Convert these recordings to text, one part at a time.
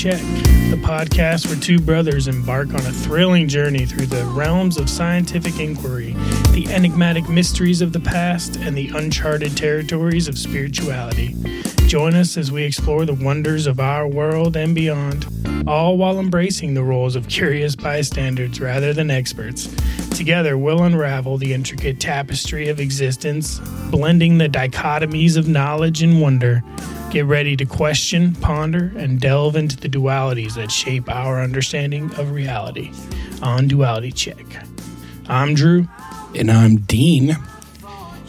Check, the podcast where two brothers embark on a thrilling journey through the realms of scientific inquiry, the enigmatic mysteries of the past, and the uncharted territories of spirituality. Join us as we explore the wonders of our world and beyond, all while embracing the roles of curious bystanders rather than experts. Together, we'll unravel the intricate tapestry of existence, blending the dichotomies of knowledge and wonder. Get ready to question, ponder, and delve into the dualities that shape our understanding of reality on Duality Check. I'm Drew. And I'm Dean.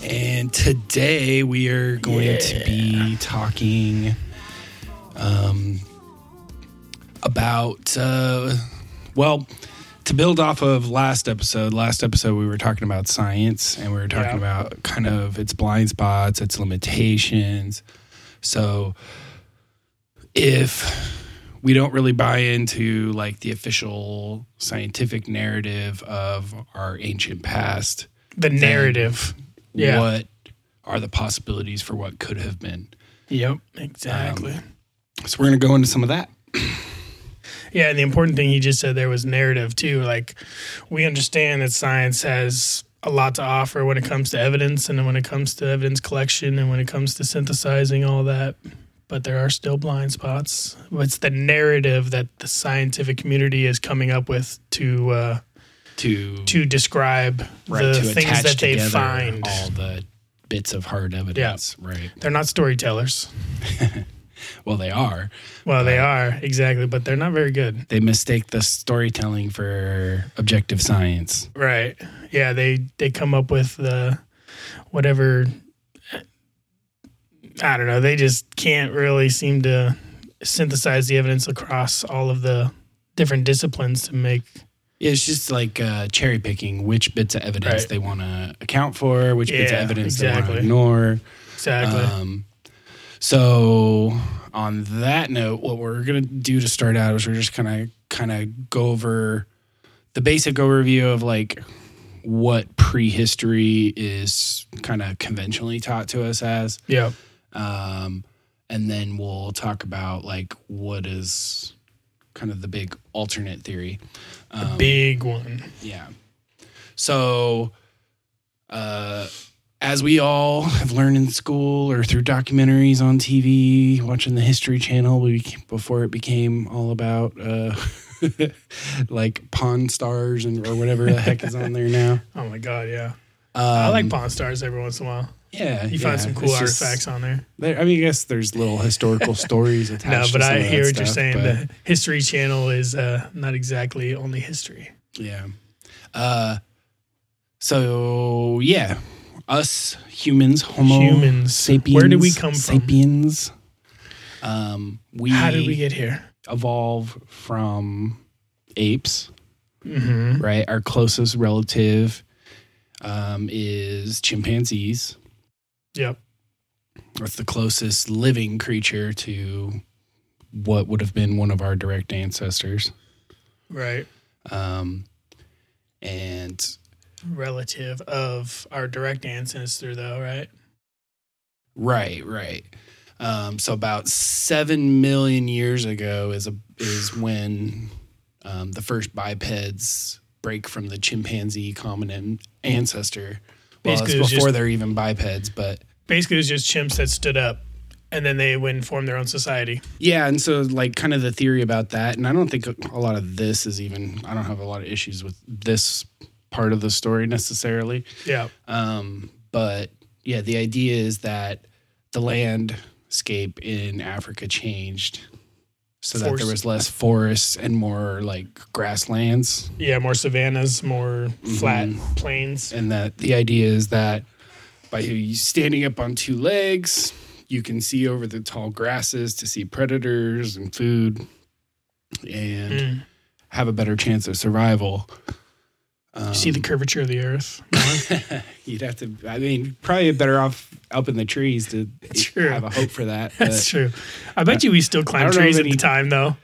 And today we are going Yeah. to be talking um, about, uh, well, to build off of last episode, last episode we were talking about science and we were talking Yeah. about kind of its blind spots, its limitations. So if we don't really buy into like the official scientific narrative of our ancient past, The narrative. Yeah. what are the possibilities for what could have been? Yep, um, exactly. So we're going to go into some of that. Yeah, and the important thing you just said there was narrative too. Like we understand that science has a lot to offer when it comes to evidence and when it comes to evidence collection and when it comes to synthesizing all that. But there are still blind spots. It's the narrative that the scientific community is coming up with to uh, to to describe right, the to things that they find. all the bits of hard evidence. Right. They're not storytellers. Well, they are. Well, they are exactly, but they're not very good. They mistake the storytelling for objective science. Right. Yeah, they they come up with the whatever I don't know, they just can't really seem to synthesize the evidence across all of the different disciplines to make Yeah, It's just like uh, cherry picking which bits of evidence Right. they want to account for, which bits of Yeah, evidence they want to ignore. exactly. Um, so on that note, what we're gonna do to start out is we're just gonna kind of go over the basic overview of like what prehistory is kind of conventionally taught to us as, yeah. um, and then we'll talk about like what is kind of the big alternate theory. Um, Big one. yeah. So, uh, as we all have learned in school or through documentaries on TV, watching the History Channel, we before it became all about uh, like Pawn Stars and or whatever the heck is on there now. Oh my god, yeah. Um, I like Pawn Stars every once in a while. Yeah, You yeah, find some cool just- artifacts on there. there- I mean, I guess there's little historical stories attached. No, but I hear what you're saying. but- The History Channel is uh, not exactly only history. Yeah. Uh so yeah. Us humans, homo Humans. sapiens. Where did we come from? Sapiens. Um we How did we get here? evolve from apes, hmm right? Our closest relative um is chimpanzees. Yep. That's the closest living creature to what would have been one of our direct ancestors. Right. Um and relative of our direct ancestor, though, right? Right, right. Um, so about seven million years ago is a is when um, the first bipeds break from the chimpanzee common ancestor. Well, Basically, it's before just- they're even bipeds, but Basically, it was just chimps that stood up, and then they went and formed their own society. yeah. And so, like, kind of the theory about that, and I don't think a lot of this is even. I don't have a lot of issues with this part of the story necessarily. Yeah. Um, but yeah, the idea is that the landscape in Africa changed so that there was less forests and more like grasslands. Yeah. More savannas, more flat Mhm. plains. And that the idea is that by standing up on two legs, you can see over the tall grasses to see predators and food and Mm. have a better chance of survival. You see the Um, curvature of the earth. You'd have to. I mean, probably better off up in the trees to True. have a hope for that. That's but- true. I bet you we still climb trees any time though.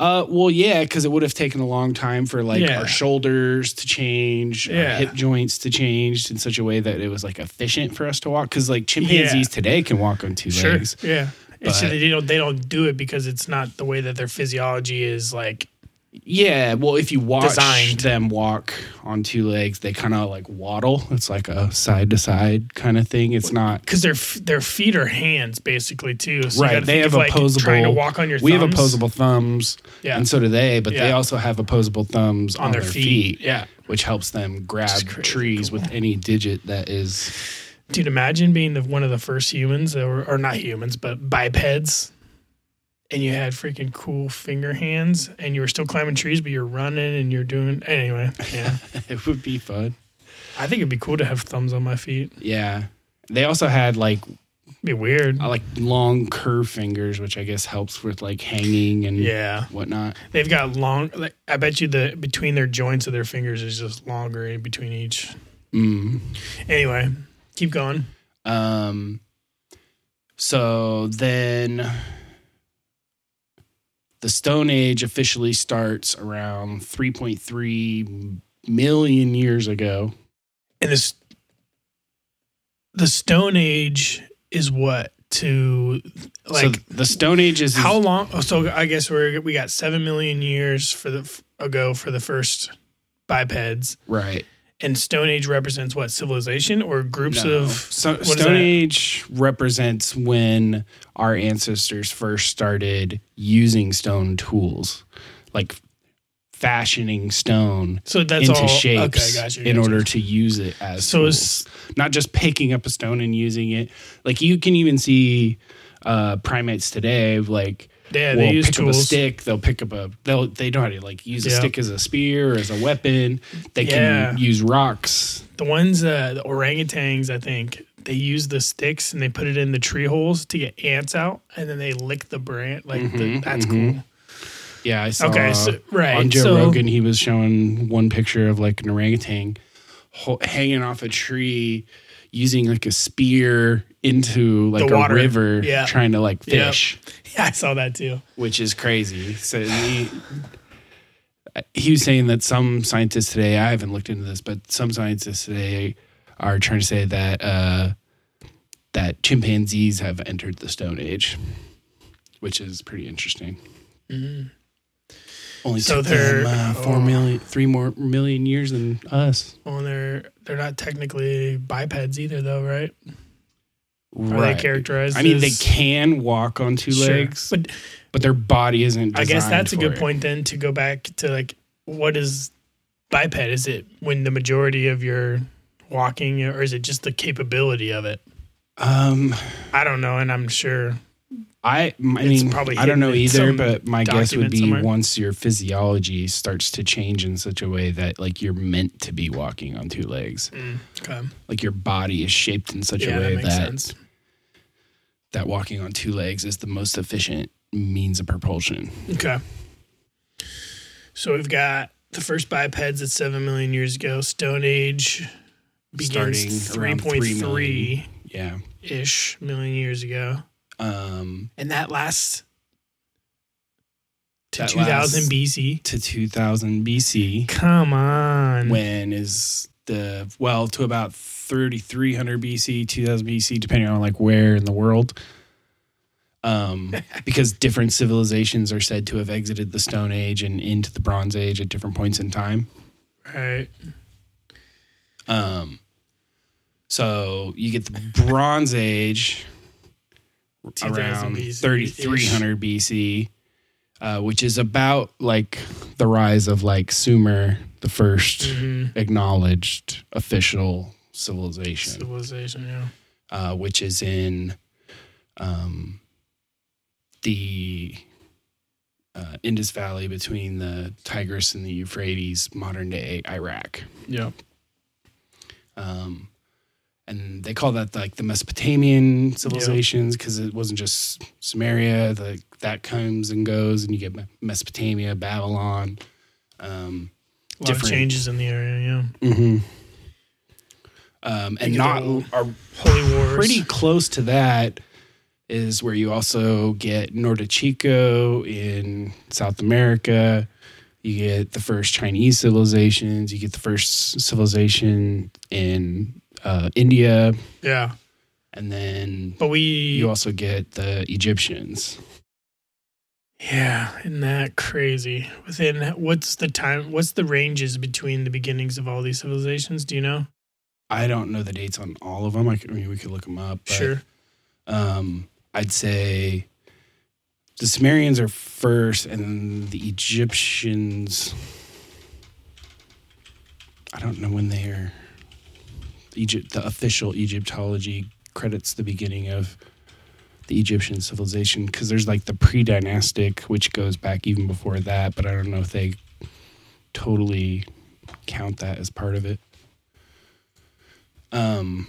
Uh, well, yeah, because it would have taken a long time for like Yeah. our shoulders to change, our Yeah. hip joints to change in such a way that it was like efficient for us to walk. Because like chimpanzees today can walk on two Sure. legs. Yeah. It's But- they don't they don't do it because it's not the way that their physiology is like. Yeah, well, if you watch Designed. them walk on two legs, they kind of like waddle. It's like a side to side kind of thing. It's not Because their f- their feet are hands basically too. So right. They have of, like, opposable. Trying to walk on your. we have opposable thumbs, Yeah. and so do they. But they also have opposable thumbs on, on their, feet. Yeah, which helps them grab trees cool. with any digit that is. dude. Imagine being the, one of the first humans, that were, or not humans, but bipeds, and you had freaking cool finger hands, and you were still climbing trees, but you're running and you're doing anyway. Yeah, it would be fun. I think it'd be cool to have thumbs on my feet. Yeah. They also had like be weird. uh, like long curved fingers, which I guess helps with like hanging and Yeah, whatnot. they've got long. Like, I bet you the between their joints of their fingers is just longer in between each. Mm. Anyway, keep going. Um, so then the Stone Age officially starts around 3.3 million years ago. And this, the Stone Age is what to like so the Stone Age is how long? oh, So I guess we're we got seven million years for the ago for the first bipeds, right. And Stone Age represents what civilization or groups No. of so Stone? Age represents when our ancestors first started using stone tools, like fashioning stone so that's into all shapes Okay, gotcha. in gotcha. order to use it as So tools. it's not just picking up a stone and using it. Like you can even see uh, primates today, like yeah, will they use pick up a stick. They'll pick up a. They'll they know how to like use a stick as a spear or as a weapon. They Yeah. can use rocks. The ones, uh, the orangutans, I think they use the sticks and they put it in the tree holes to get ants out, and then they lick the branch. Like the, Mhm, that's mhm. cool. Yeah, I saw. Okay, so, right. on Joe so, Rogan, he was showing one picture of like an orangutan ho- hanging off a tree, using like a spear into like The a water. river, Yeah. trying to like Yep. fish. Yeah, I saw that too. which is crazy. So he, he was saying that some scientists today, I haven't looked into this, but some scientists today are trying to say that uh, that chimpanzees have entered the Stone Age, which is pretty interesting. Only So they're- them, uh, four oh. million, three more million years than us. Well, they're they're not technically bipeds either, though, right? Are they characterized? I mean, they can walk on two Sure. legs, but but their body isn't. I guess that's a good it. point then to go back to like what is biped? Is it when the majority of your walking, or is it just the capability of it? Um, I don't know, and I'm sure. I, I It's mean, probably I don't know either, but my guess would be somewhere. once your physiology starts to change in such a way that like you're meant to be walking on two legs, Okay. like your body is shaped in such Yeah, a way makes that sense. That walking on two legs is the most efficient means of propulsion. Okay. So we've got the first bipeds at seven million years ago. Stone Age begins Starting three around point 3 three million. Yeah. ish million years ago, Um, and that lasts to That two thousand lasts- BC. to 2000 BC, Come on. when is the well to about 3300 BC, 2000 BC, depending on like where in the world. Um, because different civilizations are said to have exited the Stone Age and into the Bronze Age at different points in time. Right. Um, so you get the Bronze Age around 3300 BC, uh, which is about like the rise of like Sumer, the 1st Mhm. acknowledged official civilization, Civilization, yeah. uh, which is in um, the uh, Indus Valley between the Tigris and the Euphrates, modern day Iraq. Yep. Um, and they call that like the Mesopotamian civilizations because it wasn't just Sumeria. The, that comes and goes, and you get Mesopotamia, Babylon. Um, A lot of Different. changes in the area, yeah. um, and not are Holy Wars. pretty close to that is where you also get Norte Chico in South America. You get the first Chinese civilizations. You get the first civilization in uh, India. Yeah. and then But we you also get the Egyptians. Yeah, isn't that crazy? Within what's the time? What's the ranges between the beginnings of all these civilizations? Do you know? I don't know the dates on all of them. I, could, I mean, we could look them up. But, sure. Um, I'd say the Sumerians are first, and then the Egyptians. I don't know when they are. Egypt, the official Egyptology credits the beginning of the Egyptian civilization because there's like the pre-dynastic, which goes back even before that, but I don't know if they totally count that as part of it. Um,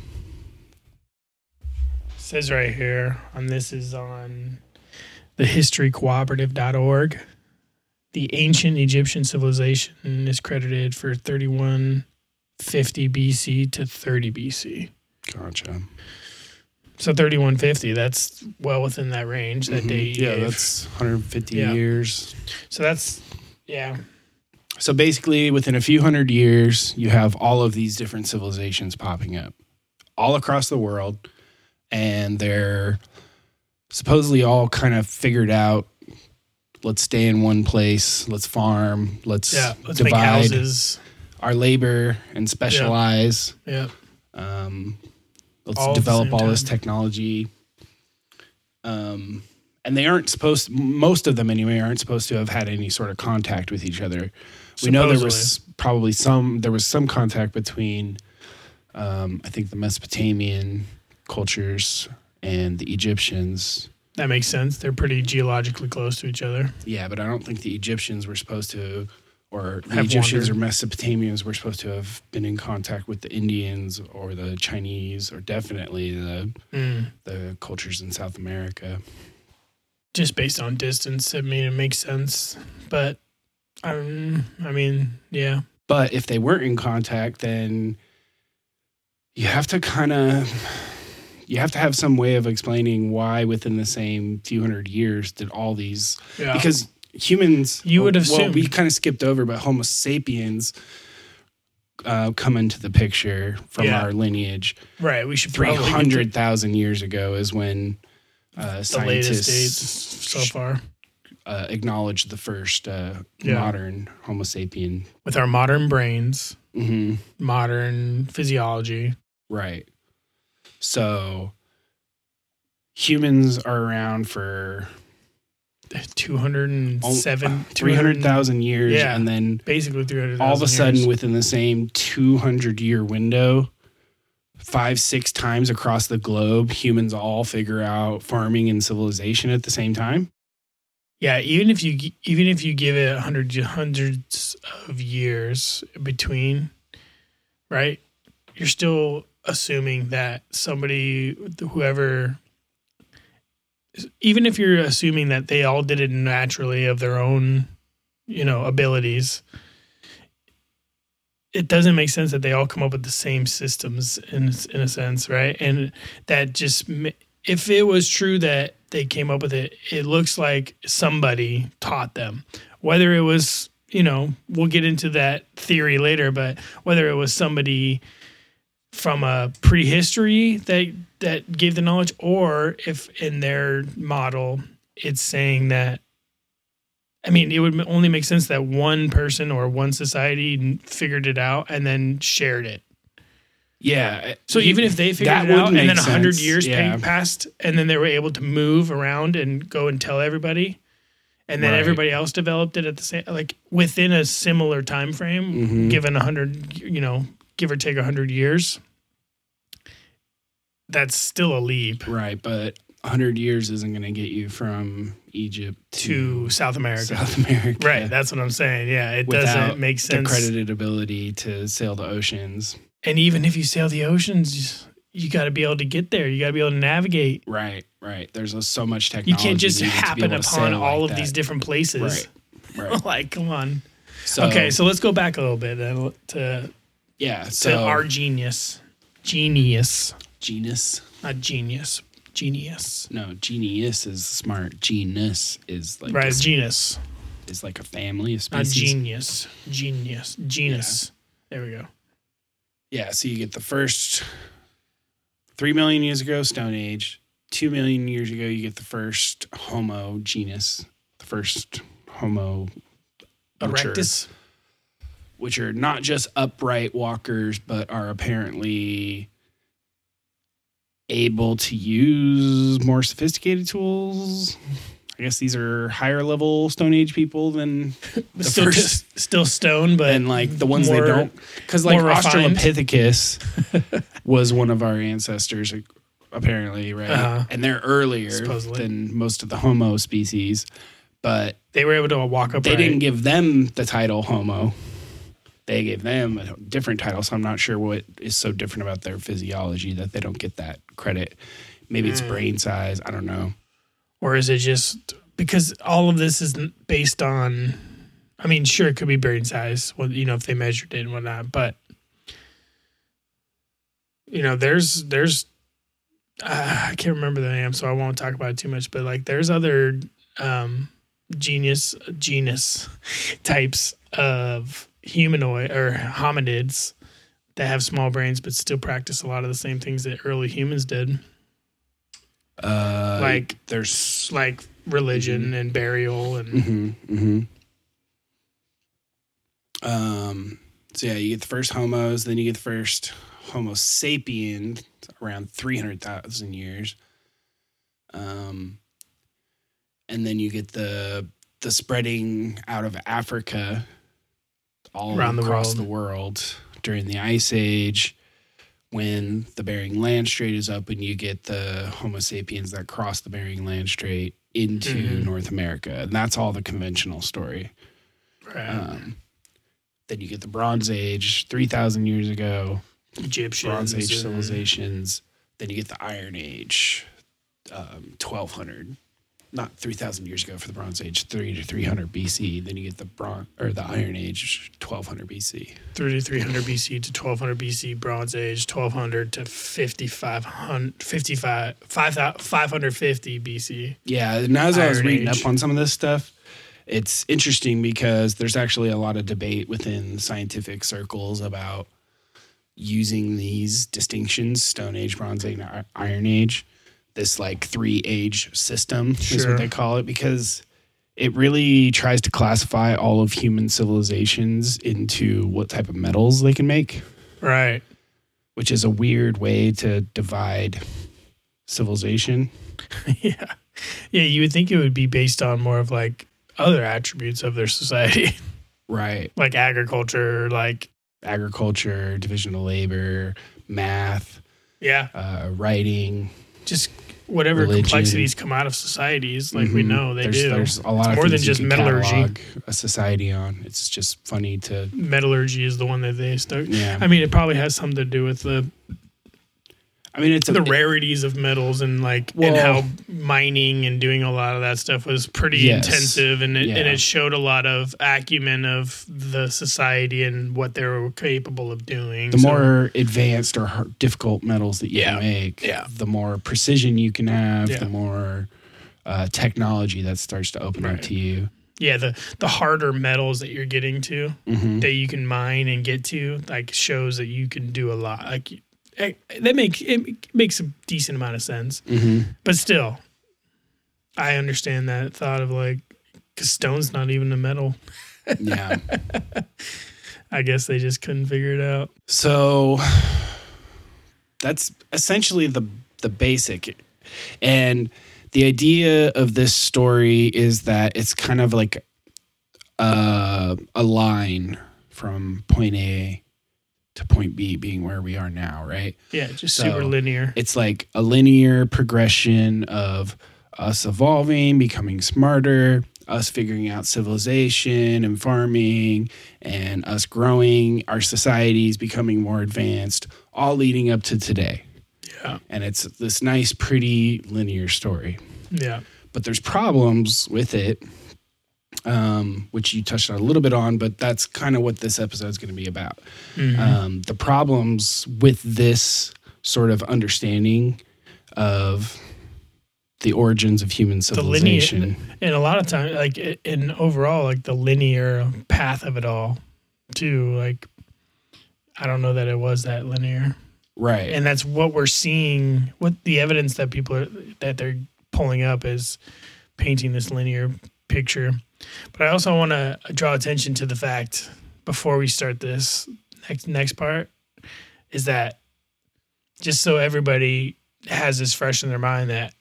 says right here on this is on the historycooperative.org. The ancient Egyptian civilization is credited for 3150 BC to 30 BC. gotcha. So 3150, that's well within that range that Mhm. date. yeah, gave. that's 150 Yeah. years. so that's yeah. So basically, within a few hundred years, you have all of these different civilizations popping up all across the world, and they're supposedly all kind of figured out. Let's stay in one place. Let's farm. Let's, Yeah, let's make divide houses. our labor and specialize. Yeah. Um, let's All develop all this technology. Um, and they aren't supposed. Most of them, anyway, aren't supposed to have had any sort of contact with each other. We know there was probably some. There was some contact between, um, I think, the Mesopotamian cultures and the Egyptians. That makes sense. They're pretty geologically close to each other. Yeah, but I don't think the Egyptians were supposed to, or the Egyptians wandered. or Mesopotamians were supposed to have been in contact with the Indians or the Chinese or definitely the Mm. the cultures in South America. Just based on distance, I mean, it makes sense. But, um, I mean, yeah. But if they weren't in contact, then you have to kind of you have to have some way of explaining why within the same few hundred years did all these Yeah. because humans You would have well, we kind of skipped over but homo sapiens uh, come into the picture from Yeah. our lineage right. We should probably get 300,000 years ago is when uh, the latest scientists so far uh, acknowledged the first uh, Yeah. modern homo sapien with our modern brains, hmm modern physiology. Right. So humans are around for 207, 300,000 years. Yeah. And then basically 300,000 all of a sudden, years. within the same 200 year window, five, six times across the globe, humans all figure out farming and civilization at the same time. Yeah, even if you even if you give it hundreds hundreds of years between, right? You're still assuming that somebody, whoever, even if you're assuming that they all did it naturally of their own, you know, abilities, it doesn't make sense that they all come up with the same systems in in a sense, right? And that just if it was true that they came up with it, it looks like somebody taught them. Whether it was, you know, we'll get into that theory later, but whether it was somebody from a prehistory that that gave the knowledge, or if in their model it's saying that. I mean, it would only make sense that one person or one society figured it out and then shared it. Yeah. So even if they figured it out and then a hundred sense, years yeah. passed, and then they were able to move around and go and tell everybody, and then Right. everybody else developed it at the same like within a similar time frame, Mhm. given a hundred, you know, give or take a hundred years. That's still a leap Right. But 100 years isn't going to get you from Egypt to South America. South America. Right, that's what I'm saying. Yeah, it doesn't make the sense. credited ability to sail the oceans. And even if you sail the oceans, you got to be able to get there. You got to be able to navigate. Right, right. There's a, so much technology. You can't just to happen upon all like of these different places. Right, right. like, come on. So, okay, so let's go back a little bit to yeah, so our genius, genius, genus. not genius, genius. No, genius is smart. Genus is like right, a, genus, is like a family, a not species. genius, genius, genus. There we go. yeah, so you get the first three million years ago, Stone Age. Two million years ago, you get the first Homo genus, the first Homo mature, Erectus. Which are not just upright walkers, but are apparently able to use more sophisticated tools. I guess these are higher level Stone Age people than the Still, first still stone, but and like the ones more- they don't because like australopithecus was one of our ancestors apparently right Uh-huh. and they're earlier Supposedly. than most of the homo species but they were able to walk up. they didn't give them the title homo they gave them a different title so i'm not sure what is so different about their physiology that they don't get that credit maybe Hmm. it's brain size i don't know or is it just because all of this is based on? I mean, sure, it could be brain size. Well, you know, if they measured it and whatnot, but you know, there's there's uh, I can't remember the name, so I won't talk about it too much. But like, there's other um, genius genus types of humanoid or hominids that have small brains but still practice a lot of the same things that early humans did. uh Like- there's like religion and burial and Mm-hmm. Mm-hmm. Um. So yeah, you get the first homos, then you get the first Homo sapien around three hundred thousand years. Um. And then you get the the spreading out of Africa all Around the across world. the world during the Ice Age. When the Bering Land Strait is open, you get the Homo sapiens that cross the Bering Land Strait into Mhm. North America. And that's all the conventional story. right. Um, then you get the Bronze Age, 3,000 years ago, Egyptian Bronze Age civilizations. Then you get the Iron Age, um, 1200. Not 3,000 years ago for the Bronze Age, 3 to 300 BC. Then you get the Bron- or the Iron Age, 1200 BC. 3300 BC to 1200 BC, Bronze Age, 1200 to 5500, 55, 5,000 550 BC. Yeah, and as I was reading Age. up on some of this stuff, it's interesting because there's actually a lot of debate within scientific circles about using these distinctions Stone Age, Bronze Age, Iron Age, this like three age system is what they call it because it really tries to classify all of human civilizations into what type of metals they can make, Right. which is a weird way to divide civilization. yeah. Yeah, you would think it would be based on more of like other attributes of their society, Right. like agriculture, like, agriculture, division of labor, math, yeah, uh, writing. Just whatever Religion. complexities come out of societies, like we Mhm. know they there's, do. There's a lot of more than just metallurgy. A society on. It's just funny to Metallurgy is the one that they start. yeah. I mean, it probably has something to do with the I mean, it's a the rarities of metals and like and how mining and doing a lot of that stuff was pretty Yes. intensive and it, and it showed a lot of acumen of the society and what they were capable of doing. the So- more advanced or hard, difficult metals that you Yeah. make, Yeah. the more precision you can have, Yeah. the more uh, technology that starts to open Right. up to you. yeah, the the harder metals that you're getting to hmm that you can mine and get to like shows that you can do a lot. Like that make it makes a decent amount of sense. hmm But still, I understand that thought of like, because stone's not even a metal. Yeah. I guess they just couldn't figure it out. So that's essentially the the basic. And the idea of this story is that it's kind of like a, a line from point A to point B being where we are now, right? Yeah, just So- super linear. It's like a linear progression of us evolving, becoming smarter, us figuring out civilization and farming, and us growing, our societies becoming more advanced, all leading up to today. Yeah, And it's this nice, pretty linear story. yeah, But there's problems with it, um, which you touched on a little bit on, but that's kind of what this episode is going to be about Mhm. um, the problems with this sort of understanding of the origins of human The linear- civilization. and a lot of times, like in overall, like the linear path of it all, too. Like, I don't know that it was that linear. right. and that's what we're seeing. What the evidence that people are that they're pulling up is painting this linear picture. But I also want to draw attention to the fact before we start this next next part is that just so everybody has this fresh in their mind that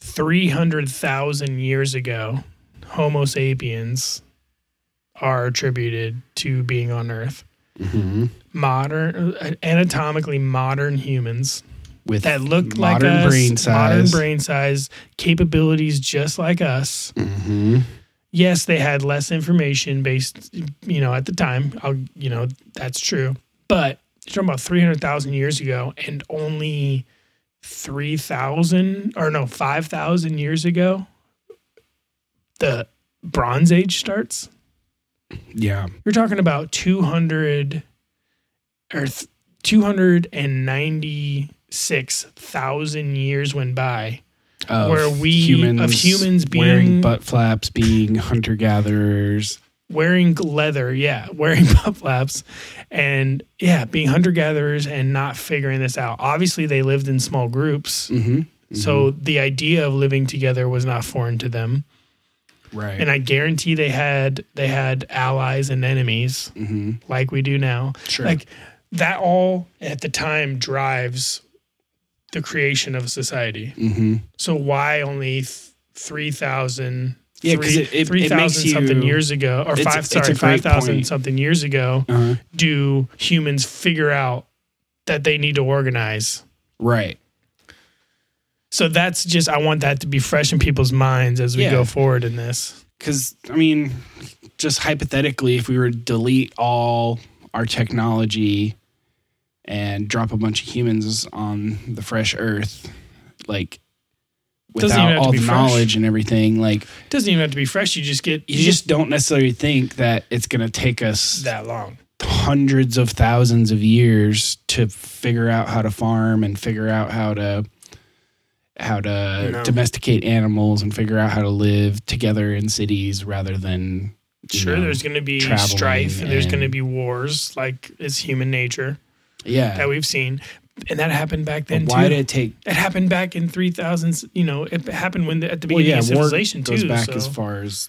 300,000 years ago Homo sapiens are attributed to being on earth. hmm Modern anatomically modern humans With that look like modern us, brain modern brain size, capabilities just like us. hmm Yes, they had less information based, you know, at the time. I'll, you know, that's true. But you're talking about 300,000 years ago and only 3,000 or no, 5,000 years ago, the Bronze Age starts. Yeah. You're talking about 200 or th- 296,000 years went by Of Where we- of humans wearing being- butt flaps, being hunter gatherers. wearing leather, yeah, wearing butt flaps, and yeah, being hunter gatherers and not figuring this out. Obviously, they lived in small groups, Mm-hmm. so the idea of living together was not foreign to them. right. And I guarantee they had they had allies and enemies hmm like we do now. Sure. Like that all at the time drives the creation of a society. hmm So why only th- three thousand? Yeah, it- it three thousand something years ago, or it's- five. it's Sorry, five thousand something years ago. Uh-huh. Do humans figure out that they need to organize? Right. So that's just I want that to be fresh in people's minds as we Yeah. go forward in this. Because, I mean, just hypothetically, if we were to delete all our technology and drop a bunch of humans on the fresh earth, like Doesn't even without have to all be the fresh. knowledge and everything, like It doesn't even have to be fresh. You just get you just don't necessarily think that it's going to take us that long. hundreds of thousands of years to figure out how to farm and figure out how to how to No. domesticate animals and figure out how to live together in cities rather than you Sure, know, there's going to be strife and there's going to be wars, like it's human nature yeah that we've seen, and that happened back then But why too. did it take it happened back in three thousands. You know, it happened when the, at the well beginning yeah of civilization goes too. back so as far as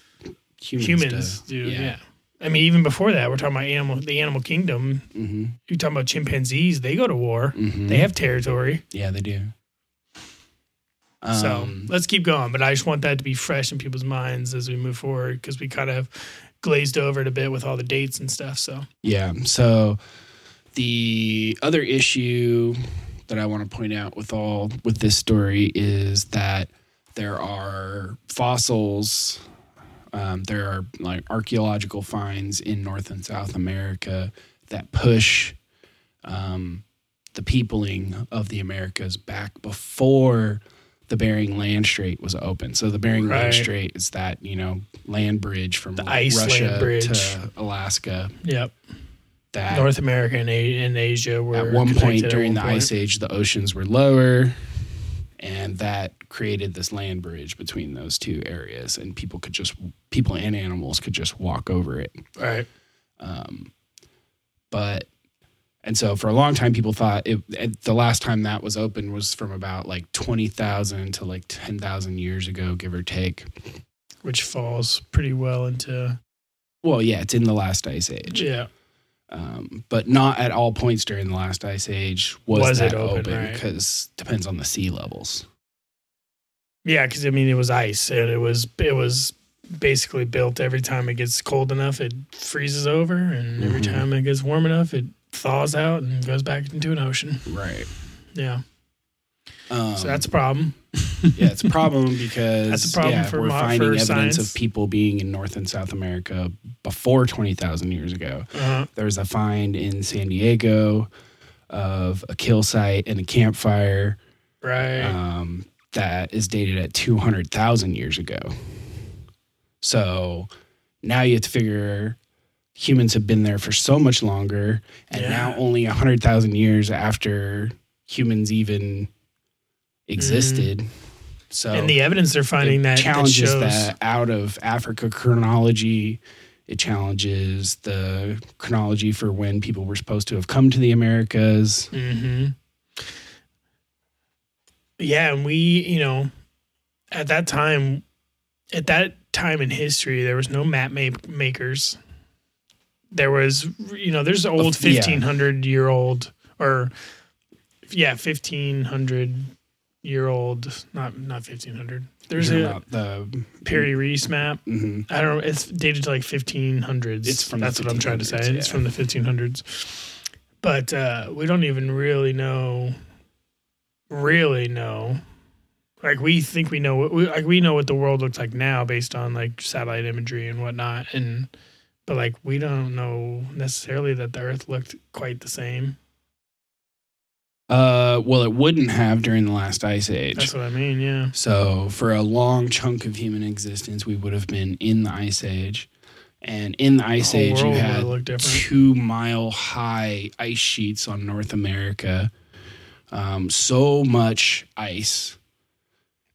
humans, humans do. do, yeah. I mean, even before that, we're talking about animal, the animal kingdom. hmm You're talking about chimpanzees; they go to war. hmm They have territory. yeah they do so Um, let's keep going. But I just want that to be fresh in people's minds as we move forward because we kind of glazed over it a bit with all the dates and stuff. So Yeah. So the other issue that I want to point out with all with this story is that there are fossils. Um, there are like archaeological finds in North and South America that push um, the peopling of the Americas back before the Bering Land Strait was open. So the Bering Right. Land Strait is that you know land bridge from Russia to Alaska yep, that North America and, A- and Asia were at one point during one the ice age the oceans were lower and that created this land bridge between those two areas and people could just people and animals could just walk over it Right. um, but and so for a long time people thought it, it- the last time that was open was from about like 20,000 to like 10,000 years ago give or take Which falls pretty well into well yeah it's in the last ice age yeah. Um, but not at all points during the last ice age was, Was it that open, open right. because depends on the sea levels Yeah, because I mean it was ice and it was it was basically built every time it gets cold enough it freezes over and every Mhm. time it gets warm enough it thaws out and goes back into an ocean. right Yeah, um, so that's a problem. Yeah it's a problem because That's a problem yeah, for we're mo- finding for evidence science. of people being in north and south america before 20000 years ago Uh, there was a find in san diego of a kill site and a campfire right. um, that is dated at 200,000 years ago. So now you have to figure humans have been there for so much longer, and Yeah. now only 100,000 years after humans even existed. So and the evidence they're finding it that, that challenges shows that out of Africa chronology It challenges the chronology for when people were supposed to have come to the Americas. Mm-hmm. Yeah, and we, you know, at that time, at that time in history, there was no map ma- makers. There was, you know, there's old yeah. fifteen hundred year old or, yeah, fifteen hundred year old, not not fifteen hundred. There's You're a the Piri Reis map. mhm. I don't know. It's dated to like 1500s. It's from That's what I'm trying to say. 1500s, It's from the 1500s. But uh, we don't even really know. Really know. Like we think we know what we like. We know what the world looks like now based on like satellite imagery and whatnot. And but like we don't know necessarily that the Earth looked quite the same. Uh, well, it wouldn't have during the last ice age. That's what I mean. Yeah. So, for a long chunk of human existence, we would have been in the ice age. And in the ice whole age, you had two mile high ice sheets on North America. Um, so much ice.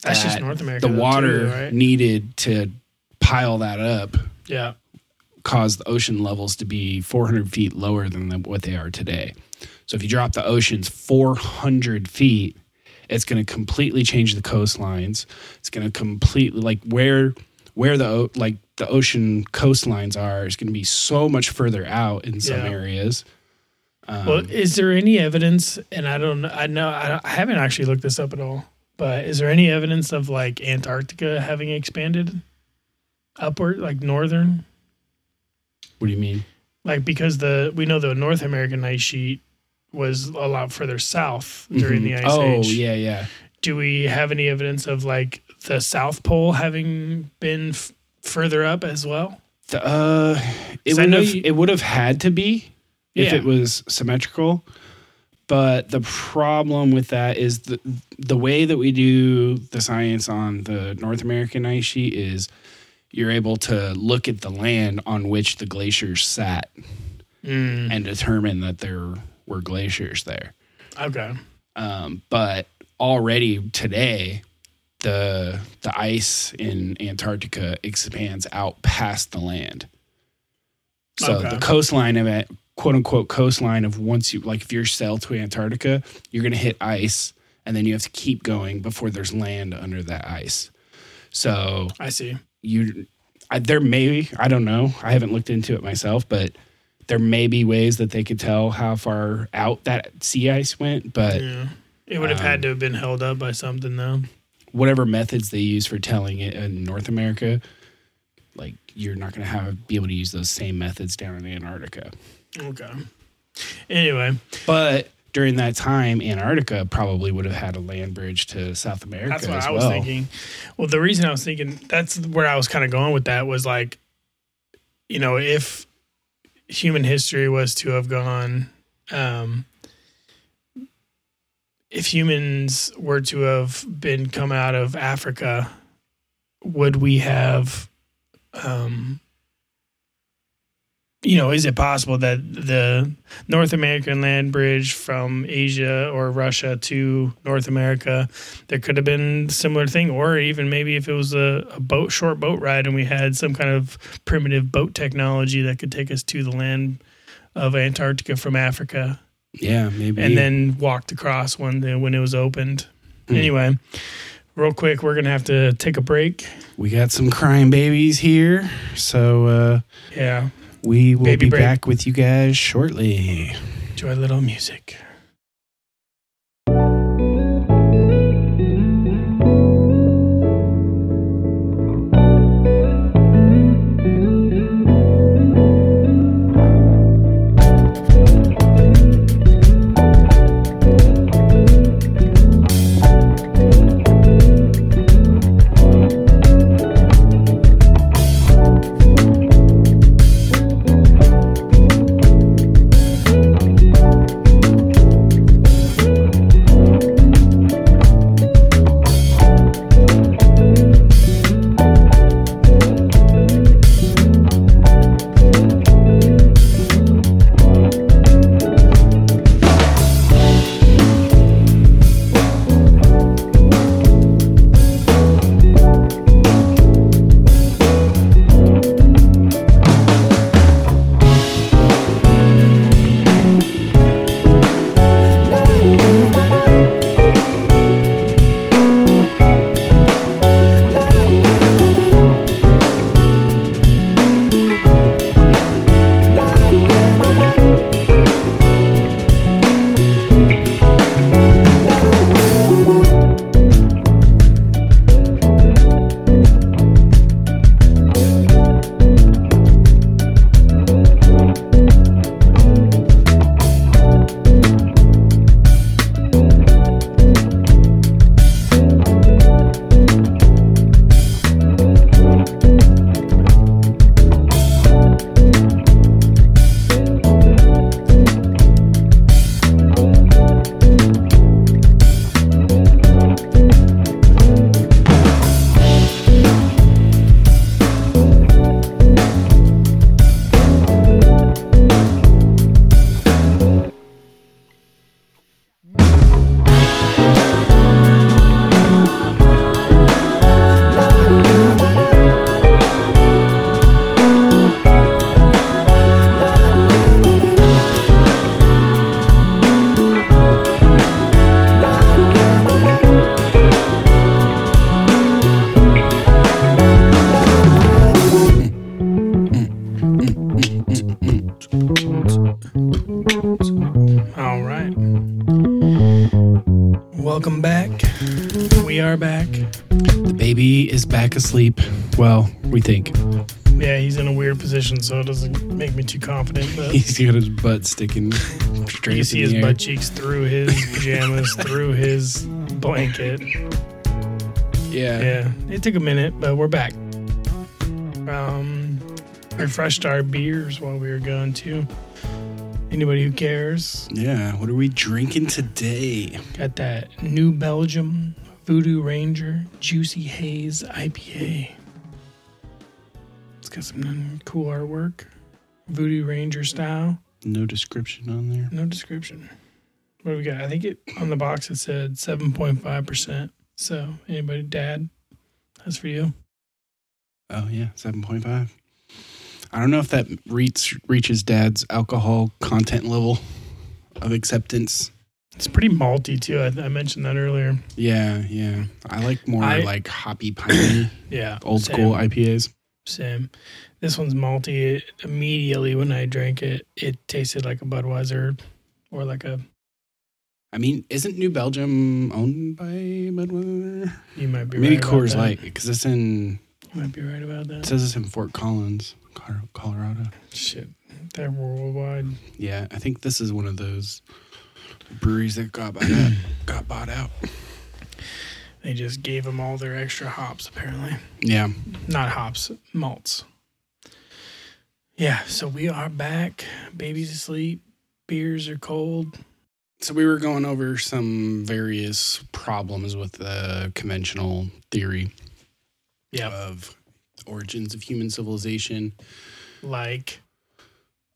That's just North America. The water too, right? needed to pile that up Yeah. caused the ocean levels to be 400 feet lower than the, what they are today. So if you drop the oceans 400 feet, it's going to completely change the coastlines. It's going to completely like where where the like the ocean coastlines are is going to be so much further out in some Yeah. areas. Um, Well, is there any evidence? And I don't, I know, I I haven't actually looked this up at all. But is there any evidence of like Antarctica having expanded upward, like northern? what do you mean? Like because the we know the North American ice sheet was a lot further south during the Mhm. ice oh, age. Oh yeah, yeah. Do we have any evidence of like the South Pole having been f- further up as well? The, uh, it would have you- it would have had to be if Yeah. it was symmetrical. But the problem with that is the the way that we do the science on the North American ice sheet is you're able to look at the land on which the glaciers sat Mm, and determine that there were glaciers there. okay. Um, but already today, the the ice in Antarctica expands out past the land. So Okay. the coastline of it, quote unquote coastline of once you like if you're sail to Antarctica, you're gonna hit ice and then you have to keep going before there's land under that ice. So I see. you I, there may I don't know I haven't looked into it myself, but there may be ways that they could tell how far out that sea ice went, but Yeah. It would have had um, to have been held up by something though. whatever methods they use for telling it in North America, like you're not going to have be able to use those same methods down in Antarctica. Okay. Anyway, But during that time, Antarctica probably would have had a land bridge to South America that's what I was well. thinking. Well, the reason I was thinking that's where I was kind of going with that was like, you know, if human history was to have gone, um, if humans were to have been come out of Africa, would we have, um, you know, is it possible that the North American land bridge from Asia or Russia to North America, there could have been a similar thing, or even maybe if it was a, a boat, short boat ride, and we had some kind of primitive boat technology that could take us to the land of Antarctica from Africa, Yeah, maybe. and then walked across when the when it was opened. Hmm. Anyway, real quick, we're gonna have to take a break. we got some crying babies here, so uh, Yeah, we will Baby be break. back with you guys shortly. enjoy a little music. The baby is back asleep. Well, we think. Yeah, he's in a weird position, so it doesn't make me too confident. But He's got his butt sticking you straight can see his air. butt cheeks through his pajamas, through his blanket. Yeah. Yeah, it took a minute, but we're back. Um, refreshed our beers while we were gone too. Anybody who cares, Yeah. What are we drinking today? got that New Belgium Voodoo Ranger Juicy Haze IPA. It's got some cool artwork, Voodoo Ranger style. No description on there. No description. What do we got? I think it on the box it said 7.5%. So, anybody, dad, that's for you. Oh yeah, seven point five. I don't know if that reach, reaches Dad's alcohol content level of acceptance. It's pretty malty too. I, I mentioned that earlier. Yeah, yeah. I like more I- like hoppy, piney, Yeah. old same, school IPAs. Same. This one's malty. Immediately when I drank it, it tasted like a Budweiser or like a. I mean, isn't New Belgium owned by Budweiser? You might be Maybe right. Coors. Light because it's in. You might be right about It that. says it's in Fort Collins, Colorado. Shit, they're worldwide. Yeah, I think this is one of those breweries that got bought out. got bought out. They just gave them all their extra hops. Apparently, Yeah. not hops, malts. Yeah. So we are back. Baby's asleep. Beers are cold. So we were going over some various problems with the conventional theory Yeah. of origins of human civilization. Like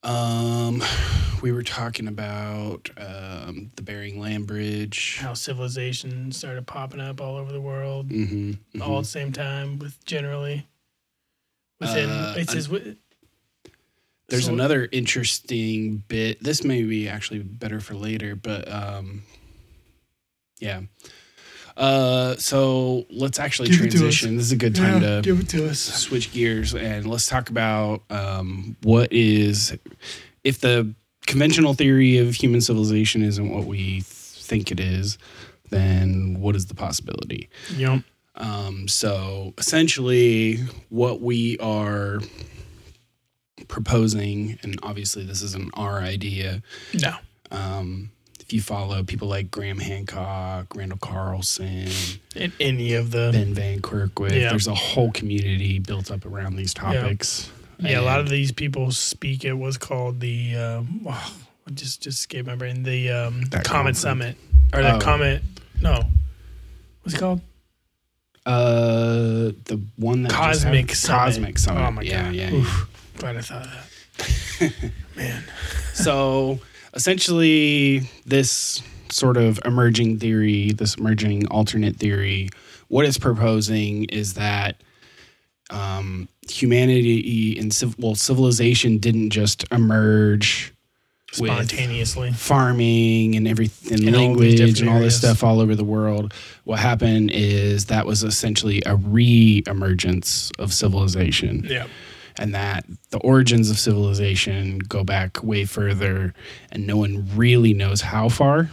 Um, we were talking about um, the Bering Land Bridge. how civilization started popping up all over the world. hmm all at the same time with generally within Uh, it says wi- There's so- another interesting bit. This may be actually better for later, but um, yeah. Uh, so let's actually Give it to us. transition. This is a good time Yeah, to give it to us switch gears and let's talk about um, what is if the conventional theory of human civilization isn't what we think it is then what is the possibility yep um, so essentially what we are proposing and obviously this isn't our idea no um, you follow people like graham hancock randall carlson in any of the Ben Van Kerkwyk. Yeah. There's a whole community built up around these topics. yeah a lot of these people speak at what's called the um oh, just just escaped my brain the um comet conference. summit or the Oh. comet no what's it called uh the one that Cosmic Summit. Cosmic Summit. oh my yeah, god yeah, Oof. glad I thought of that man so essentially this sort of emerging theory, this emerging alternate theory, what it's proposing is that um, humanity and civ- well civilization didn't just emerge spontaneously. farming and everything, these language and all this stuff all over the world. What happened is that was essentially a re-emergence of civilization, yeah and that the origins of civilization go back way further, and no one really knows how far.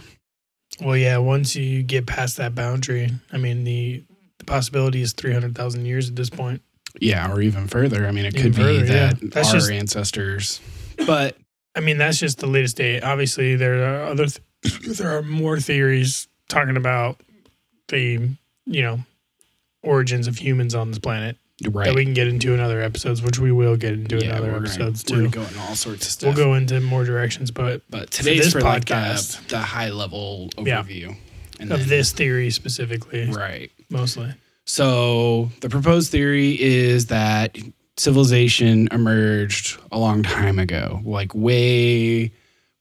well yeah once you get past that boundary I mean the the possibility is 300,000 years at this point Yeah, or even further. I mean, it Even could further, be yeah. that That's our just- ancestors, but I mean, that's just the latest date. Obviously, there are other, th- there are more theories talking about the, you know, origins of humans on this planet right. that we can get into in other episodes, which we will get into in other we're gonna- episodes we're gonna go into all sorts of stuff. We'll go into more directions, but but today's this for, like podcast- the, the high level Yeah. overview. And of then- this theory specifically, right. mostly. So the proposed theory is that civilization emerged a long time ago, like way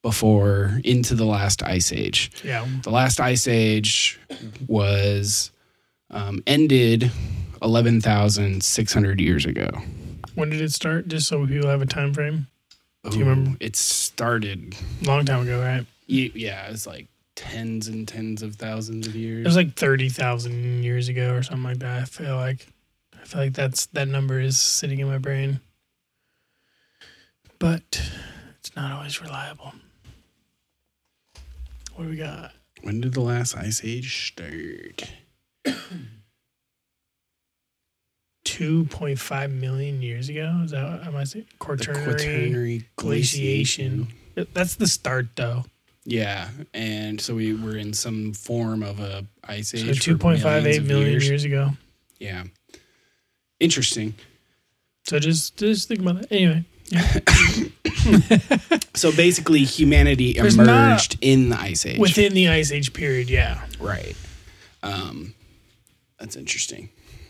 before into the last ice age. Yeah. The last ice age was um, ended 11,600 years ago. When did it start? Just so people have a time frame. Do you remember? It started, Long time ago, right? y- yeah, it's like tens and tens of thousands of years. It was like thirty thousand years ago or something like that. I feel like, I feel like that's that number is sitting in my brain, but it's not always reliable. What do we got? when did the last ice age start? 2.5 million years ago. Is that am I saying quaternary, Quaternary glaciation? That's the start, though. Yeah, and so we were in some form of a ice age. for 2.58 millions of million years. years ago. Yeah, interesting. So just just think about that. Anyway, So basically, humanity There's emerged in the ice age. within the ice age period, yeah, right. Um, that's interesting.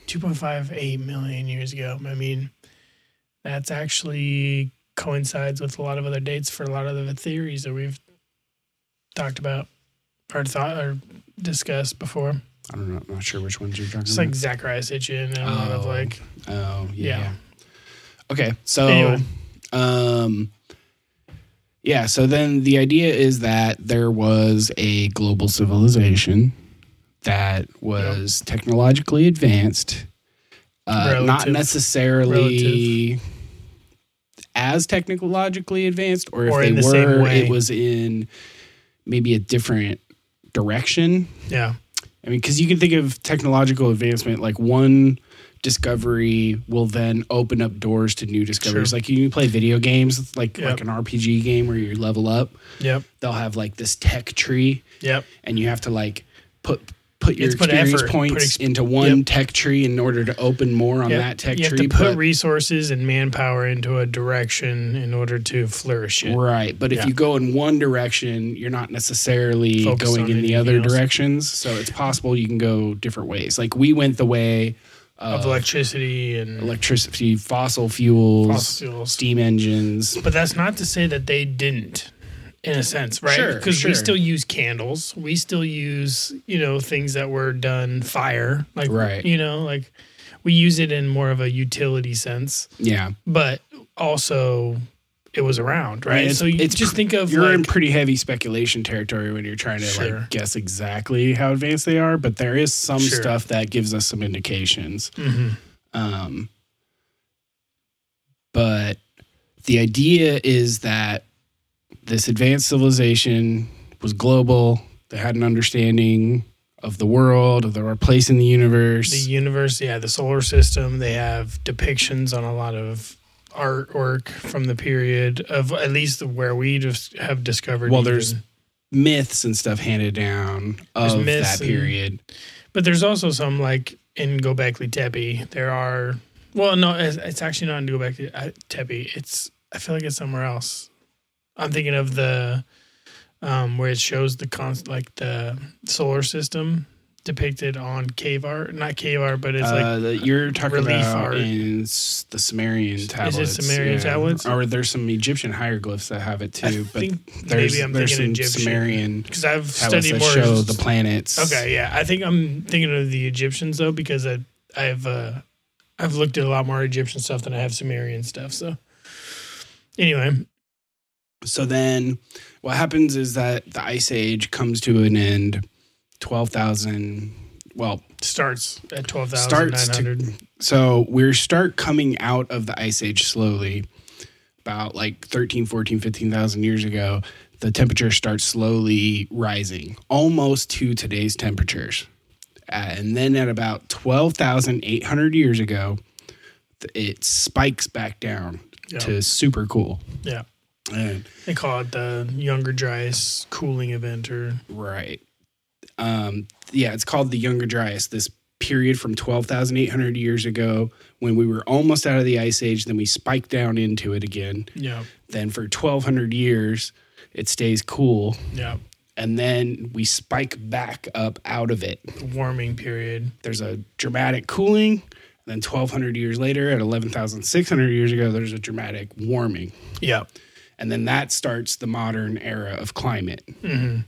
2.58 million years ago. I mean, that's actually coincides with a lot of other dates for a lot of the theories that we've talked about or thought or discussed before. I don't know. I'm not sure which ones you're talking It's about. It's like Zecharia Sitchin and a lot of Oh, like oh, yeah. yeah. Okay, so Anyway. um yeah, so then the idea is that there was a global civilization that was technologically advanced, uh, not Relative. necessarily as technologically advanced, or if Or they the were, it was in maybe a different direction. yeah. I mean, because you can think of technological advancement like one discovery will then open up doors to new discoveries. Sure. Like you play video games, like Yep. like an RPG game where you level up. Yep. They'll have like this tech tree, Yep. and you have to like put put your put experience effort, points put ex- into one Yep. tech tree in order to open more on Yep. that tech you have tree. to put but- resources and manpower into a direction in order to flourish it. Right, but if you go in one direction, you're not necessarily Focused going in the other else. directions. So it's possible you can go different ways. Like we went the way Of of electricity and electricity, fossil fuels, fossil fuels. steam engines. But that's not to say that they didn't, in a sense, right? Sure, Because sure. we still use candles. We still use, you know, things that were done fire. Like, Right. you know, like we use it in more of a utility sense, Yeah, but also it was around, I mean, right? so you it's just think of you're in pretty heavy speculation territory when you're trying to Sure. like guess exactly how advanced they are. But there is some Sure. stuff that gives us some indications. Mhm. Um, but the idea is that this advanced civilization was global. They had an understanding of the world, of their place in the universe. the universe, yeah, the solar system. They have depictions on a lot of artwork from the period of at least where we just have discovered. Well, even- there's myths and stuff handed down There's of that and- period. But there's also some like in Gobekli Tepe. There are well, no, it's, it's actually not in Gobekli uh, Tepe. It's I feel like it's somewhere else. I'm thinking of the um, where it shows the const like the solar system depicted on cave art, not cave art, but it's like uh, the, you're talking relief about art. in the Sumerian tablets. Is it Sumerian tablets? Or there's some Egyptian hieroglyphs that have it I too. But think there's, maybe I'm there's thinking some Egyptian Sumerian because I've studied more. show the planets. Okay, yeah, I think I'm thinking of the Egyptians though because I I've uh, I've looked at a lot more Egyptian stuff than I have Sumerian stuff. So anyway, So then what happens is that the ice age comes to an end. 12,000 well starts at twelve thousand starts to so we start coming out of the ice age slowly. About like 13 14 15,000 years ago the temperature starts slowly rising almost to today's temperatures. Uh, and then at about 12,800 years ago it spikes back down Yeah. to super cool. Yeah, and they call it the Younger Dryas cooling event, or Right. Um, yeah, it's called the Younger Dryas. This period from 12,800 years ago when we were almost out of the ice age, then we spike down into it again. yeah, Then for 1,200 years, it stays cool. yeah, And then we spike back up out of it. the warming period. There's a dramatic cooling. Then 1,200 years later, at 11,600 years ago, there's a dramatic warming. Yeah, And then that starts the modern era of climate. hmm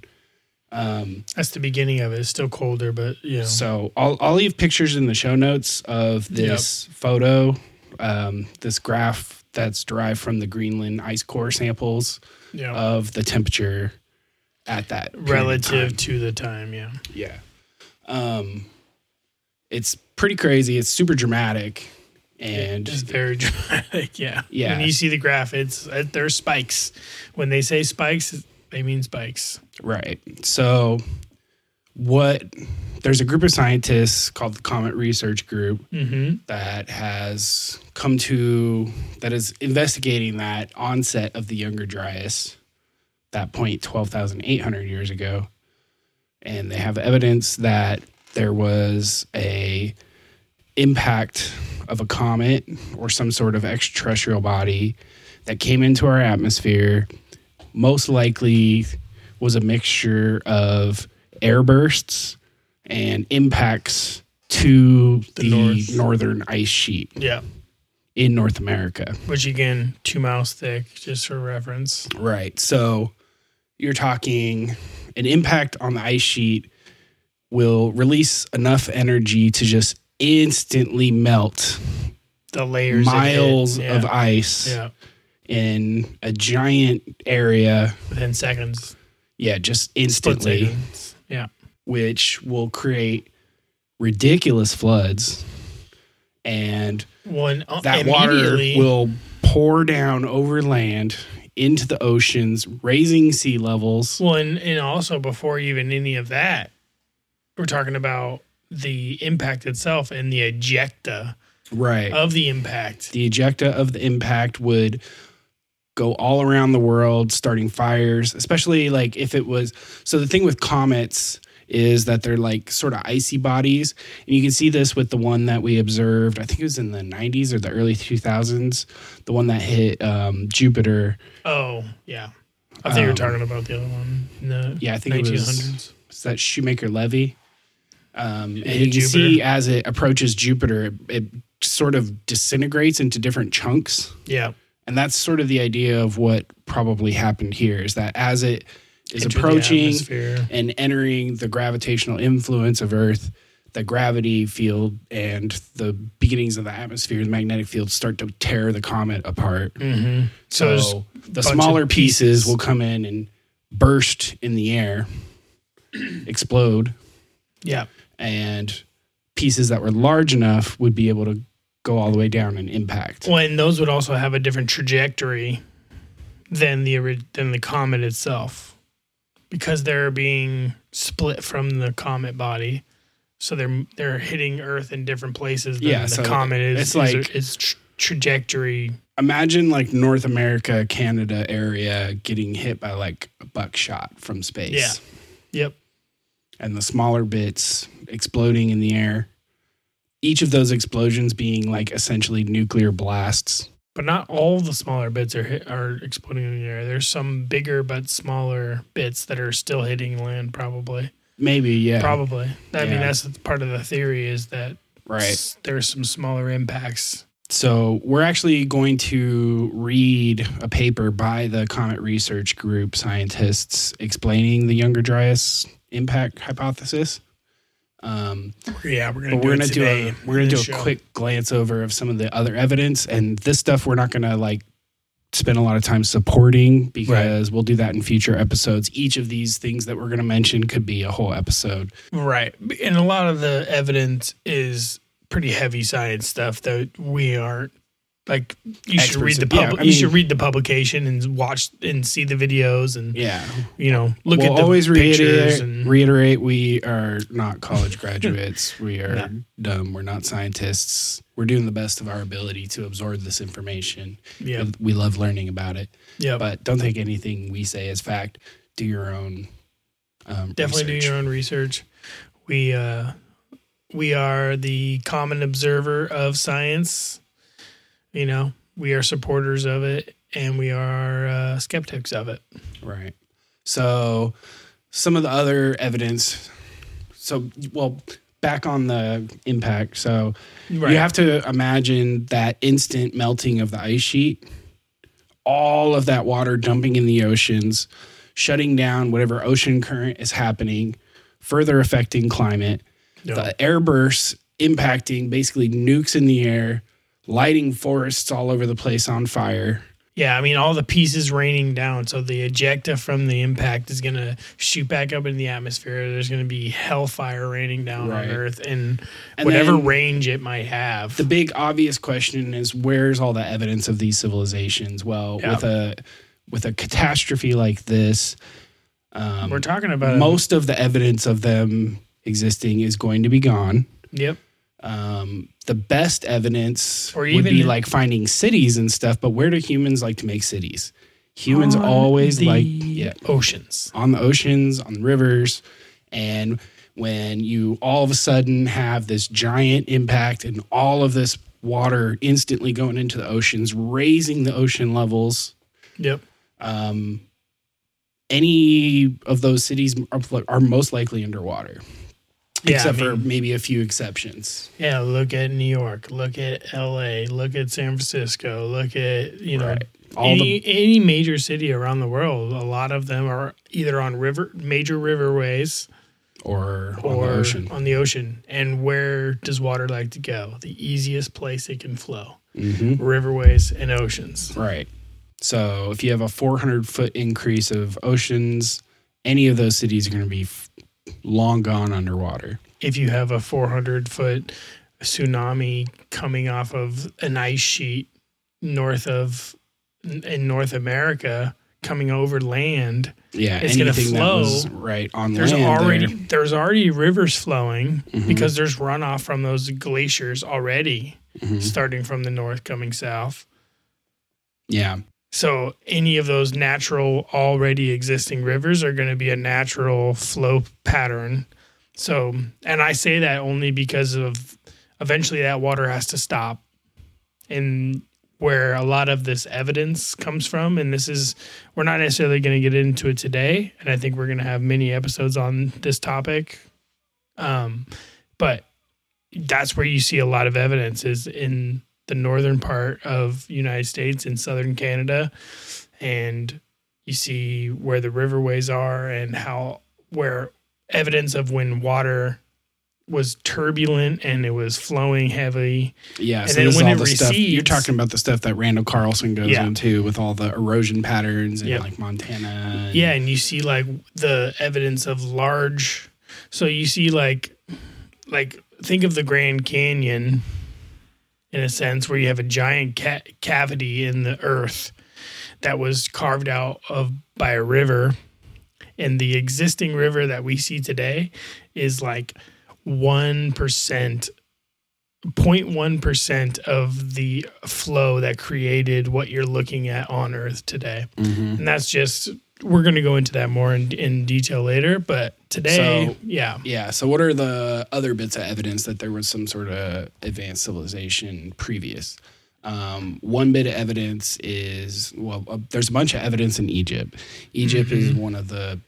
Um, that's the beginning of it. It's still colder, but yeah, So I'll I'll leave pictures in the show notes of this photo, um, this graph that's derived from the Greenland ice core samples yeah, of the temperature at that relative to the time. Yeah, Yeah, um, it's pretty crazy. It's super dramatic, and it's very dramatic. Yeah, Yeah. When you see the graph, it's uh, there's spikes. When they say spikes, they mean spikes. right. So what there's a group of scientists called the Comet Research Group Mm-hmm. that has come to that is investigating that onset of the Younger Dryas, that point 12,800 years ago, and they have evidence that there was a impact of a comet or some sort of extraterrestrial body that came into our atmosphere. Most likely was a mixture of air bursts and impacts to The the, north. northern ice sheet Yeah. in North America. Which again, two miles thick, just for reference. Right. So you're talking an impact on the ice sheet will release enough energy to just instantly melt The layers miles Yeah. of ice yeah in a giant area. within seconds, Yeah, just instantly, seconds. Yeah. which will create ridiculous floods. And One uh, that water will pour down over land into the oceans, raising sea levels. Well, and, and also before even any of that, we're talking about the impact itself and the ejecta Right. of the impact. the ejecta of the impact would go all around the world starting fires especially like if it was so the thing with comets is that they're like sort of icy bodies and you can see this with the one that we observed i think it was in the 90s or the early 2000s the one that hit um, jupiter Oh, yeah. I think you were Um, talking about the other one. The yeah i think it was 1900s. it's that shoemaker levy um, and you Jupiter. see as it approaches jupiter it, it sort of disintegrates into different chunks Yeah. And that's sort of the idea of what probably happened here is that as it is Entered the approaching and entering the gravitational influence of Earth, the gravity field and the beginnings of the atmosphere, the magnetic field start to tear the comet apart. Mm-hmm. So, So, the smaller pieces. pieces. will come in and burst in the air, explode, yeah. And pieces that were large enough would be able to go all the way down and impact. Well, and those would also have a different trajectory than the than the comet itself, because they're being split from the comet body. So they're they're hitting Earth in different places than Yeah, the so comet is. it's like- is tr- trajectory. imagine like North America, Canada area getting hit by like a buckshot from space. Yeah. Yep. And the smaller bits exploding in the air. Each of those explosions being like essentially nuclear blasts. But not all the smaller bits are hit, are exploding in the air. There's some bigger but smaller bits that are still hitting land. Probably. Maybe, yeah. Probably. I mean, that's part of the theory is that Right. there's some smaller impacts. So we're actually going to read a paper by the Comet Research Group scientists explaining the Younger Dryas impact hypothesis. Um, Yeah, we're gonna but we're gonna do today a we're gonna do a show. quick glance over of some of the other evidence and this stuff we're not gonna like spend a lot of time supporting because we'll do that in future episodes. Each of these things that we're gonna mention could be a whole episode. right, and a lot of the evidence is pretty heavy science stuff that we aren't like. You should read Experts- the yeah, pub- I you should read the publication and watch and see the videos and Yeah, you know look we'll at the always pictures reiterate, and reiterate we are not college graduates. we are No. dumb. We're not scientists. We're doing the best of our ability to absorb this information. yeah, We love learning about it, yeah. but don't take anything we say as fact. Do your own. Um, Definitely research. do your own research. We uh, we are the common observer of science. You know, we are supporters of it, and we are uh, skeptics of it. Right. So, some of the other evidence. So, well, back on the impact. So, Right. you have to imagine that instant melting of the ice sheet, all of that water dumping in the oceans, shutting down whatever ocean current is happening, further affecting climate. Yeah. The air bursts impacting basically nukes in the air, lighting forests all over the place on fire. Yeah, I mean, all the pieces raining down. So the ejecta from the impact is going to shoot back up into the atmosphere. There's going to be hellfire raining down Right. on Earth and, And whatever range it might have. The big obvious question is where's all the evidence of these civilizations? Well, Yeah. with a with a catastrophe like this, Um, We're talking about most of the evidence of them existing is going to be gone. Yep. Um, the best evidence Or would be like finding cities and stuff. But where do humans like to make cities? Humans always like yeah oceans. on the oceans, on the rivers, and when you all of a sudden have this giant impact and all of this water instantly going into the oceans, raising the ocean levels, Yep. um, any of those cities are, are most likely underwater, Yeah, except I for maybe a few exceptions. Yeah, look at New York, look at LA, look at San Francisco, look at, you know, Right. All any, the any major city around the world. A lot of them are either on river major riverways or on or the ocean. on the ocean. And where does water like to go? The easiest place it can flow. hmm Riverways and oceans. Right. So if you have a 400 foot increase of oceans, any of those cities are going to be f- long gone underwater. If you have a 400 foot tsunami coming off of an ice sheet north of in North America coming over land, Yeah, It's gonna anything flow. right on there's land already there. there's already rivers flowing Mhm. because there's runoff from those glaciers already Mhm. starting from the north coming south. Yeah, So any of those natural already existing rivers are going to be a natural flow pattern. So and I say that only because of eventually that water has to stop. And where a lot of this evidence comes from and this is we're not necessarily going to get into it today and I think we're going to have many episodes on this topic. Um but that's where you see a lot of evidence is in the northern part of United States and southern Canada and you see where the riverways are and how where evidence of when water was turbulent and it was flowing heavy. yeah. And so then when all it the stuff you're talking about. The stuff that Randall Carlson goes Yeah. into with all the erosion patterns in Yep. like Montana. and- Yeah, and you see like the evidence of large so you see like like think of the Grand Canyon in a sense where you have a giant ca- cavity in the earth that was carved out of by a river and the existing river that we see today is like 1% 0.1% of the flow that created what you're looking at on earth today Mhm. and that's just we're going to go into that more in, in detail later but today So- yeah Yeah. So, what are the other bits of evidence that there was some sort of advanced civilization previous? Um, one bit of evidence is well, uh, there's a bunch of evidence in Egypt. Egypt is one of the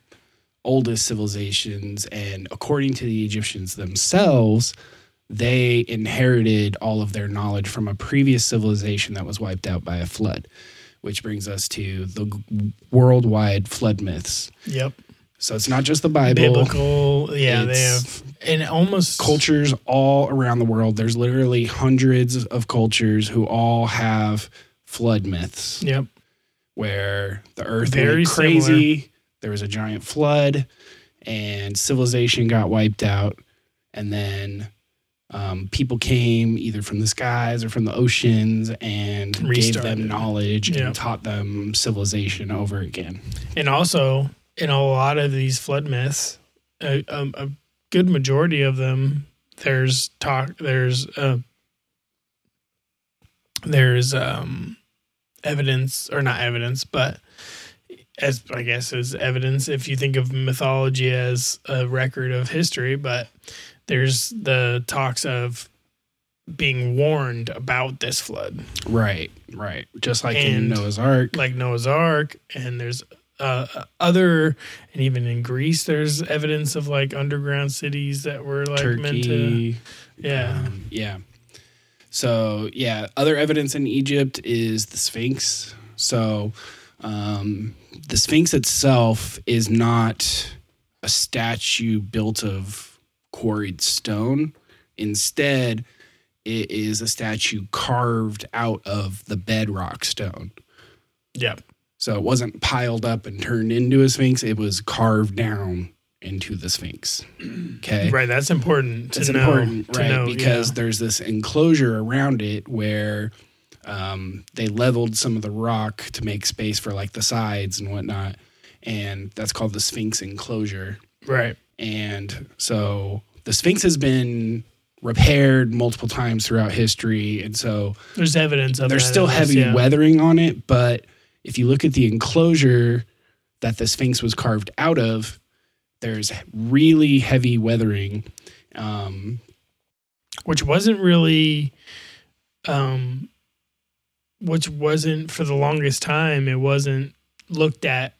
oldest civilizations, and according to the Egyptians themselves, they inherited all of their knowledge from a previous civilization that was wiped out by a flood. Which brings us to the worldwide flood myths. yep So it's not just the Bible biblical yeah they have and almost cultures all around the world. There's literally hundreds of cultures who all have flood myths yep where the earth Very went crazy, there was a giant flood, and civilization got wiped out, and then um, people came either from the skies or from the oceans and gave them knowledge Yep. and taught them civilization over again. and also in a lot of these flood myths a, a, a good majority of them there's talk there's uh there's um evidence or not evidence but as i guess as evidence if you think of mythology as a record of history but there's the talks of being warned about this flood Right, right. Just like in Noah's Ark. like Noah's Ark, and there's uh, other, and even in Greece, there's evidence of like underground cities that were like meant to, yeah, Um, yeah. So yeah, other evidence in Egypt is the Sphinx. So um, the Sphinx itself is not a statue built of quarried stone. Instead, it is a statue carved out of the bedrock stone. yeah, So it wasn't piled up and turned into a Sphinx. It was carved down into the Sphinx. Okay. right. That's important to It's know. important, to right? know, because yeah. there's this enclosure around it where um, they leveled some of the rock to make space for like the sides and whatnot. and that's called the Sphinx enclosure. Right. And so the Sphinx has been repaired multiple times throughout history, and so There's evidence of there's still this, heavy yeah. weathering on it. But if you look at the enclosure that the Sphinx was carved out of, there's really heavy weathering. Um, which wasn't really um which wasn't for the longest time it wasn't looked at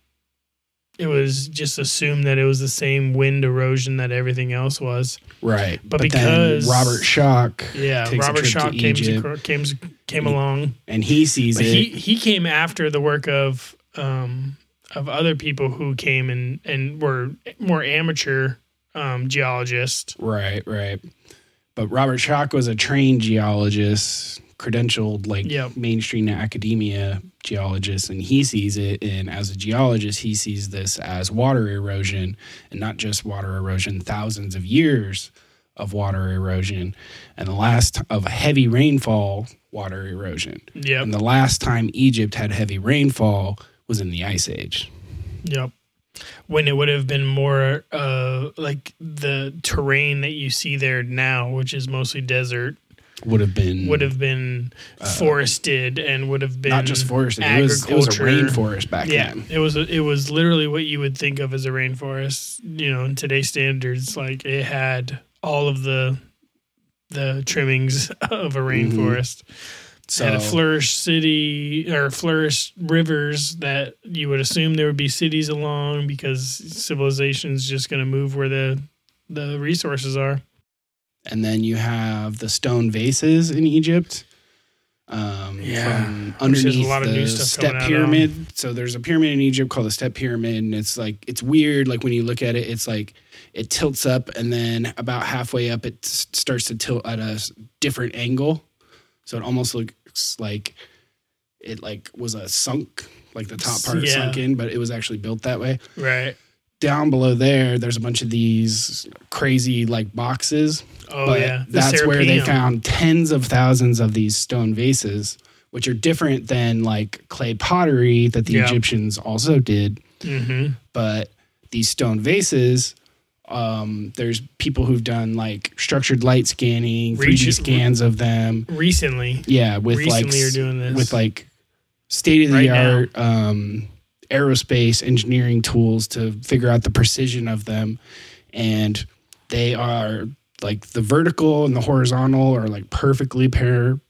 it was just assumed that it was the same wind erosion that everything else was. Right, But then because- Robert Schoch, yeah robert to came, to, came came along. And he sees but it. he he came after the work of um of other people who came and and were more amateur um geologists Right, right. But Robert Schoch was a trained geologist, credentialed like Yep. mainstream academia geologist, and he sees it. And as a geologist, he sees this as water erosion, and not just water erosion, thousands of years of water erosion, and the last of heavy rainfall water erosion. yep And the last time Egypt had heavy rainfall was in the Ice Age. Yep. When it would have been more uh like the terrain that you see there now, which is mostly desert, Would have been would have been forested and would have been Uh, not just forested. It was it was a rainforest back Yeah, then. it was it was literally what you would think of as a rainforest. You know, in today's standards, like it had all of the the trimmings of a rainforest. So had a flourished city or flourished rivers that you would assume there would be cities along because civilization's just going to move where the the resources are. And then you have the stone vases in Egypt. Um, Yeah. from there's a underneath lot of the new stuff step pyramid. So there's a pyramid in Egypt called the step pyramid, and it's like it's weird. Like when you look at it, it's like it tilts up, and then about halfway up, it starts to tilt at a different angle. So it almost looks like it like was a sunk, like the top part Yeah. sunk in, but it was actually built that way Right. Down below there, there's a bunch of these crazy like boxes. Oh but yeah. The that's where they found tens of thousands of these stone vases, which are different than like clay pottery that the Yeah. Egyptians also did. Mhm. But these stone vases, um, there's people who've done like structured light scanning, 3D scans of them. Recently, Yeah, with like recently, you're doing this with like state of the art um, aerospace engineering tools to figure out the precision of them, and they are like the vertical and the horizontal are like perfectly per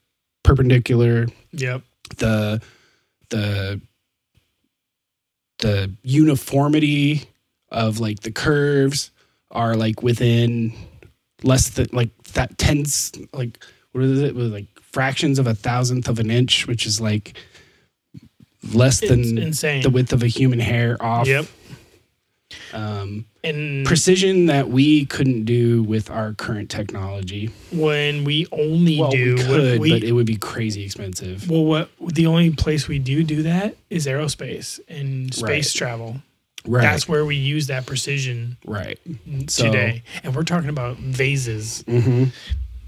perpendicular. Yep. The the the uniformity of like the curves are like within less than like that tens like what is it with like fractions of a thousandth of an inch which is like less It's than insane. the width of a human hair off Yep. um, And precision that we couldn't do with our current technology when we only well do we could we, but it would be crazy expensive well, what the only place we do do that is aerospace and space Right. travel. right That's where we use that precision right So- today. And we're talking about vases. hmm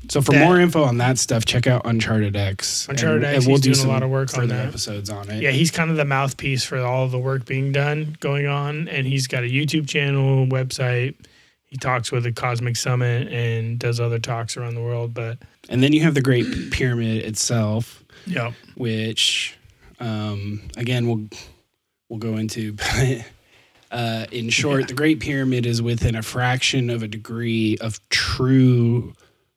so for That- more info on that stuff check out uncharted x Uncharted X, and we'll doing a lot of work on that. episodes on it Yeah, he's kind of the mouthpiece for all of the work being done going on. And he's got a YouTube channel, website. He talks with the Cosmic Summit and does other talks around the world. But and then you have the great pyramid itself yeah, which um, again we'll we'll go into. But uh, in short, Yeah. the Great Pyramid is within a fraction of a degree of true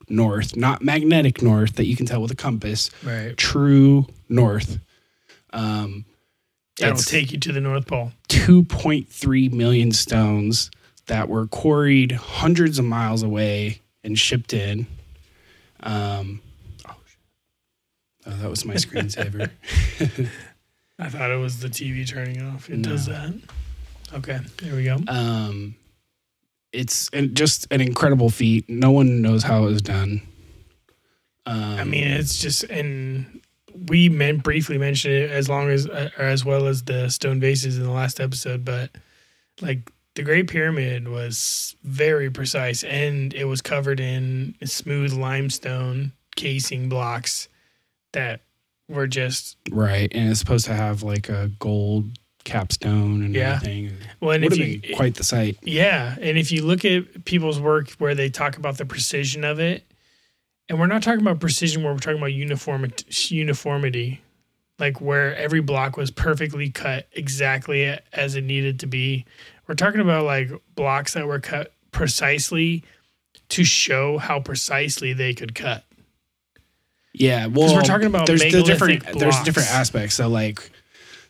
north, not magnetic north that you can tell with a compass. right. True north. Um, That'll take you to the North Pole. 2.3 million stones that were quarried hundreds of miles away and shipped in. Um, oh, oh, that was my screensaver. I thought it was the TV turning off. It No. does that. Okay, there we go. Um, it's just an incredible feat. No one knows how it was done. Um, I mean, it's just and we meant briefly mentioned it as long as uh, or as well as the stone vases in the last episode, but like the Great Pyramid was very precise and it was covered in smooth limestone casing blocks that were just right, and it's supposed to have like a gold capstone and Yeah. everything. Well, and Would if you quite the sight. Yeah, and if you look at people's work where they talk about the precision of it, and we're not talking about precision where we're talking about uniformity, uniformity, like where every block was perfectly cut exactly as it needed to be. We're talking about like blocks that were cut precisely to show how precisely they could cut. Yeah, well, we're talking about there's the different there's different aspects. So like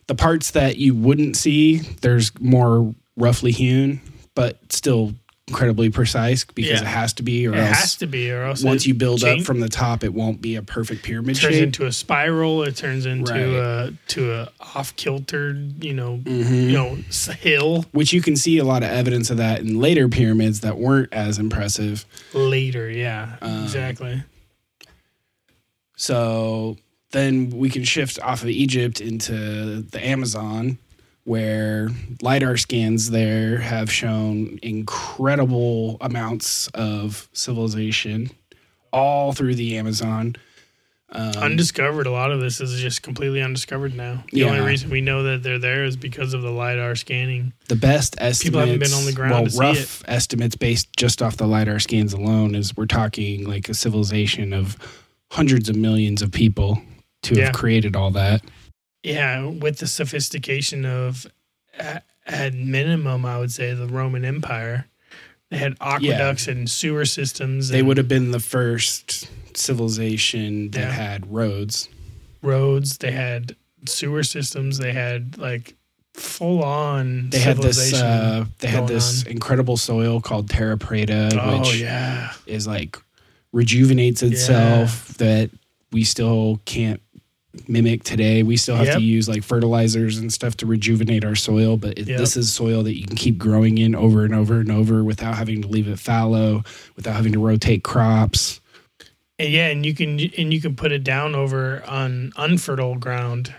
the parts that you wouldn't see, there's more roughly hewn, but still incredibly precise because Yeah. it has to be, or It else has to be, or else once you build change- up from the top, it won't be a perfect pyramid It turns shape. into a spiral. It turns into Right. a to a off kilter, you know, Mhm. you know, hill. Which you can see a lot of evidence of that in later pyramids that weren't as impressive. later. Yeah, Um, exactly. So then we can shift off of Egypt into the Amazon, where LIDAR scans there have shown incredible amounts of civilization all through the Amazon. Um, undiscovered. A lot of this is just completely undiscovered now. The Yeah. only reason we know that they're there is because of the lidar scanning. the best estimates, People haven't been on the ground well, to see rough estimates based just off the LIDAR scans alone is we're talking like a civilization of hundreds of millions of people to Yeah. have created all that. Yeah, with the sophistication of, at, at minimum, I would say the Roman Empire. They had aqueducts and sewer systems. They and would have been the first civilization that Yeah. had roads. roads. They had sewer systems. They had like full on. They had this. Uh, they had this on. incredible soil called terra preta, Oh which yeah, is like rejuvenates itself. That we still can't mimic today. We still have Yep. to use like fertilizers and stuff to rejuvenate our soil, but it, Yep. this is soil that you can keep growing in over and over and over without having to leave it fallow, without having to rotate crops. And yeah, and you can and you can put it down over on unfertile ground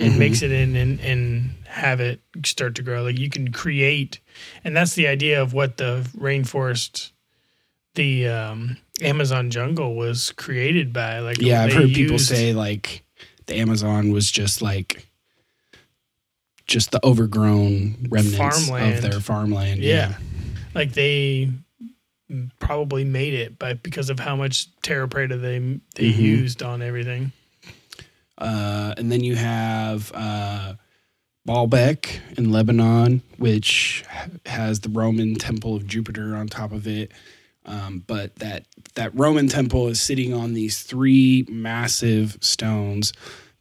and Mhm. mix it in and and have it start to grow. Like you can create, and that's the idea of what the rainforest, the um, Amazon jungle was created by. Like Yeah, I've heard people say like the Amazon was just like just the overgrown remnants Farmland. of their farmland. Yeah. like they probably made it by because of how much terra preta they they Mhm. used on everything. Uh, and then you have uh, Baalbek in Lebanon, which has the Roman temple of Jupiter on top of it. Um, but that that Roman temple is sitting on these three massive stones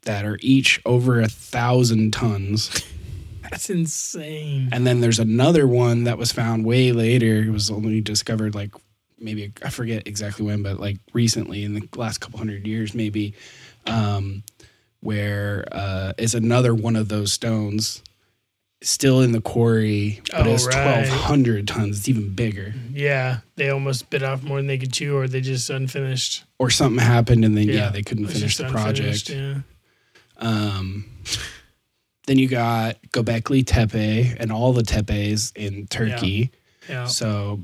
that are each over a thousand tons. That's insane. And then there's another one that was found way later. It was only discovered like maybe I forget exactly when, but like recently in the last couple hundred years, maybe, um, where uh, is another one of those stones still in the quarry, but Oh, it's right. 1,200 tons. It's even bigger. Yeah, they almost bit off more than they could chew, or they just unfinished. Or something happened and then, yeah, Yeah, they couldn't finish the project. Yeah. Um, then you got Gobekli Tepe and all the tepes in Turkey. Yeah. So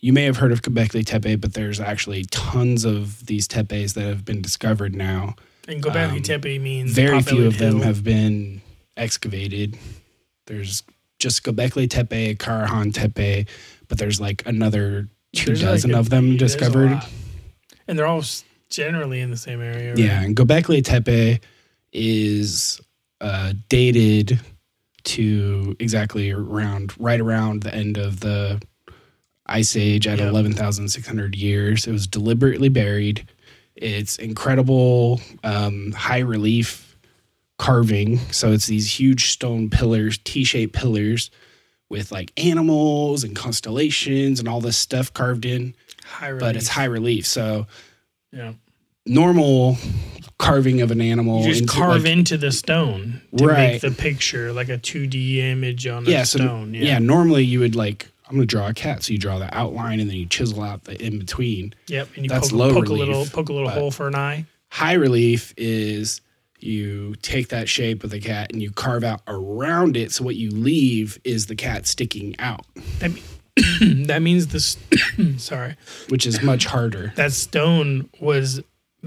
you may have heard of Göbekli Tepe, but there's actually tons of these tepes that have been discovered now. And Gobekli Um, Tepe means Very few of them have been excavated. There's just Göbekli Tepe, Karahan Tepe, but there's like another two There's like dozen a- of them discovered. and they're all generally in the same area. right? Yeah, and Göbekli Tepe is uh, dated to exactly around right around the end of the ice age at Yep. 11,600 years. It was deliberately buried. It's incredible um, high relief carving. So it's these huge stone pillars, T-shaped pillars with like animals and constellations and all this stuff carved in, high relief. but it's high relief. So Yeah, normal carving of an animal you just into, carve like- into the stone to Right. make the picture like a two D image on a so stone. yeah. normally you would like I'm gonna draw a cat, so you draw the outline and then you chisel out the in between. Yep, and you That's poke, low poke a little poke a little hole for an eye. High relief is you take that shape of the cat and you carve out around it, so what you leave is the cat sticking out, That, that means this. sorry, which is much harder. that stone was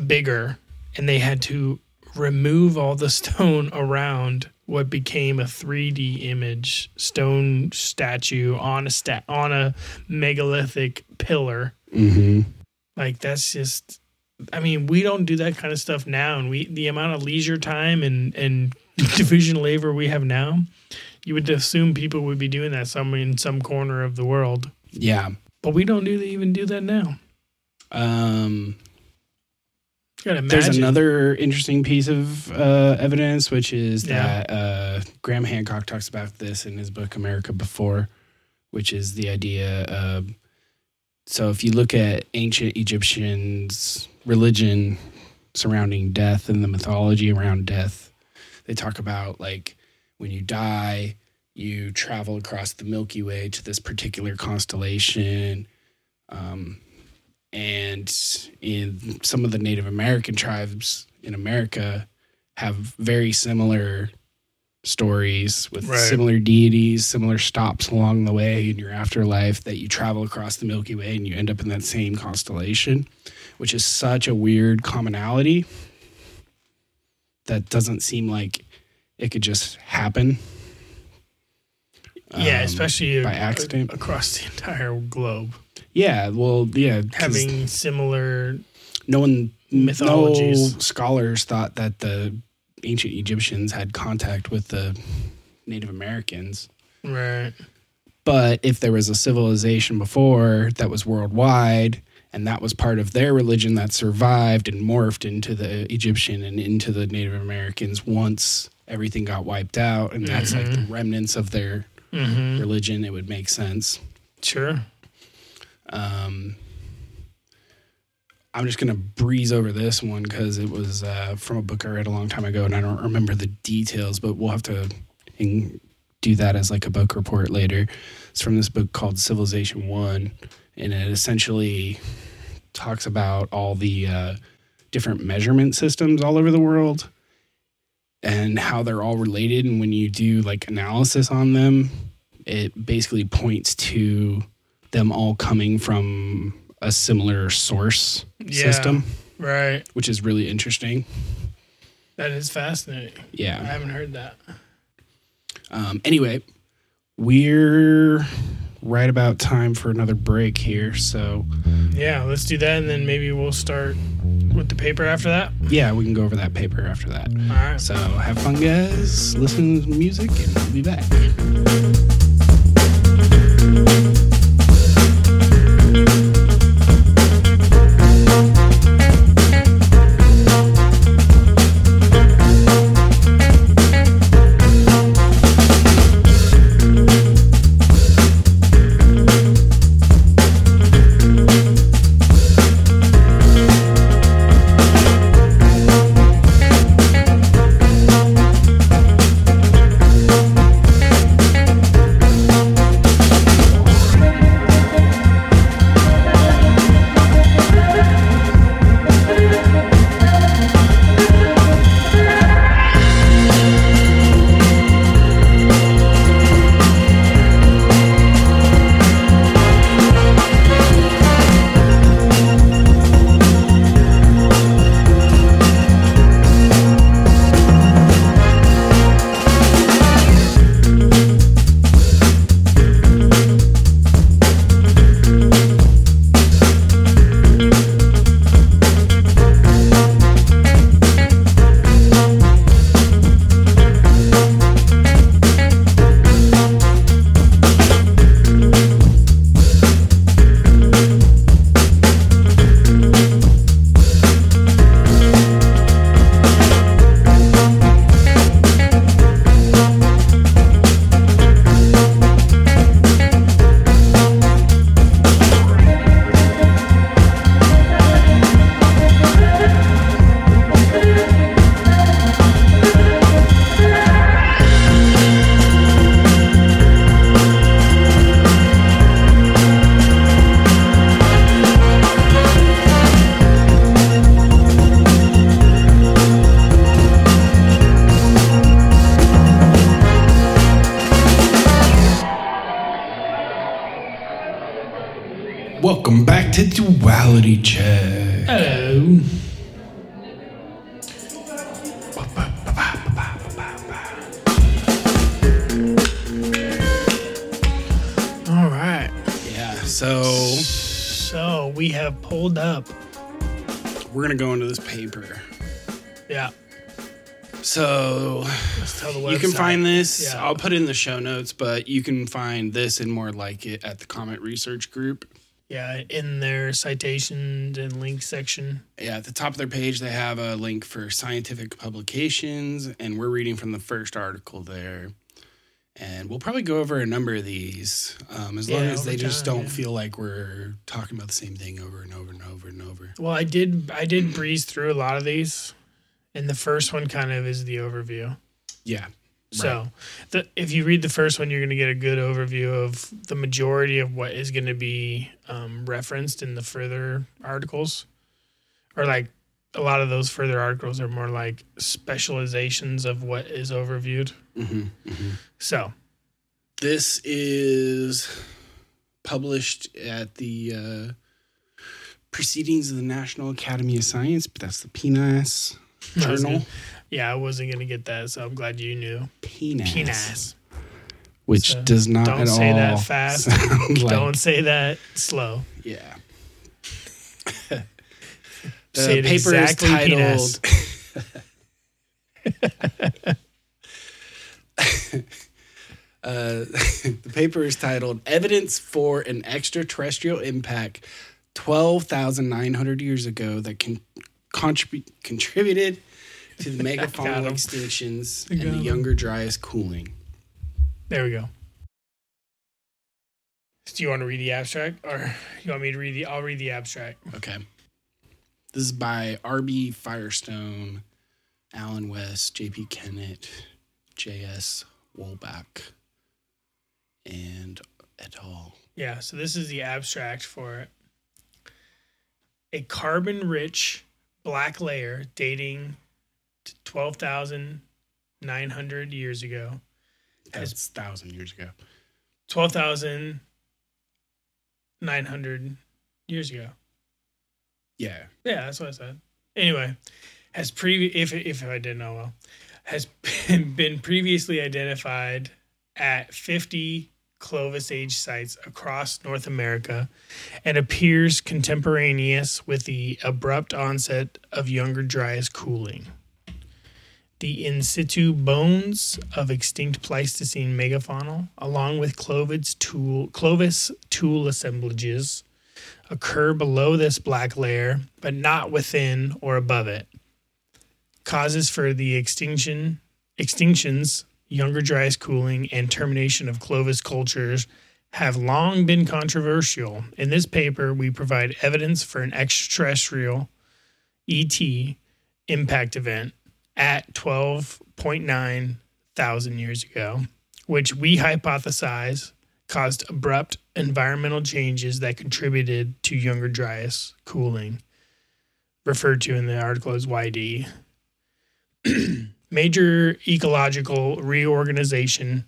bigger, and they had to remove all the stone around what became a 3D image stone statue on a sta- on a megalithic pillar. Mm-hmm. Like that's just I mean, we don't do that kind of stuff now and we the amount of leisure time and and division labor we have now, you would assume people would be doing that somewhere in some corner of the world. Yeah. But we don't do even do that now. Um, there's another interesting piece of uh, evidence, which is Yeah. that uh, Graham Hancock talks about this in his book America Before, which is the idea of. So if you look at ancient Egyptians' religion surrounding death and the mythology around death, they talk about like when you die, you travel across the Milky Way to this particular constellation. Um, and in some of the Native American tribes in America have very similar stories with Right. similar deities, similar stops along the way in your afterlife that you travel across the Milky Way and you end up in that same constellation, which is such a weird commonality that doesn't seem like it could just happen. yeah, um, especially by a- accident. across the entire globe, Yeah, well, yeah, having similar. no one mythologies. no scholars thought that the ancient egyptians had contact with the native americans Right. but if there was a civilization before that was worldwide and that was part of their religion that survived and morphed into the egyptian and into the native americans once everything got wiped out and that's like the remnants of their Mm-hmm. religion it would make sense Sure. Um, I'm just gonna breeze over this one because it was uh, from a book I read a long time ago, and I don't remember the details. But we'll have to in- do that as like a book report later. It's from this book called Civilization One, and it essentially talks about all the uh, different measurement systems all over the world and how they're all related. And when you do like analysis on them, it basically points to them all coming from a similar source Yeah. system, Right. which is really interesting. That is fascinating. Yeah. I haven't heard that. Um, anyway, we're right about time for another break here. So, Yeah, let's do that, and then maybe we'll start with the paper after that. yeah, we can go over that paper after that. All right. So, have fun, guys. Listen to music, and we'll be back. You can find this. Yeah. I'll put it in the show notes, but you can find this and more like it at the Comet Research Group. Yeah, in their citations and link section. Yeah, at the top of their page, they have a link for scientific publications, and we're reading from the first article there. And we'll probably go over a number of these um, as long as they just time, don't yeah. feel like we're talking about the same thing over and over and over and over. Well, I did I did breeze through a lot of these, and the first one kind of is the overview. Yeah. So, the, if you read the first one, you're going to get a good overview of the majority of what is going to be um, referenced in the further articles, or like a lot of those further articles are more like specializations of what is overviewed. hmm hmm So, This is published at the uh, Proceedings of the National Academy of Science, but that's the PNAS journal. Gonna- yeah, I wasn't going to get that, so I'm glad you knew. PNAS. Penis. Which So, does not don't at say that fast. sound like- Don't say that slow. Yeah. the Say it paper exactly, is titled. uh, the paper is titled "Evidence for an Extraterrestrial Impact 12,900 Years Ago That Can contribute Contributed to the Megafaunal. Extinctions and the. Younger Dryas Cooling." There we go. Do you want to read the abstract, or you want me to read the? I'll read the abstract. Okay. This is by R.B. Firestone, Allen West, J.P. Kennett, J.S. Wolbach, and et al. Yeah. So this is the abstract for it. A carbon-rich black layer dating to twelve thousand nine hundred years ago. That's thousand years ago. Twelve thousand nine hundred years ago. Yeah. Yeah, that's what I said. Anyway, has previ- if if I didn't know well, has been, been previously identified at 50 Clovis age sites across North America and appears contemporaneous with the abrupt onset of Younger Dryas cooling. The in situ bones of extinct Pleistocene megafaunal, along with Clovis tool, Clovis tool assemblages, occur below this black layer, but not within or above it. Causes for the extinction, extinctions, younger dryas cooling, and termination of Clovis cultures have long been controversial. In this paper, we provide evidence for an extraterrestrial ET impact event at 12.9 thousand years ago, which we hypothesize caused abrupt environmental changes that contributed to younger dryas cooling, referred to in the article as YD. Major ecological reorganization,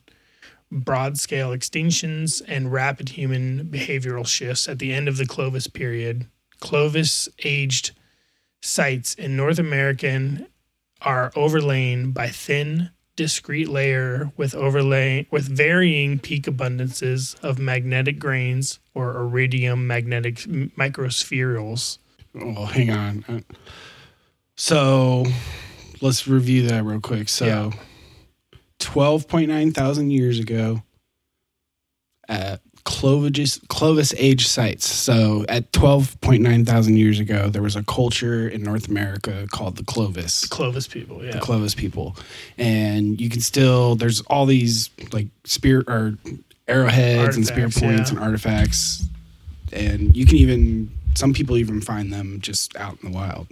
broad scale extinctions, and rapid human behavioral shifts at the end of the Clovis period. Clovis aged sites in North American are overlain by thin, discrete layer with overlay with varying peak abundances of magnetic grains or iridium magnetic microspherules. Oh, hang on. Uh, So let's review that real quick. So Yeah. 12.9 thousand years ago at Clovis, Clovis age sites. So at 12.9 thousand years ago, there was a culture in North America called the Clovis. Clovis people, yeah. the Clovis people, and you can still there's all these like spear or arrowheads and spear points yeah. and artifacts, and you can even some people even find them just out in the wild,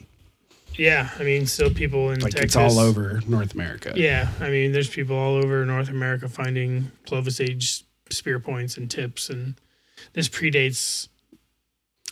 yeah, I mean, so people in like Texas. it's all over North America. Yeah, I mean, there's people all over North America finding Clovis age spear points and tips, and this predates.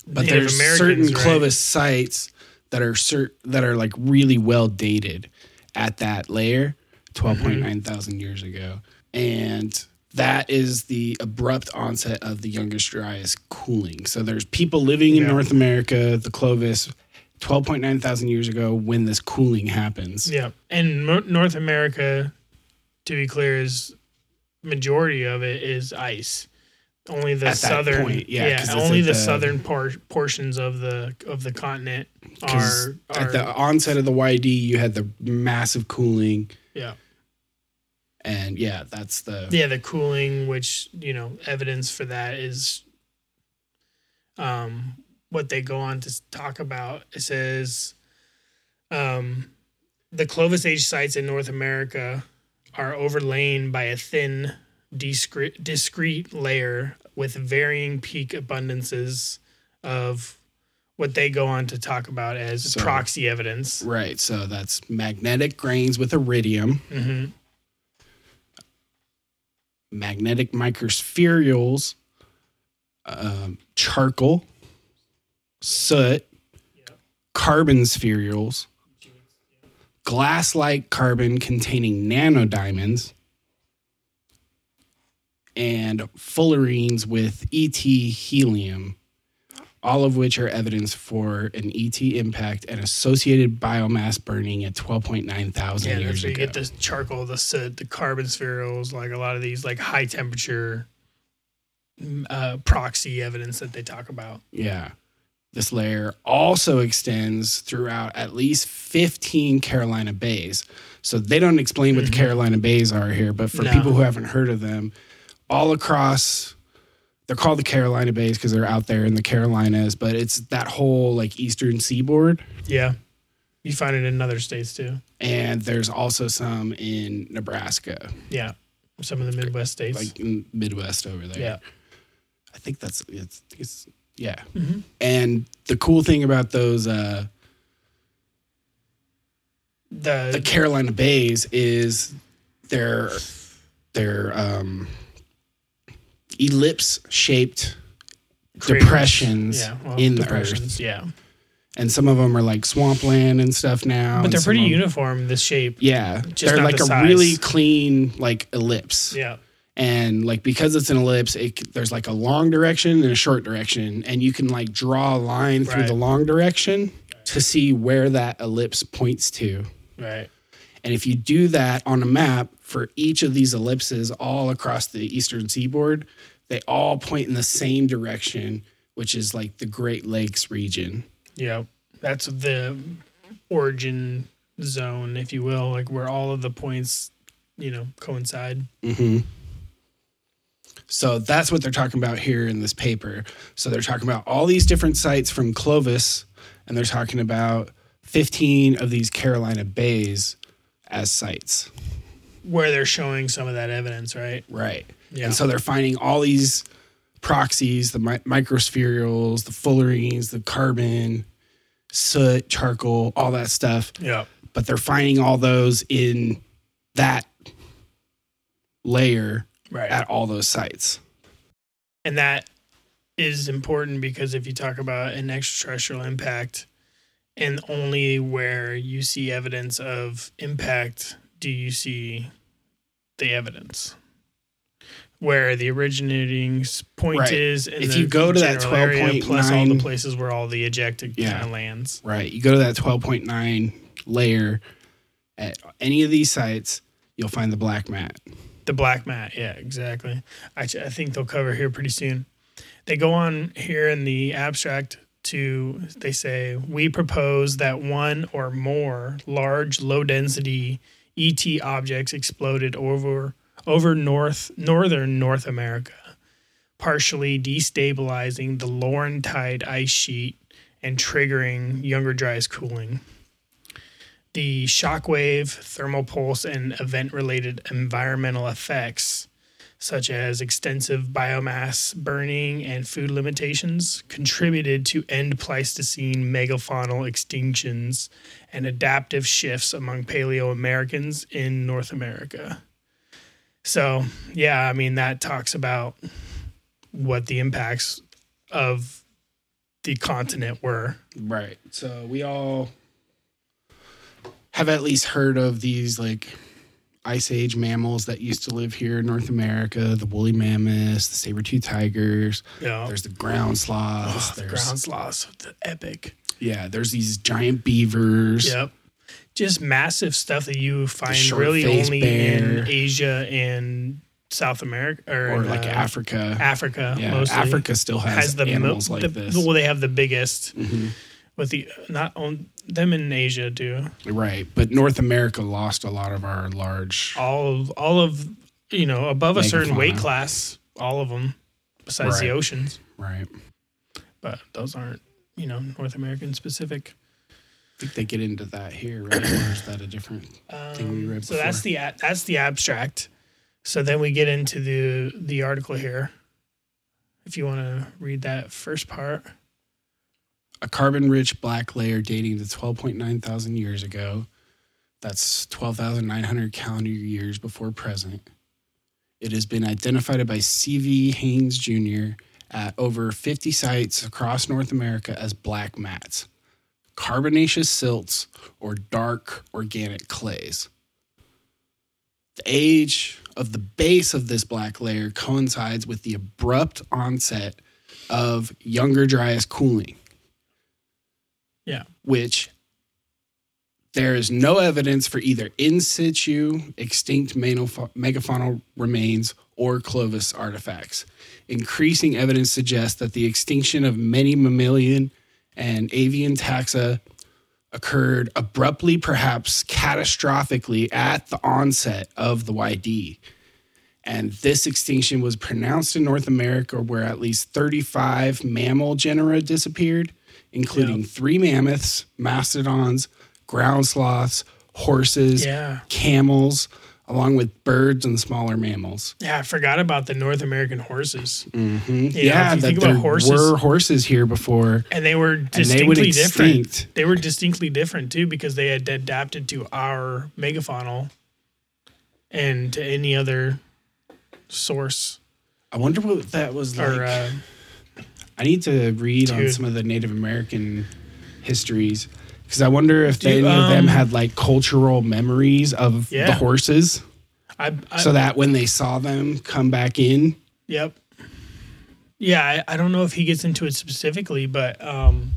but Native there's Americans, certain right? Clovis sites that are cert that are like really well dated at that layer, twelve point mm-hmm. nine thousand years ago, and that is the abrupt onset of the youngest dryas cooling. So there's people living in Yeah. North America, the Clovis, twelve point nine thousand years ago when this cooling happens. Yeah, and North America, to be clear, is majority of it is ice. only the southern point, yeah, it's only the, the- southern por- portions of the of the continent are, at the onset of the YD, you had the massive cooling, yeah. And yeah, that's the yeah the cooling which you know evidence for that is um what they go on to talk about. It says um the clovis age sites in north america are overlain by a thin discrete discrete layer with varying peak abundances of what they go on to talk about as So- proxy evidence. Right. So that's magnetic grains with iridium, hmm magnetic microspherules, um, charcoal, soot, carbon spherules, glass-like carbon containing nanodiamonds, and fullerenes with ET helium, all of which are evidence for an ET impact and associated biomass burning at 12.9 thousand Yeah, years that's where you ago. get the charcoal, the soot, the carbon spherules, like a lot of these like high temperature mm, uh, proxy evidence that they talk about. Yeah. This layer also extends throughout at least 15 Carolina bays. So they don't explain what the mm-hmm. Carolina bays are here, but for No. people who haven't heard of them, all across, they're called the Carolina bays because they're out there in the Carolinas, but it's that whole like eastern seaboard. Yeah, you find it in other states too. And there's also some in Nebraska, Yeah, some of the Midwest states. like in Midwest over there. yeah, I think that's it's, it's yeah. Mhm. And the cool thing about those uh the, the Carolina Bays is their their um ellipse shaped depressions yeah, well, in the earth. Yeah, And some of them are like swampland and stuff now. but they're pretty of 'em- uniform. This shape. Yeah. just they're not like the a size. really clean like ellipse. Yeah, And like because it's an ellipse, it, there's like a long direction and a short direction and you can like draw a line through Right. the long direction to see where that ellipse points to. right. And if you do that on a map for each of these ellipses all across the eastern seaboard, they all point in the same direction, which is like the Great Lakes region. Yeah, that's the origin zone, if you will, like where all of the points, you know, coincide. Mm-hmm. So that's what they're talking about here in this paper. So they're talking about all these different sites from Clovis, and they're talking about 15 of these Carolina bays as sites. Where they're showing some of that evidence, right? Right. Yeah. And so they're finding all these proxies, the mi- microspherules, the fullerenes, the carbon, soot, charcoal, all that stuff. Yeah. But they're finding all those in that layer Right. at all those sites. And that is important because if you talk about an extraterrestrial impact and only where you see evidence of impact do you see the evidence. Where the originating point Right. is in If you go to that general area, plus all the places where all the ejected Yeah. kind of lands. Right. You go to that 12.9 layer at any of these sites, you'll find the black mat. The black mat, yeah, exactly. I, I think they'll cover here pretty soon. They go on here in the abstract to they say we propose that one or more large low density ET objects exploded over over north northern North America, partially destabilizing the Laurentide ice sheet and triggering Younger Dryas cooling. The shockwave, thermal pulse, and event related environmental effects, such as extensive biomass burning and food limitations, contributed to end Pleistocene megafaunal extinctions and adaptive shifts among Paleo Americans in North America. So, yeah, I mean, that talks about what the impacts of the continent were. Right. So we all have at least heard of these like ice age mammals that used to live here in North America, the woolly mammoths, the saber-toothed tigers, Yeah. there's the ground sloths, Oh, the ground sloths, the epic. yeah, there's these giant beavers. Yep. Just massive stuff that you find really only bear. in Asia and South America or, or like uh, Africa. Africa yeah, mostly. Africa still has, has the mo- animals like the- this. Well, they have the biggest Mhm. With the not on them in Asia do. Right, but North America lost a lot of our large. All of all of you know above a certain weight class, all of them besides the oceans, Right, but those aren't you know North American specific. I think they get into that here, right? or is that a different? thing we Um, read so that's the that's the abstract. So then we get into the the article here. If you want to read that first part. A carbon rich black layer dating to 12.9 thousand years ago. That's 12,900 calendar years before present. It has been identified by C.V. Haynes Jr. at over 50 sites across North America as black mats, carbonaceous silts, or dark organic clays. The age of the base of this black layer coincides with the abrupt onset of younger dryas cooling Yeah. which there is no evidence for either in situ extinct megafaunal remains or Clovis artifacts. Increasing evidence suggests that the extinction of many mammalian and avian taxa occurred abruptly, perhaps catastrophically, at the onset of the YD. And this extinction was pronounced in North America, where at least 35 mammal genera disappeared, including Yeah. three mammoths, mastodons, ground sloths, horses, Yeah. camels, along with birds and smaller mammals. Yeah, I forgot about the North American horses. Mm-hmm. Yeah, Yeah, if you that think about there horses- were horses here before, And they were and they distinctly different. They were distinctly different too because they had adapted to our megafaunal and to any other source I wonder what that was like. or uh, I need to read on some of the Native American histories because I wonder if Dude, any of them um, had like cultural memories of Yeah. the horses, I, I so that when they saw them come back in, Yep. Yeah, I, I don't know if he gets into it specifically, but um,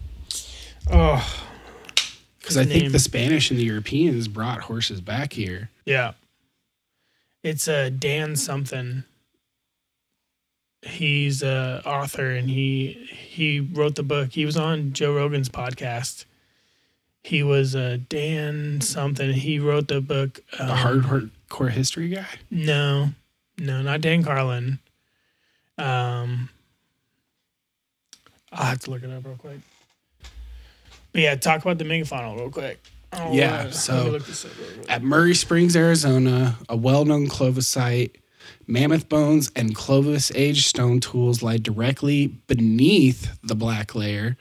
oh because I think the Spanish and the Europeans brought horses back here. yeah, it's uh, Dan something. He's a author and he he wrote the book. He was on Joe Rogan's podcast. He was a Dan something. He wrote the book. Um, The hardcore history guy. No, no, not Dan Carlin. Um, I'll have to look it up real quick. But yeah, talk about the megafaunal real quick. Oh, Yeah, me so- look this up real quick. At Murray Springs, Arizona, a well-known Clovis site, mammoth bones and Clovis age stone tools lie directly beneath the black layer,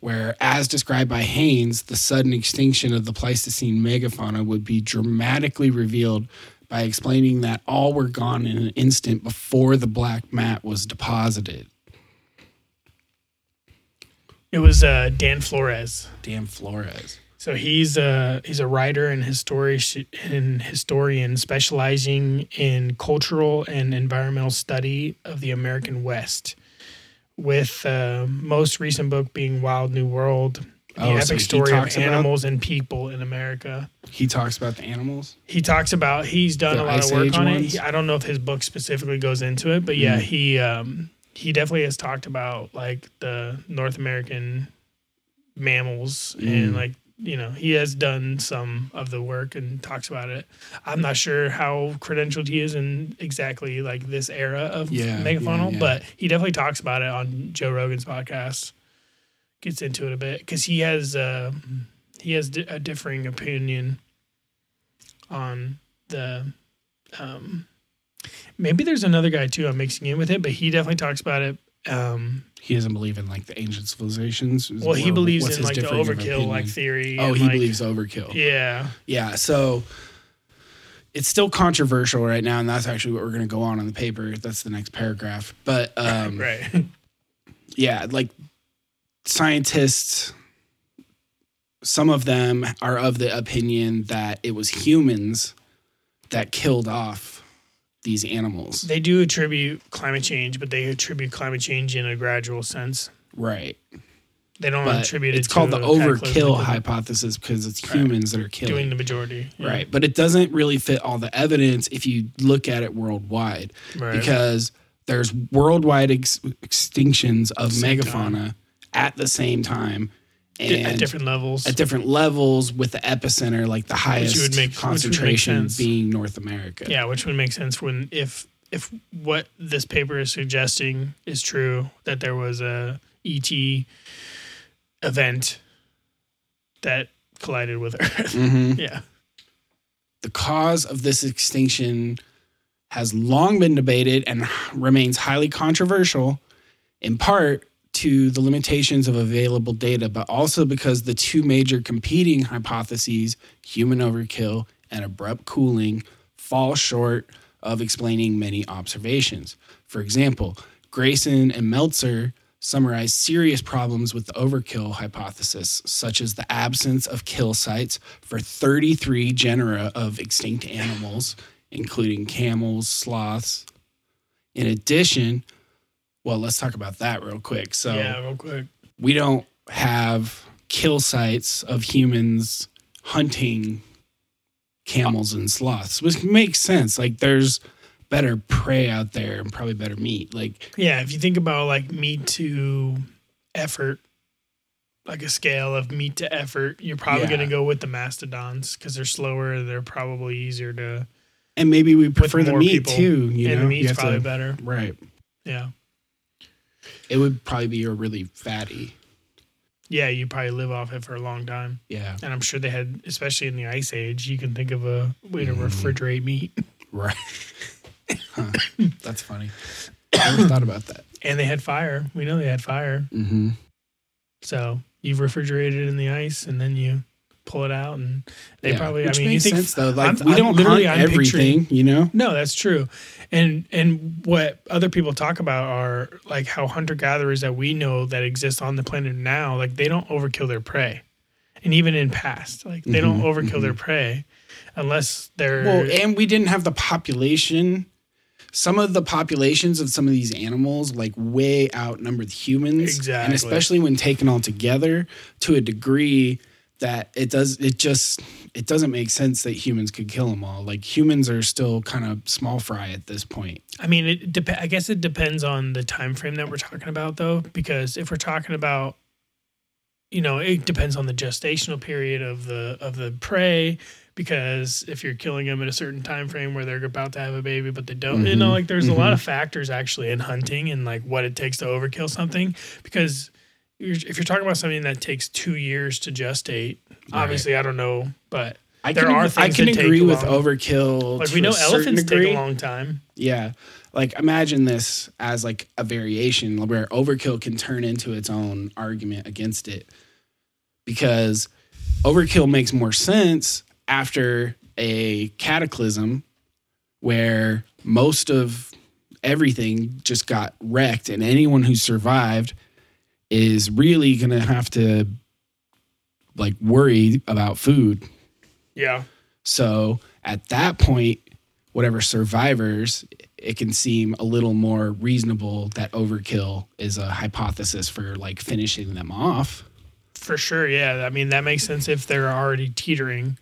where, as described by Haynes, the sudden extinction of the Pleistocene megafauna would be dramatically revealed by explaining that all were gone in an instant before the black mat was deposited. It was uh, Dan Flores. Dan Flores. So he's a he's a writer and historian and historian specializing in cultural and environmental study of the American West. With uh, most recent book being Wild New World, the Oh, epic he story of about- animals and people in America. He talks about the animals. He talks about he's done The a lot of work Age on ones? it. I don't know if his book specifically goes into it, but yeah, Mm. he um, he definitely has talked about like the North American mammals and Mm. like you know he has done some of the work and talks about it. I'm not sure how credentialed he is in exactly like this era of Yeah, megafaunal, yeah, yeah. but he definitely talks about it on Joe Rogan's podcast. Gets into it a bit because he has uh, he has a differing opinion on the um maybe there's another guy too i'm mixing in with it but he definitely talks about it um He doesn't believe in like the ancient civilizations. well he believes what's in like the overkill like theory Oh, he like- believes overkill. yeah Yeah, so it's still controversial right now, and that's actually what we're going to go on in the paper. That's the next paragraph. But um, right yeah, like scientists, some of them are of the opinion that it was humans that killed off these animals. they do attribute climate change but they attribute climate change in a gradual sense Right. They don't but attribute it. it's called the overkill hypothesis because it's Right. humans that are killing. doing the majority. Yeah. Right. But it doesn't really fit all the evidence if you look at it worldwide Right. because there's worldwide ex- extinctions of megafauna at the same time and at different levels. at different levels with the epicenter, like the highest would make- which would make concentration sense. being North America. yeah, which would make sense when if if what this paper is suggesting is true that there was a ET event that collided with Earth. Mhm. yeah. The cause of this extinction has long been debated and remains highly controversial, in part to the limitations of available data, but also because the two major competing hypotheses, human overkill and abrupt cooling, fall short of explaining many observations. For example, Grayson and Meltzer summarize serious problems with the overkill hypothesis, such as the absence of kill sites for 33 genera of extinct animals, including camels, sloths. In addition, well, let's talk about that real quick. So, yeah, real quick. we don't have kill sites of humans hunting camels and sloths, which makes sense. Like there's better prey out there and probably better meat. Like Yeah, if you think about like meat to effort, like a scale of meat to effort, you're probably Yeah. going to go with the mastodons because they're slower. They're probably easier to, and maybe we prefer the meat people, too, you and know. the meat's probably to- better. Right. Yeah. It would probably be a really fatty. Yeah, you probably live off it for a long time. Yeah. And I'm sure they had, especially in the ice age, you can think of a way to Mhm. refrigerate meat. Right. Huh. That's funny. I never thought about that. And they had fire. We know they had fire. Mm-hmm. So you refrigerate it in the ice and then you pull it out. And they probably, Which I mean, you makes think sense though. Like I'm- we I'm don't hunt literally- I'm everything, you know. No, that's true. And and what other people talk about are like how hunter gatherers that we know that exist on the planet now, like they don't overkill their prey. And even in past, like they don't Mhm, overkill their prey unless they're Well, and we didn't have the population. Some of the populations of some of these animals like way outnumbered humans, Exactly. and especially when taken all together to a degree that it does it just it doesn't make sense that humans could kill them all. Like humans are still kind of small fry at this point. I mean, it dep- I guess it depends on the time frame that we're talking about, though, because if we're talking about, you know, it depends on the gestational period of the of the prey. Because if you're killing them at a certain time frame where they're about to have a baby, but they don't, you know, Mhm, like there's a lot of factors actually in hunting and like what it takes to overkill something. Because you're, if you're talking about something that takes two years to gestate, obviously I don't know, but I There can, are I can agree with long. overkill. like we know elephants degree. take a long time. Yeah. Like imagine this as like a variation where overkill can turn into its own argument against it. Because overkill makes more sense after a cataclysm where most of everything just got wrecked and anyone who survived is really going to have to like worry about food Yeah. so at that point, whatever survivors, it can seem a little more reasonable that overkill is a hypothesis for like finishing them off. For sure, yeah. I mean, that makes sense if they're already teetering.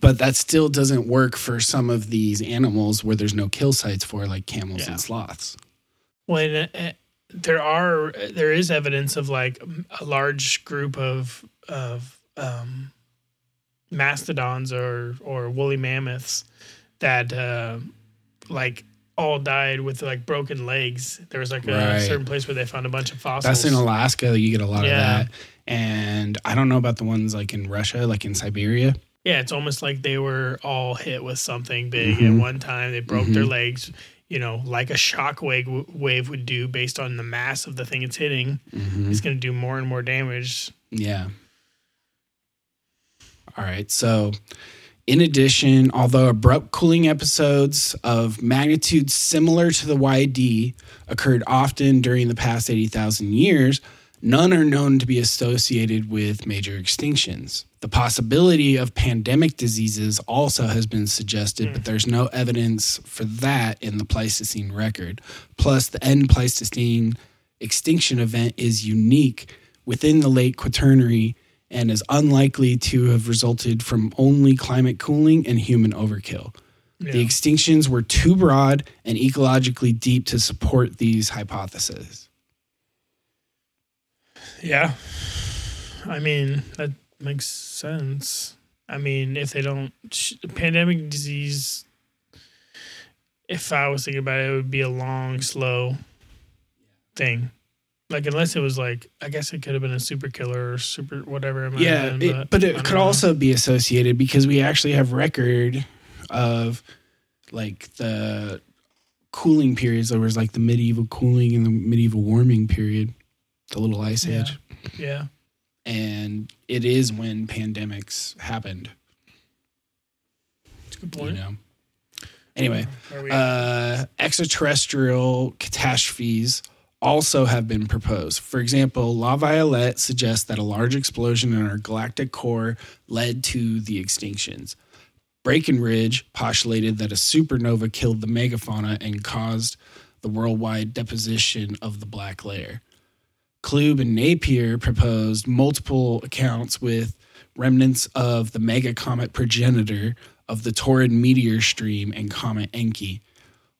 But that still doesn't work for some of these animals where there's no kill sites for, like camels Yeah. and sloths. When uh, there are, there is evidence of like a large group of of um, mastodons or or woolly mammoths that uh, like all died with like broken legs. There was like a Right. certain place where they found a bunch of fossils. That's in Alaska. You get a lot Yeah. of that. And I don't know about the ones like in Russia, like in Siberia. Yeah, it's almost like they were all hit with something big at Mhm. one time. They broke their Mhm. legs, you know, like a shock wave, wave would do based on the mass of the thing it's hitting. Mhm. It's going to do more and more damage. Yeah. All right. So, in addition, although abrupt cooling episodes of magnitude similar to the YD occurred often during the past 80,000 years, none are known to be associated with major extinctions. The possibility of pandemic diseases also has been suggested, but mm. there's no evidence for that in the Pleistocene record. Plus, the end Pleistocene extinction event is unique within the late Quaternary and is unlikely to have resulted from only climate cooling and human overkill. Yeah. The extinctions were too broad and ecologically deep to support these hypotheses. Yeah. I mean, that makes sense. I mean, if they don't, sh- pandemic disease, if I was thinking about it, it would be a long, slow thing. Like, unless it was like, I guess it could have been a super killer or super whatever. It might Yeah, been, it- but it could know. also be associated because we actually have record of like the cooling periods. There was like the medieval cooling and the medieval warming period, the little ice Yeah. age, Yeah. And it is when pandemics happened. That's a good You point. know. Anyway, Where are we uh, extraterrestrial catastrophes also have been proposed. For example, La Violette suggests that a large explosion in our galactic core led to the extinctions. Brakenridge postulated that a supernova killed the megafauna and caused the worldwide deposition of the black layer. Klube and Napier proposed multiple accounts with remnants of the mega comet progenitor of the Taurid meteor stream and comet Enki.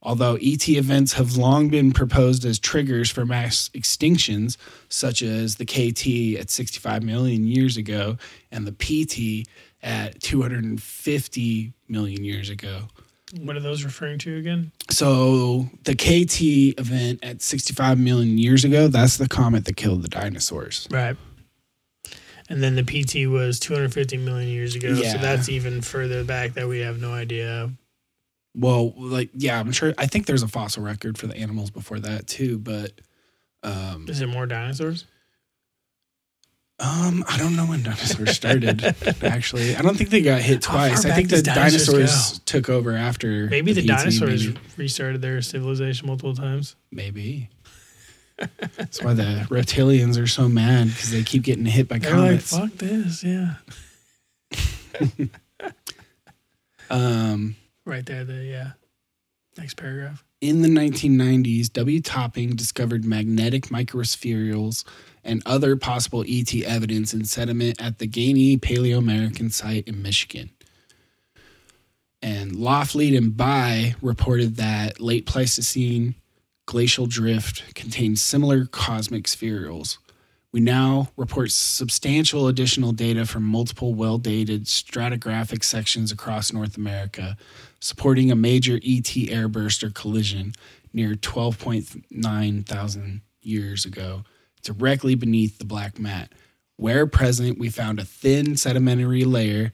Although ET events have long been proposed as triggers for mass extinctions, such as the KT at 65 million years ago and the PT at 250 million years ago. What are those referring to again? So the KT event at 65 million years ago, that's the comet that killed the dinosaurs. Right. And then the PT was 250 million years ago. Yeah. So that's even further back that we have no idea. Well, like yeah, I'm sure I think there's a fossil record for the animals before that too, but um Is it more dinosaurs? Um I don't know when dinosaurs started actually. I don't think they got hit twice. I think the dinosaurs dinosaurs took over after Maybe the, PT, dinosaurs maybe. restarted their civilization multiple times. Maybe. That's why the reptilians are so mad because they keep getting hit by They're comets. like, fuck this. Yeah. um, Right there. The, yeah. Next paragraph. in the 1990s, W. Topping discovered magnetic microspherules and other possible ET evidence in sediment at the Gainey Paleoamerican site in Michigan. And Lawfleet and By reported that late Pleistocene glacial drift contained similar cosmic spherules. We now report substantial additional data from multiple well dated stratigraphic sections across North America, supporting a major ET airburst or collision near 12.9 thousand years ago, directly beneath the black mat. Where present, we found a thin sedimentary layer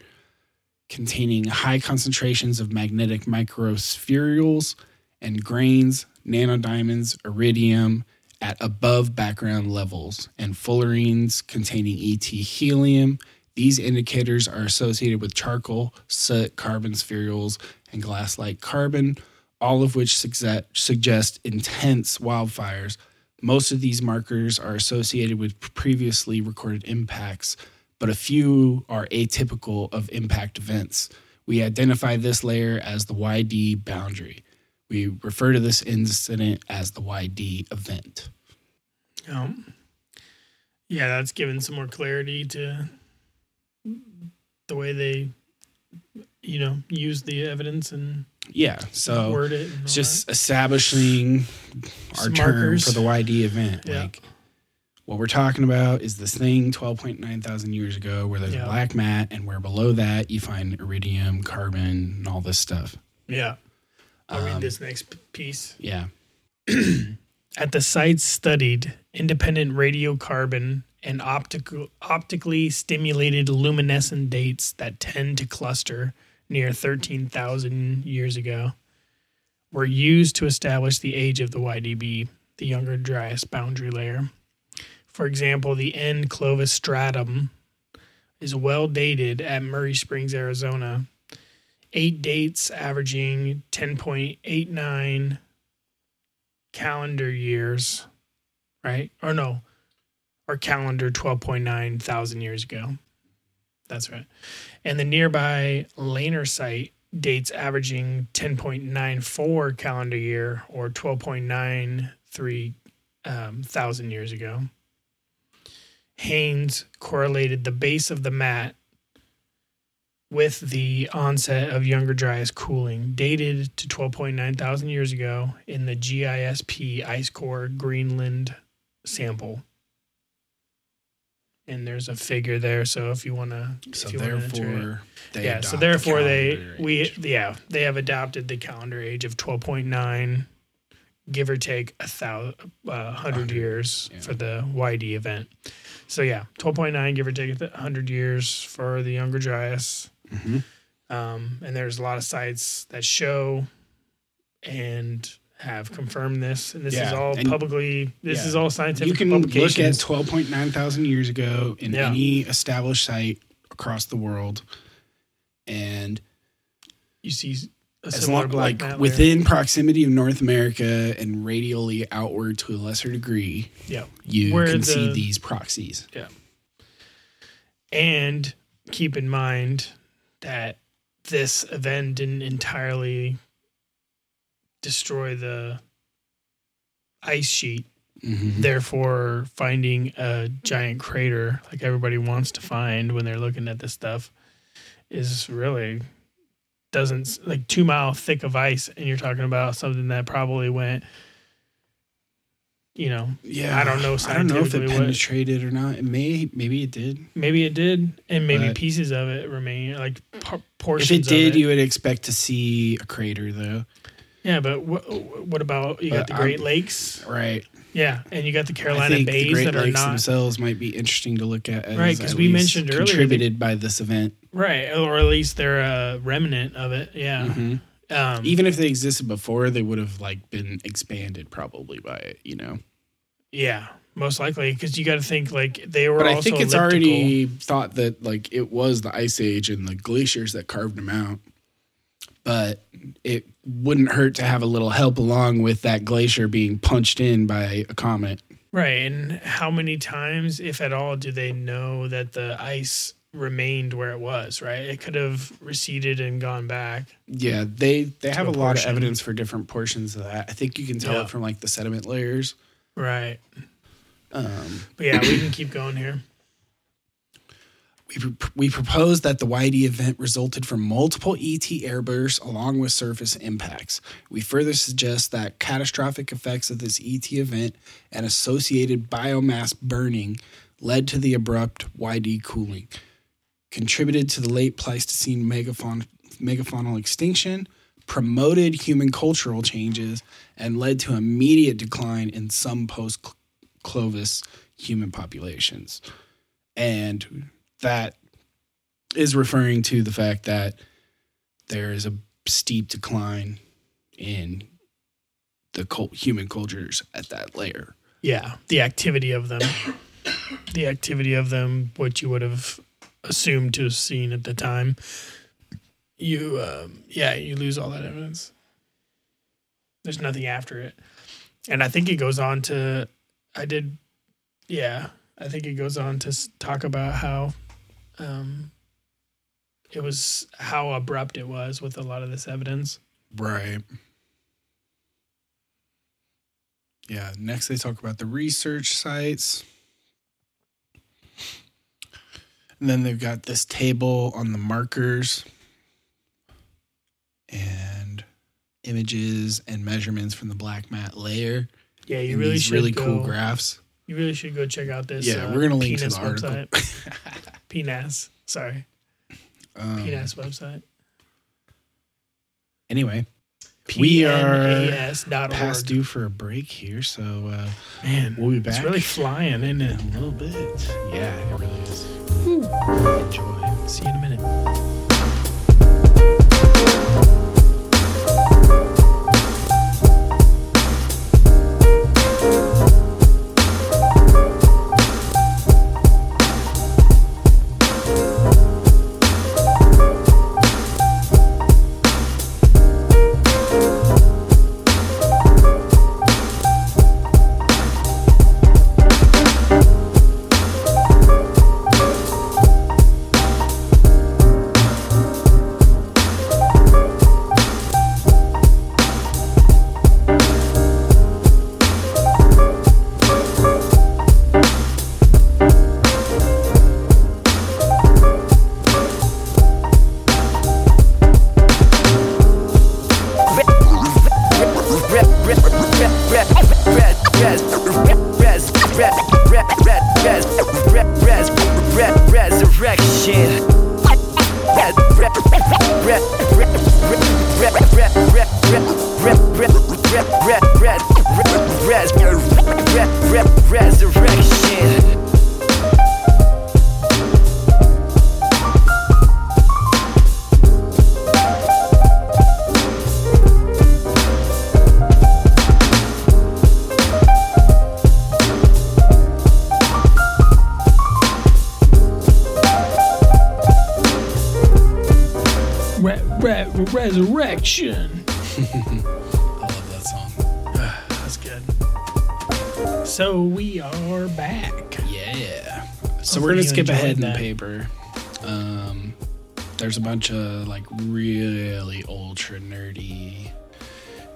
containing high concentrations of magnetic microspherules and grains, nanodiamonds, iridium at above background levels, and fullerenes containing ET helium. These indicators are associated with charcoal, soot, carbon spherules, and glass like carbon, all of which sugge- suggest intense wildfires. Most of these markers are associated with previously recorded impacts, but a few are atypical of impact events. We identify this layer as the YD boundary. We refer to this incident as the YD event. Um, yeah, that's given some more clarity to the way they, you know, use the evidence and Yeah, so word it. It's just establishing our Some term markers. for the YD event. Yeah. Like what we're talking about is this thing 12.9 thousand years ago where there's Yeah. a black mat and where below that you find iridium, carbon, and all this stuff. Yeah. I'll Um, read this next piece. Yeah. At the sites studied, independent radiocarbon and optical, optically stimulated luminescent dates that tend to cluster near 13,000 years ago were used to establish the age of the YDB, the Younger Dryas boundary layer. For example, the N Clovis stratum is well dated at Murray Springs, Arizona. Eight dates averaging 10.89 calendar years, right? Or no, or calendar 12.9 thousand years ago. That's right. And the nearby Lehner site dates averaging 10.94 calendar year or 12.93 um, thousand years ago. Haynes correlated the base of the mat with the onset of Younger Dryas cooling, dated to 12.9 thousand years ago in the GISP ice core Greenland sample. And there's a figure there, so if you want to, So if you it. therefore, they yeah. So adopt the therefore, they we age. yeah they have adopted the calendar age of 12.9, give or take a thousand, uh, hundred years yeah. for the YD event. So yeah, 12.9, give or take a hundred years for the Younger Dryas. Mhm. Um, and there's a lot of sites that show and have confirmed this. And this is all and- publicly, this yeah. is all scientific You can look at 12.9 thousand years ago in Yeah. any established site across the world. And you see a as long like within proximity of North America and radially outward to a lesser degree, yeah. you Where can see these proxies. Yeah, and keep in mind that this event didn't entirely destroy the ice sheet. Mhm. Therefore, finding a giant crater like everybody wants to find when they're looking at this stuff is really doesn't like two mile thick of ice. And you're talking about something that probably went, you know, Yeah, I don't know I don't know if it scientifically what- penetrated or not. It may, maybe it did. maybe it did, and maybe But- pieces of it remain, like por- If it did, it. you would expect to see a crater, though. Yeah, but what what about you got But the Great I'm- Lakes? Right. Yeah, and you got the I Carolina think the Bays Great that are Lakes not themselves might be interesting to look at. As Right, 'cause at we mentioned earlier contributed by this event. right, or at least they're a remnant of it. Yeah, Mhm. um, Even if they existed before, they would have like been expanded probably by it. You know. yeah, most likely because you got to think like they were. But I think it's elliptical. already thought that like it was the ice age and the glaciers that carved them out. But it wouldn't hurt to have a little help along with that glacier being punched in by a comet. right. And how many times, if at all, do they know that the ice remained where it was? Right, it could have receded and gone back. Yeah, they they have a a lot of evidence for different portions of that. I think you can tell Yeah. it from like the sediment layers. Right, Um, but yeah, we can keep going here. We, we propose that the YD event resulted from multiple ET airbursts along with surface impacts. We further suggest that catastrophic effects of this ET event and associated biomass burning led to the abrupt YD cooling, contributed to the late Pleistocene megafaun- megafaunal extinction, promoted human cultural changes, and led to immediate decline in some post Clovis human populations. And that is referring to the fact that there is a steep decline in the cult, human cultures at that layer. Yeah, the activity of them, the activity of them, what you would have assumed to have seen at the time. You, um, yeah, you lose all that evidence. There's nothing after it, and I think it goes on to. I did, yeah, I think it goes on to talk about how, um, it was how abrupt it was with a lot of this evidence. Right. Yeah. Next, they talk about the research sites. And then they've got this table on the markers and images and measurements from the black mat layer. Yeah, you really these should really go, cool graphs. You really should go check out this. Yeah, uh, we're gonna link to penis the article. website. PNAS. Sorry, Um, PNAS website. anyway, We are past due for a break here, so uh, Man, we'll be back. it's really flying, isn't it? a little bit. Yeah, it really is. Enjoy. See you in a minute.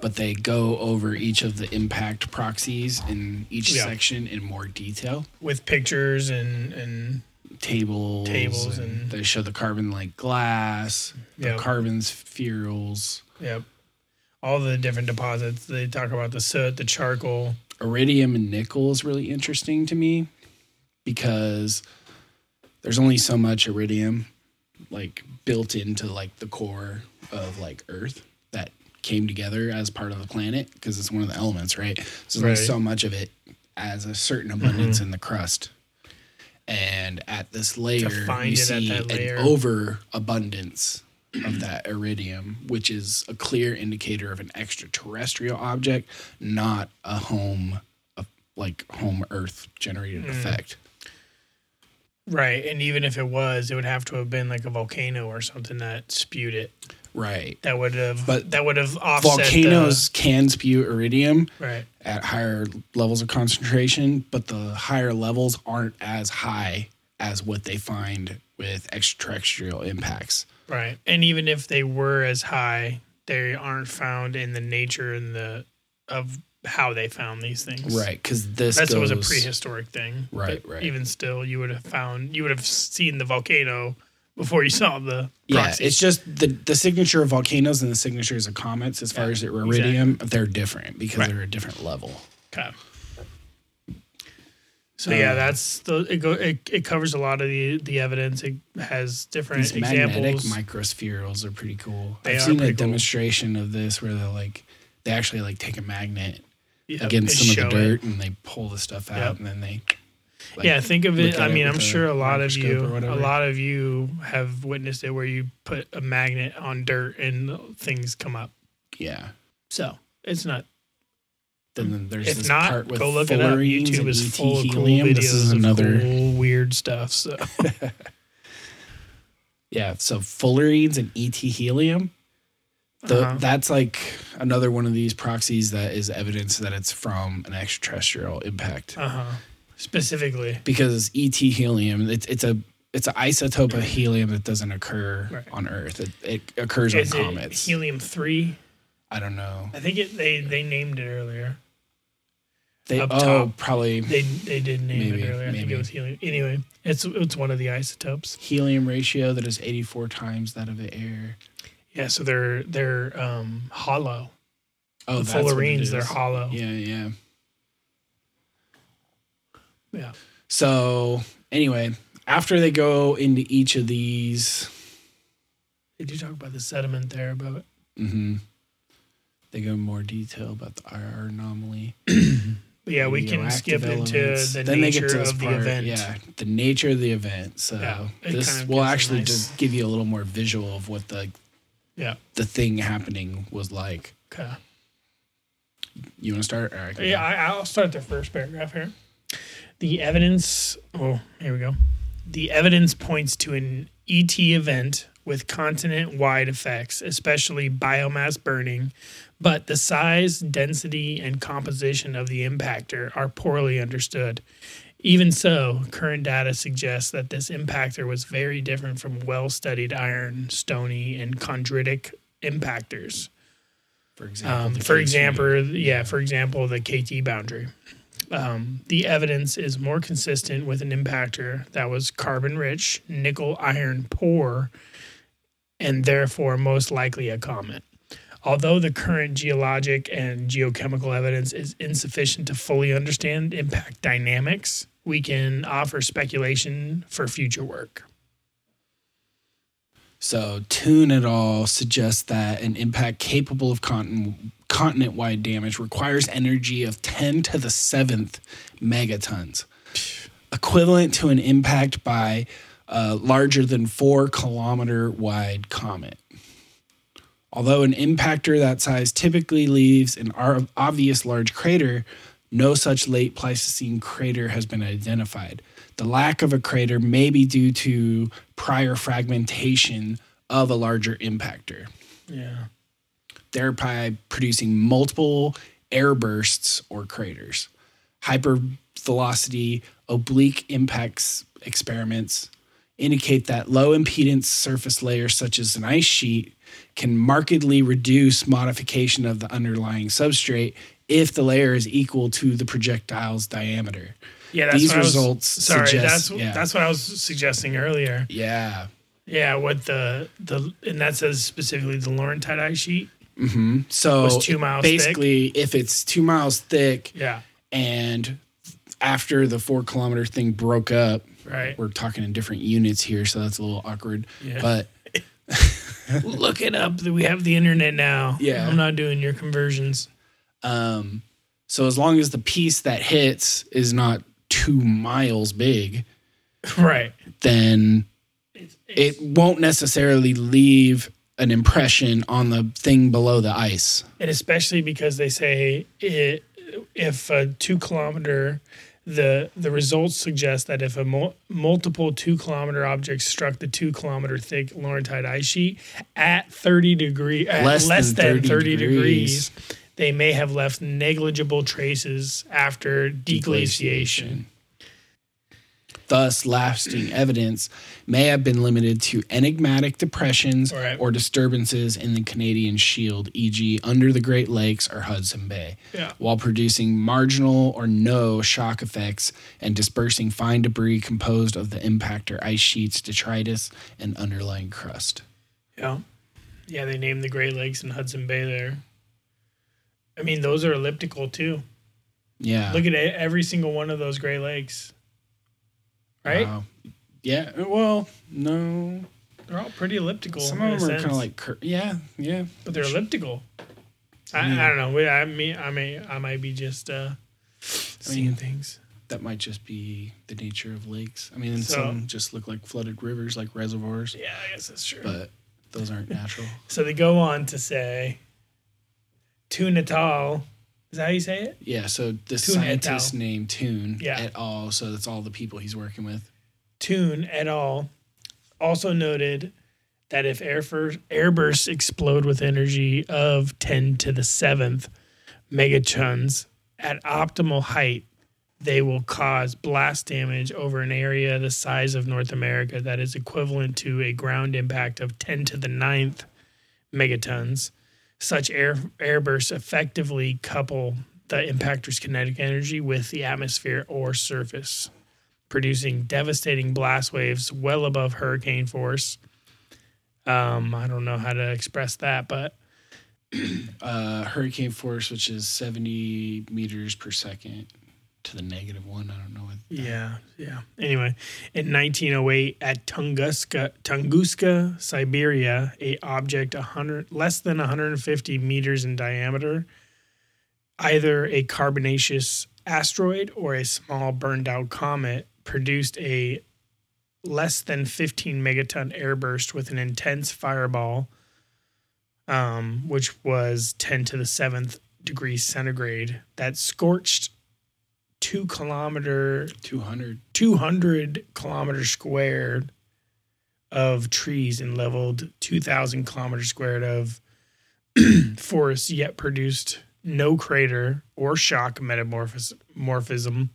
But they go over each of the impact proxies in each Yeah. section in more detail. With pictures and and Tables, Tables and, and- they show the carbon like glass, the Yep. carbon spherules. yep, all the different deposits. They talk about the soot, the charcoal. iridium and nickel is really interesting to me because there's only so much iridium like built into like the core of like earth came together as part of the planet because it's one of the elements right so there's so much of it as a certain abundance in the crust and at this layer you see layer. an overabundance of that iridium which is a clear indicator of an extraterrestrial object not a home a, like home earth generated Mm. effect Right, and even if it was, it would have to have been like a volcano or something that spewed it. Right That would have, But that would have offset volcanoes can spew iridium right, at higher levels of concentration but the higher levels aren't as high as what they find with extraterrestrial impacts right, and even if they were as high, they aren't found in the nature and the of how they found these things. right because this That's goes, was a prehistoric thing. Right, right. Even still, you would have found, you would have seen the volcano before you saw the Yeah, it's just the the signature of volcanoes and the signatures of comets, as far Yeah, as the iridium, they're different because Right. they're a different level. Okay. So yeah, Uh, that's the it, go, it. It covers a lot of the the evidence. It has different These magnetic examples. microspherules are pretty cool. They I've are seen a cool. demonstration of this where they're like they actually like take a magnet Yep, against some of the it. dirt and they pull the stuff out Yep. and then they like, yeah, think of it. I mean, I'm sure a lot of you, a lot of you have witnessed it, where you put a magnet on dirt and things come up. yeah. So it's not. Then, then there's If this not, part with go look it up. YouTube and is full of cool helium. videos This is another cool, weird stuff. So yeah. So fullerenes and ET helium. The, Uh-huh. That's like another one of these proxies that is evidence that it's from an extraterrestrial impact. uh huh. Specifically, Because ET helium, it's it's a it's an isotope of helium that doesn't occur Right. on Earth. It, it occurs is on it comets. helium three? I don't know. I think it. They they named it earlier. They Up oh top. probably They they did name Maybe, it earlier. I think maybe. it was helium. Anyway, it's it's one of the isotopes. helium ratio that is 84 times that of the air. Yeah, so they're they're um, hollow. Oh, the that's what it fullerenes, they're hollow. Yeah, yeah. Yeah. So anyway, after they go into each of these, Did you talk about the sediment there? About mhm, they go in more detail about the IR anomaly. but yeah, we can skip into the Then nature to of the event. Yeah, the nature of the event. So Yeah, this kind of will actually nice- just give you a little more visual of what the Yeah. the thing happening was like. Okay. You want to start? Can Yeah, I, I'll start the first paragraph here. The evidence. Oh, here we go. The evidence points to an ET event with continent wide effects, especially biomass burning, but the size, density, and composition of the impactor are poorly understood. Even so, current data suggests that this impactor was very different from well studied iron, stony, and chondritic impactors. For example, Um, for example, yeah, for example, the KT boundary. Um, the evidence is more consistent with an impactor that was carbon rich, nickel iron poor, and therefore most likely a comet. Although the current geologic and geochemical evidence is insufficient to fully understand impact dynamics, we can offer speculation for future work. So Toon et al. suggests that an impact capable of continent continent-wide damage requires energy of 10 to the seventh megatons, equivalent to an impact by a larger than four kilometer wide comet. Although an impactor that size typically leaves an obvious large crater, no such late Pleistocene crater has been identified. The lack of a crater may be due to prior fragmentation of a larger impactor, Yeah. thereby producing multiple air bursts or craters. Hypervelocity oblique impacts experiments indicate that low impedance surface layers such as an ice sheet can markedly reduce modification of the underlying substrate if the layer is equal to the projectile's diameter. Yeah, that's These what I was- results sorry, suggest- that's yeah. that's what I was suggesting earlier. Yeah. Yeah, what the the and that says specifically the Laurentide ice sheet. So Was two miles thick? basically, if it's two miles thick Yeah, and after the four kilometer thing broke up, right. we're talking in different units here, so that's a little awkward. Yeah. But Look it up. We have the internet now. Yeah. I'm not doing your conversions. Um, so as long as the piece that hits is not two miles big, Right. then It's, it won't necessarily leave an impression on the thing below the ice. and especially because they say it, if a two kilometer the the results suggest that if a mul- multiple two kilometer objects struck the two kilometer thick Laurentide ice sheet at 30 degree at Less less, than than, 30 30, degrees. degrees, they may have left negligible traces after deglaciation. Thus, lasting evidence may have been limited to enigmatic depressions Right. or disturbances in the Canadian Shield, e.g., under the Great Lakes or Hudson Bay, Yeah. while producing marginal or no shock effects and dispersing fine debris composed of the impactor ice sheets, detritus, and underlying crust. Yeah. Yeah, they named the Great Lakes and Hudson Bay there. I mean, those are elliptical too. Yeah. Look at every single one of those Great Lakes. Right? Wow. Yeah. Well, no. They're all pretty elliptical. Some of them are kind of like, cur- yeah, yeah. but they're elliptical. I, I don't know. I mean, I may, I might be just uh, seeing mean, things. That might just be the nature of lakes. I mean, and So- some just look like flooded rivers, like reservoirs, Yeah, I guess that's true. but those aren't natural. so they go on to say, to Natal. Is that how you say it? Yeah, so the Toon et scientist named Toon Yeah. et al. So that's all the people he's working with. Toon et al. also noted that if airfur- airbursts explode with energy of 10 to the seventh megatons at optimal height, they will cause blast damage over an area the size of North America that is equivalent to a ground impact of 10 to the ninth megatons. Such air airbursts effectively couple the impactor's kinetic energy with the atmosphere or surface producing devastating blast waves well above hurricane force. Um, I don't know how to express that, but Uh, hurricane force, which is 70 meters per second to the negative one. I don't know yeah, yeah. Anyway, in 1908 at Tunguska, Tunguska, Siberia, a object 100 less than 150 meters in diameter, either a carbonaceous asteroid or a small burned out comet, produced a less than 15 megaton airburst with an intense fireball, um, which was 10 to the seventh degrees centigrade, that scorched two kilometer 200. 200 kilometers squared of trees and leveled 2,000 kilometers squared of forests, yet produced no crater or shock metamorphism.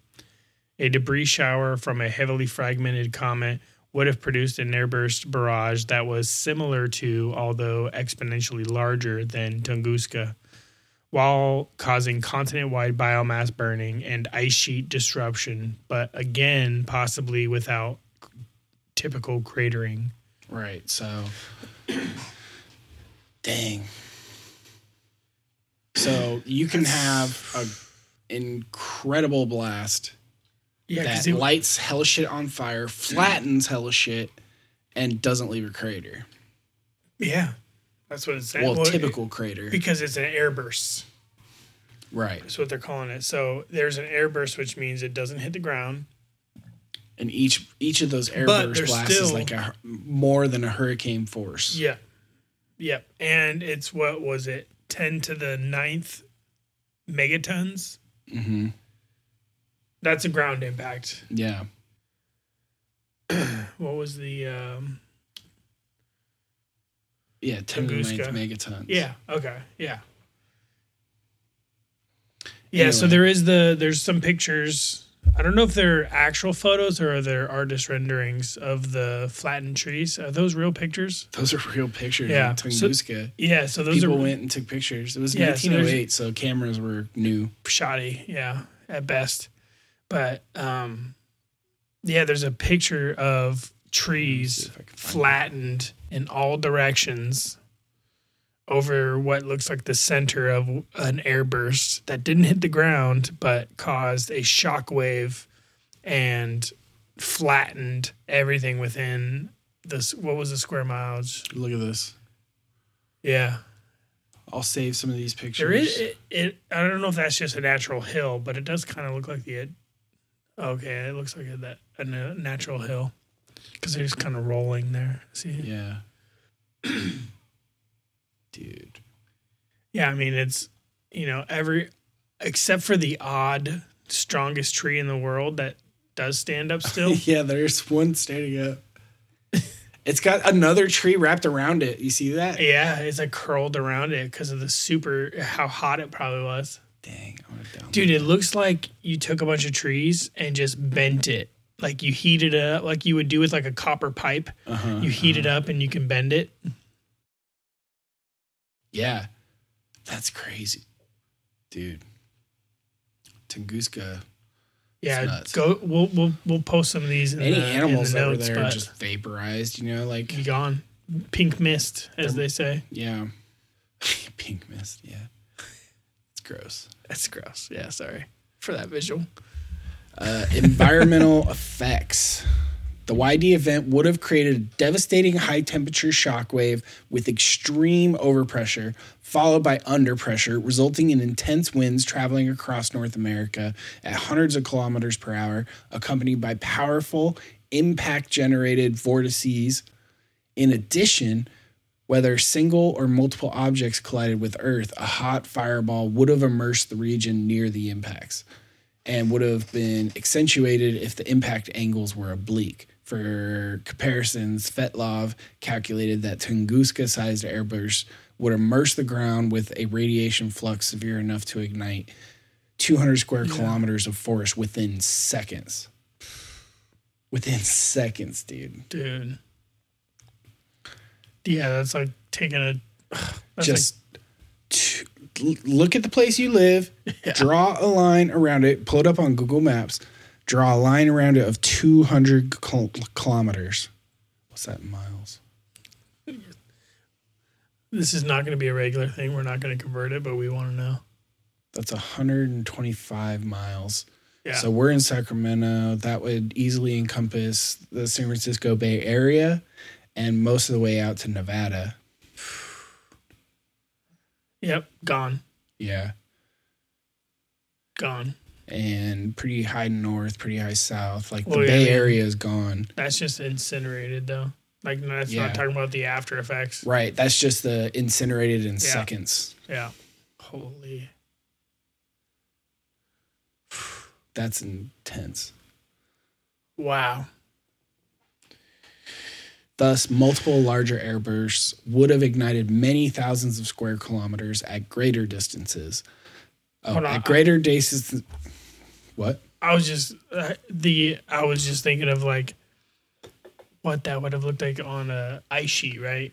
A debris shower from a heavily fragmented comet would have produced an airburst barrage that was similar to, although exponentially larger than Tunguska, while causing continent wide biomass burning and ice sheet disruption, but again, possibly without typical cratering. Right. So, dang. So you can have a incredible blast Yeah, that lights hell shit on fire, flattens hell shit, and doesn't leave a crater. Yeah, that's what it's saying. Well, Well, typical crater. because it's an airburst. right. That's what they're calling it. So there's an airburst, which means it doesn't hit the ground. And each each of those But airburst blasts is like a more than a hurricane force. Yeah. Yep. And it's what was it? 10 to the ninth megatons. hmm That's a ground impact. Yeah. What was the um Yeah. 10 to the ninth megatons. Yeah, okay. Yeah. Yeah, so there is the there's some pictures. I don't know if they're actual photos or they're artist renderings of the flattened trees. Are those real pictures? Those are real pictures. Yeah. Yeah. Tunguska. Yeah, so those People are went and took pictures. It was Yeah, so 1908, so cameras were new. shoddy, yeah, at best. But um yeah, there's a picture of trees if I can find it. In all directions over what looks like the center of an airburst that didn't hit the ground but caused a shock wave and flattened everything within this what was the square miles Look at this. yeah I'll save some of these pictures. there is it, it i don't know if that's just a natural hill but it does kind of look like the okay it looks like a, that a natural hill because they're just kind of rolling there see Yeah. Dude. Yeah, I mean it's you know every except for the odd strongest tree in the world that does stand up still. yeah, there's one standing up. it's got another tree wrapped around it. You see that? yeah, it's like curled around it because of the super how hot it probably was. Dang. I wanna download Dude, it looks like you took a bunch of trees and just bent it. Like you heat it up like you would do with like a copper pipe. Uh-huh, You heat it up and you can bend it. Yeah. That's crazy. Dude. Tunguska. Yeah, go. We'll we'll we'll post some of these. In Any the, animals the notes, there but just vaporized, you know, like gone. Pink mist, as they say. yeah. Pink mist, yeah. It's gross. That's gross. Yeah, sorry for that visual. Uh, environmental effects. The YD event would have created a devastating high temperature shockwave with extreme overpressure, followed by underpressure, resulting in intense winds traveling across North America at hundreds of kilometers per hour, accompanied by powerful impact generated vortices. In addition, whether single or multiple objects collided with Earth, a hot fireball would have immersed the region near the impacts and would have been accentuated if the impact angles were oblique. For comparisons, Svetsov calculated that Tunguska sized airbursts would immerse the ground with a radiation flux severe enough to ignite 200 square kilometers of forest within seconds. Within seconds, dude. dude. Yeah, that's like taking a. That's Just t- l- look at the place you live, draw a line around it, pull it up on Google Maps, draw a line around it of 200 kilometers. What's that in miles? this is not going to be a regular thing. We're not going to convert it, but we want to know. That's 125 miles. Yeah. So we're in Sacramento. That would easily encompass the San Francisco Bay Area and most of the way out to Nevada. Yep, gone, Yeah. gone. And pretty high north, pretty high south. Like the oh, yeah, Bay yeah. Area is gone. That's just incinerated though. Like that's Yeah. not talking about the after effects. Right. That's just the incinerated in seconds. Yeah. Holy. That's intense. Wow. Thus, multiple larger airbursts would have ignited many thousands of square kilometers at greater distances. Oh, Hold on, at greater distances. What? I was just uh, the I was just thinking of like what that would have looked like on a ice sheet, right?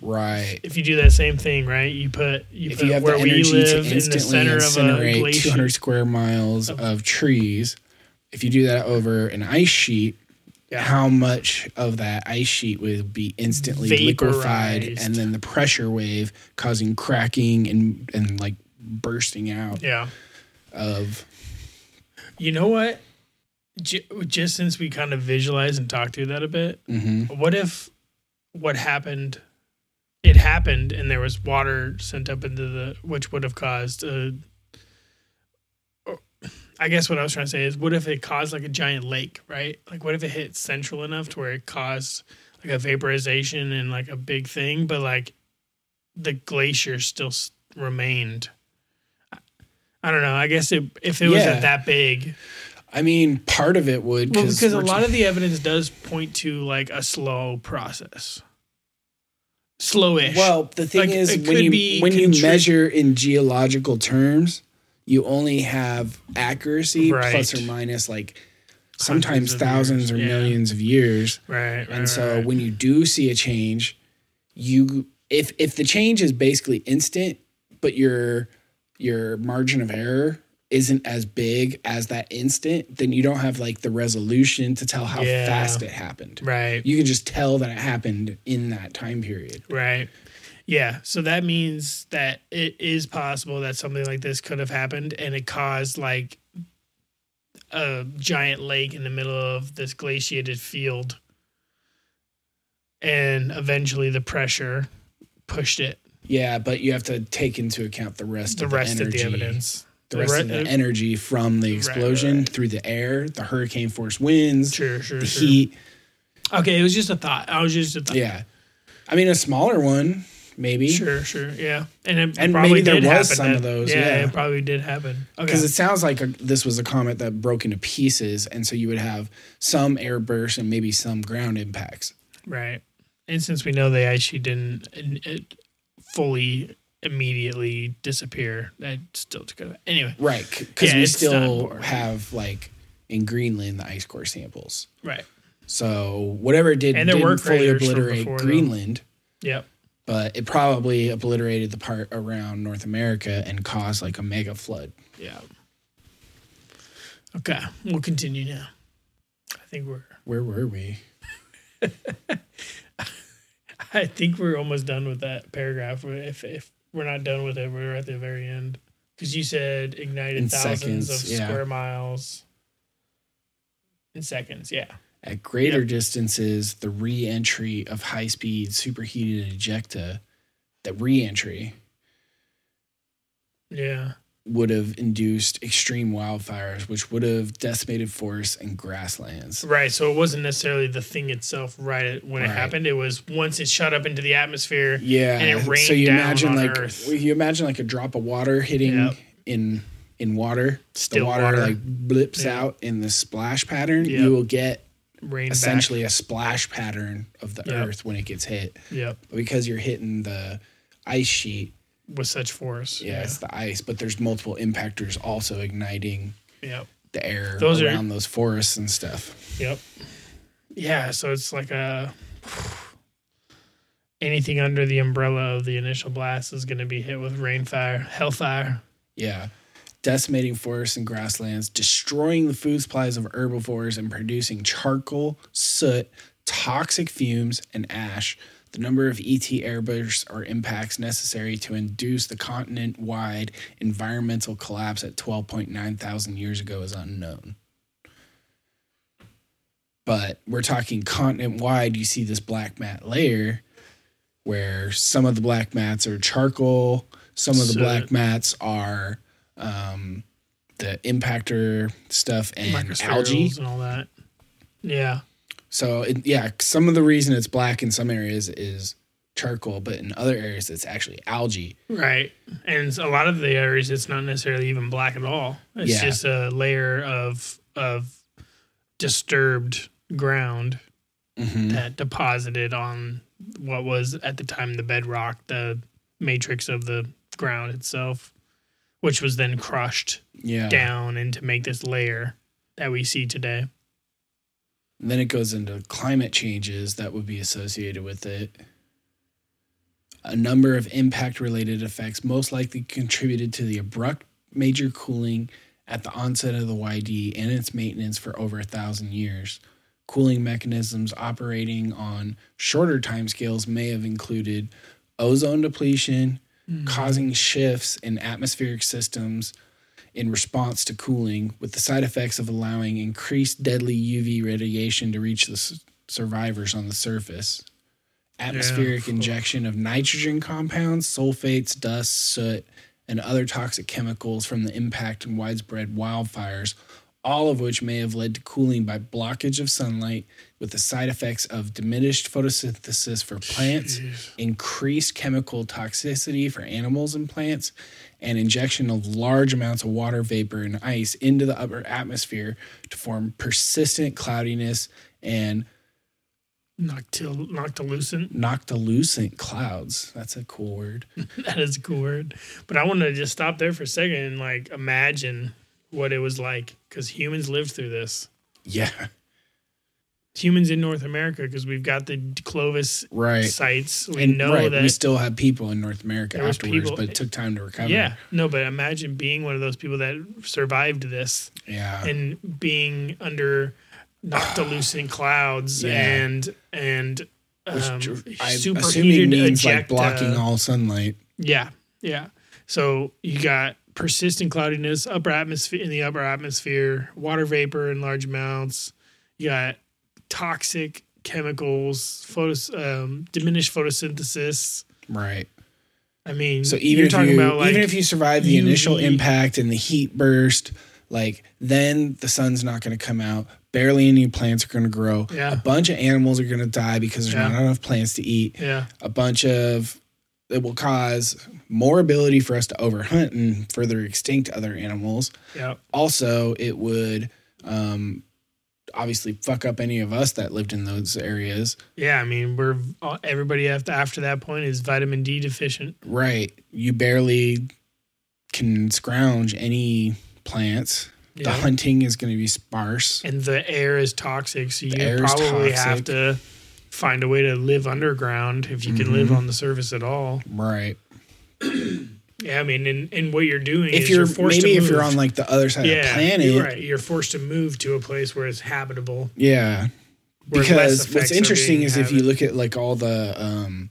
Right. If you do that same thing, right? You put you If put you have where the we energy to live in the instantly center of a incinerate glacier. 200 square miles of trees, if you do that over an ice sheet, Yeah. how much of that ice sheet would be instantly liquefied and then the pressure wave causing cracking and, and like bursting out Yeah. of You know what? J- just since we kind of visualize and talk through that a bit, Mhm. what if what happened it happened and there was water sent up into the which would have caused a I guess what I was trying to say is what if it caused like a giant lake, right? Like what if it hit central enough to where it caused like a vaporization and like a big thing, but like the glacier still s- remained. I don't know. I guess it, if it Yeah. wasn't that big, I mean, part of it would well, because a lot of the evidence does point to like a slow process, slowish. Well, the thing Like, is, when you when you measure in geological terms, you only have accuracy plus or minus like sometimes thousands years, or yeah. millions of years. right, right, And so right. when you do see a change, you if if the change is basically instant, but your your margin of error isn't as big as that instant, then you don't have like the resolution to tell how Yeah. fast it happened. right, You can just tell that it happened in that time period. Right. Yeah. So that means that it is possible that something like this could have happened and it caused like a giant lake in the middle of this glaciated field. And eventually the pressure pushed it, Yeah, but you have to take into account the rest the of the rest energy, of the evidence. the rest re- of the energy from the right, explosion right. through the air, the hurricane force winds, Sure, sure, the sure. heat. Okay, it was just a thought. I was just a thought. Yeah, I mean a smaller one maybe. Sure, sure. Yeah. And it And probably maybe there did was happen some that- of those, Yeah, yeah. it probably did happen. Okay. Because it sounds like a, this was a comet that broke into pieces, and so you would have some air bursts and maybe some ground impacts. Right. And since we know they actually didn't uh, uh, fully immediately disappear, that still took it. Anyway, Right, because Yeah, we still have like in Greenland the ice core samples. right. So whatever it did And didn't fully obliterate. Greenland. Yep. But it probably obliterated the part around North America and caused like a mega flood. Yeah. Okay, we'll continue now. I think we're Where were we? I think we're almost done with that paragraph. If if we're not done with it, we're at the very end. Because you said ignited In thousands seconds, of yeah. square miles in seconds. Yeah. At greater Yep. distances, the re-entry of high-speed superheated ejecta, the re-entry Yeah. would have induced extreme wildfires, which would have decimated forests and grasslands. Right. So it wasn't necessarily the thing itself right when it happened. It was once it shot up into the atmosphere. Yeah, And it rained so you down imagine on like Earth. you imagine like a drop of water hitting Yep. in in water. Still the water, water. like blips Yeah. out in the splash pattern. Yep. You will get Rain essentially a splash pattern of the Yep. earth when it gets hit. Yep. Because you're hitting the ice sheet, With such force. yeah, it's the ice, but there's multiple impactors also igniting Yep. the air Those are- around those forests and stuff. Yep. Yeah. So it's like a anything under the umbrella of the initial blast is going to be hit with rainfire, hellfire. Yeah. Decimating forests and grasslands, destroying the food supplies of herbivores, and producing charcoal, soot, toxic fumes, and ash. The number of ET airbursts or impacts necessary to induce the continent wide environmental collapse at 12.9 thousand years ago is unknown. But we're talking continent wide, you see this black mat layer where some of the black mats are charcoal, some of the Soot. black mats are um, the impactor stuff and algae. and all that. Yeah. So it, yeah, some of the reason it's black in some areas is charcoal, but in other areas it's actually algae. Right. And a lot of the areas it's not necessarily even black at all. It's Yeah. just a layer of of disturbed ground Mhm. that deposited on what was at the time the bedrock, the matrix of the ground itself, which was then crushed Yeah. down and to make this layer that we see today. And then it goes into climate changes that would be associated with it. A number of impact related effects most likely contributed to the abrupt major cooling at the onset of the YD and its maintenance for over a thousand years. Cooling mechanisms operating on shorter timescales may have included ozone depletion, Mm. causing shifts in atmospheric systems in response to cooling, with the side effects of allowing increased deadly UV radiation to reach the s- survivors on the surface. atmospheric Yeah. injection of nitrogen compounds, sulfates, dust, soot, and other toxic chemicals from the impact and widespread wildfires, all of which may have led to cooling by blockage of sunlight with the side effects of diminished photosynthesis for plants, increased chemical toxicity for animals and plants, and injection of large amounts of water vapor and ice into the upper atmosphere to form persistent cloudiness and Noctil noctilucent. noctilucent clouds. That's a cool word. That is a cool word. But I want to just stop there for a second and like imagine what it was like because humans lived through this. Yeah, Humans in North America because we've got the Clovis right. sites. We and know right, that. we still have people in North America afterwards, people- but it took time to recover. yeah, no, but imagine being one of those people that survived this yeah, and being under noctilucent clouds Yeah. and and Which um, I superheated means like ejecta. blocking all sunlight. Yeah, yeah. So you got persistent cloudiness, upper atmosphere in the upper atmosphere, water vapor in large amounts. You got toxic chemicals, photos, um, diminished photosynthesis. Right. I mean, So even you're if talking you about like even if you survive the initial impact and the heat burst, like then the sun's not going to come out. Barely any plants are going to grow. Yeah. A bunch of animals are going to die because there's Yeah. not enough plants to eat. yeah, A bunch of it will cause more ability for us to overhunt and further extinct other animals. yeah, Also, it would um, obviously fuck up any of us that lived in those areas. yeah. I mean, we're everybody after after that point is vitamin D deficient. Right. You barely can scrounge any plants. The hunting is going to be sparse. and the air is toxic, so you air is probably have to find a way to live underground if you can live Mhm. on the surface at all. Right. Yeah, I mean, and, and what you're doing If is you're, you're forced maybe to if you're on like the other side of the planet, you're right. You're forced to move to a place where it's habitable. yeah. where Because what's interesting is if you look at like all the um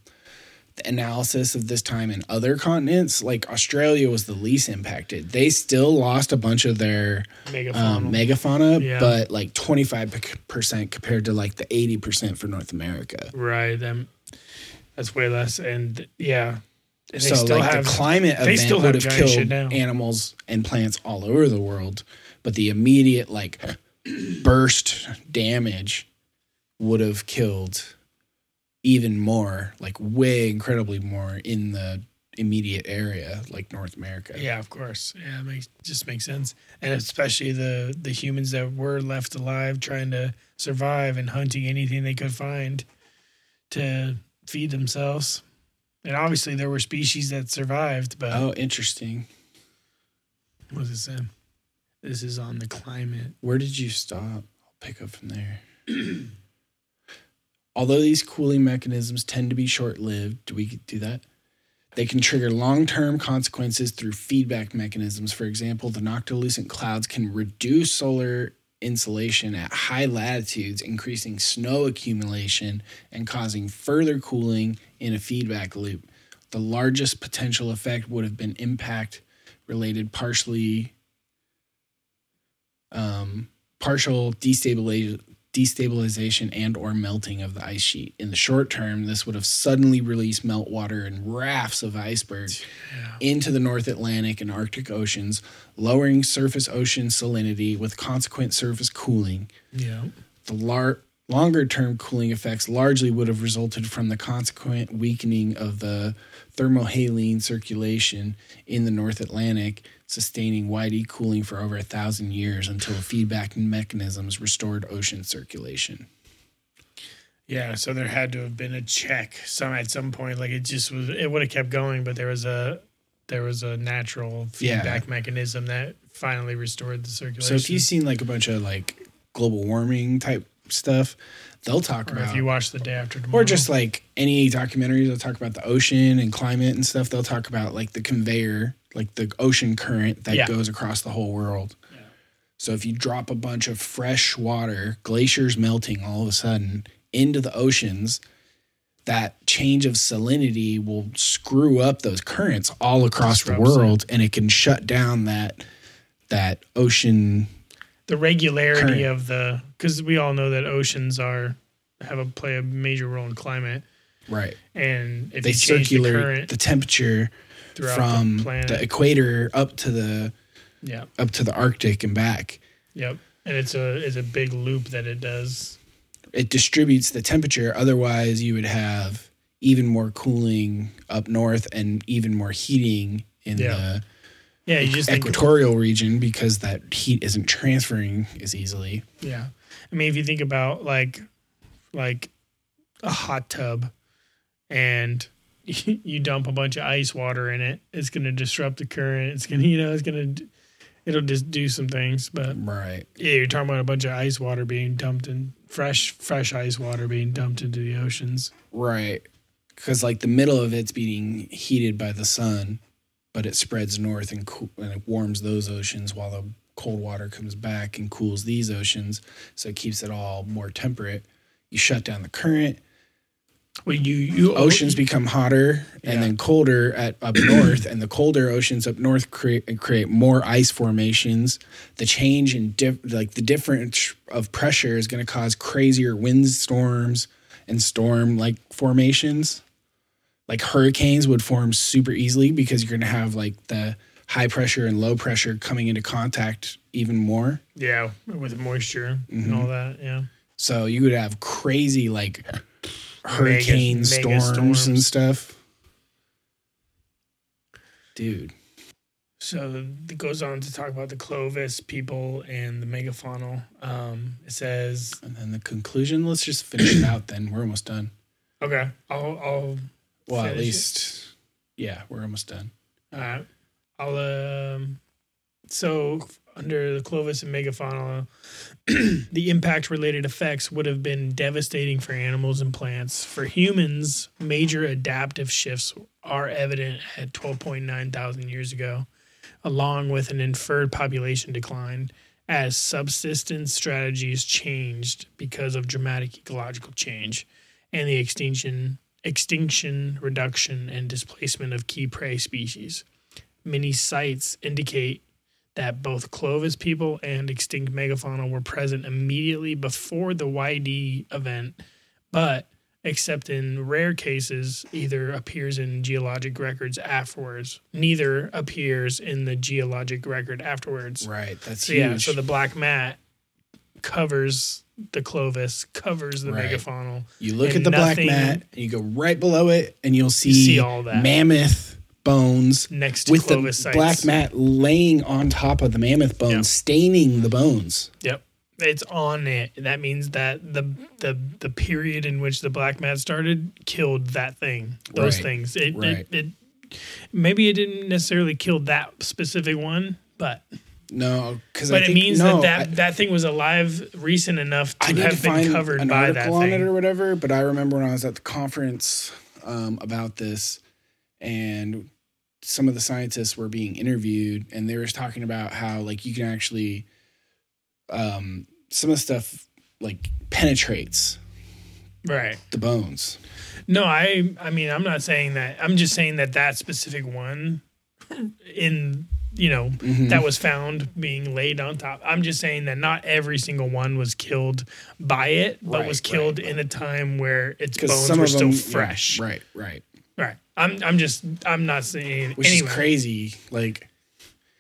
analysis of this time in other continents, like Australia was the least impacted. They still lost a bunch of their megafauna. um, megafauna, Yeah. but like 25% compared to like the 80% for North America. right, then that's way less. And yeah, and so still like have- the climate they event still would have killed animals and plants all over the world, but the immediate like burst damage would have killed even more, like way incredibly more in the immediate area, like North America. Yeah, of course. Yeah, it makes just makes sense. And especially the the humans that were left alive trying to survive and hunting anything they could find to feed themselves. And obviously there were species that survived, but Oh, interesting. what does it say? This is on the climate. Where did you stop? I'll pick up from there. Although these cooling mechanisms tend to be short lived, do we do that? They can trigger long term consequences through feedback mechanisms. For example, the noctilucent clouds can reduce solar insolation at high latitudes, increasing snow accumulation and causing further cooling in a feedback loop. The largest potential effect would have been impact related partially um, partial destabilization destabilization and or melting of the ice sheet. In the short term, this would have suddenly released meltwater and rafts of icebergs Yeah. into the North Atlantic and Arctic oceans, lowering surface ocean salinity with consequent surface cooling. Yeah. The lar- longer term cooling effects largely would have resulted from the consequent weakening of the thermohaline circulation in the North Atlantic, sustaining YD cooling for over a thousand years until feedback mechanisms restored ocean circulation. Yeah, so there had to have been a check some at some point. Like it just was it would have kept going, but there was a there was a natural Yeah. feedback mechanism that finally restored the circulation. So if you've seen like a bunch of like global warming type stuff, they'll talk or about if you watch the day after tomorrow. or just like any documentaries they'll talk about the ocean and climate and stuff they'll talk about like the conveyor like the ocean current that Yeah. goes across the whole world Yeah. so if you drop a bunch of fresh water glaciers melting all of a sudden into the oceans that change of salinity will screw up those currents all across the world and it can shut down that that ocean the regularity current. of the because we all know that oceans are have a play a major role in climate. Right. and if They you change the current the temperature throughout from the the equator up to the yeah, up to the Arctic and back. yep, and it's a it's a big loop that it does. It distributes the temperature. Otherwise, you would have even more cooling up north and even more heating in Yeah. the Yeah, you just think equatorial region because that heat isn't transferring as easily. Yeah. I mean, if you think about like like a hot tub and you dump a bunch of ice water in it, it's going to disrupt the current. It's going to, you know, it's going to it'll just do some things, but Right. yeah, you're talking about a bunch of ice water being dumped in fresh fresh ice water being dumped into the oceans. Right. Because like the middle of it's being heated by the sun, but it spreads north and, cool, and it warms those oceans while the cold water comes back and cools these oceans. So it keeps it all more temperate. You shut down the current, Well, you you oceans become hotter and Yeah. then colder at up north, and the colder oceans up north create create more ice formations. The change in dif- like the difference of pressure is going to cause crazier windstorms and storm like formations. Like hurricanes would form super easily because you're going to have like the high pressure and low pressure coming into contact even more. yeah, with moisture and Mhm. all that, yeah. So you would have crazy like hurricane mega storms, and storms. stuff. Dude. So it goes on to talk about the Clovis people and the megafaunal. Um, it says, And then the conclusion, let's just finish it out then. We're almost done. okay, I'll, I'll, Well, at Finish it. least, yeah, we're almost done. all right, I'll, um, so under the Clovis and megafauna, the impact related effects would have been devastating for animals and plants. For humans, major adaptive shifts are evident at 12.9 thousand years ago, along with an inferred population decline as subsistence strategies changed because of dramatic ecological change and the extinction extinction reduction and displacement of key prey species. Many sites indicate that both Clovis people and extinct megafauna were present immediately before the YD event, but except in rare cases, either appears in geologic records afterwards. Neither appears in the geologic record afterwards. Right. That's So huge. yeah, so the black mat covers the Clovis, covers the Right. megafaunal. you look at the black mat, and you go right below it, and you'll see, see all that. mammoth bones next to with Clovis the sites. black mat laying on top of the mammoth bones, Yeah. staining the bones. Yep. It's on it. That means that the the the period in which the black mat started killed that thing. Those Right. things. It, Right. it it maybe it didn't necessarily kill that specific one, but No, because but I it think, means no, that that, I- that thing was alive recent enough to have to been covered by that on it thing. or whatever. But I remember when I was at the conference um, about this, and some of the scientists were being interviewed, and they were talking about how like you can actually, um, some of the stuff like penetrates Right. the bones. No, I I mean I'm not saying that. I'm just saying that that specific one in you know Mhm. that was found being laid on top. I'm just saying that not every single one was killed by it, but Right, was killed right. in a time where its bones were still fresh. yeah, right, right. I'm I'm just I'm not saying Which anyway. is crazy. Like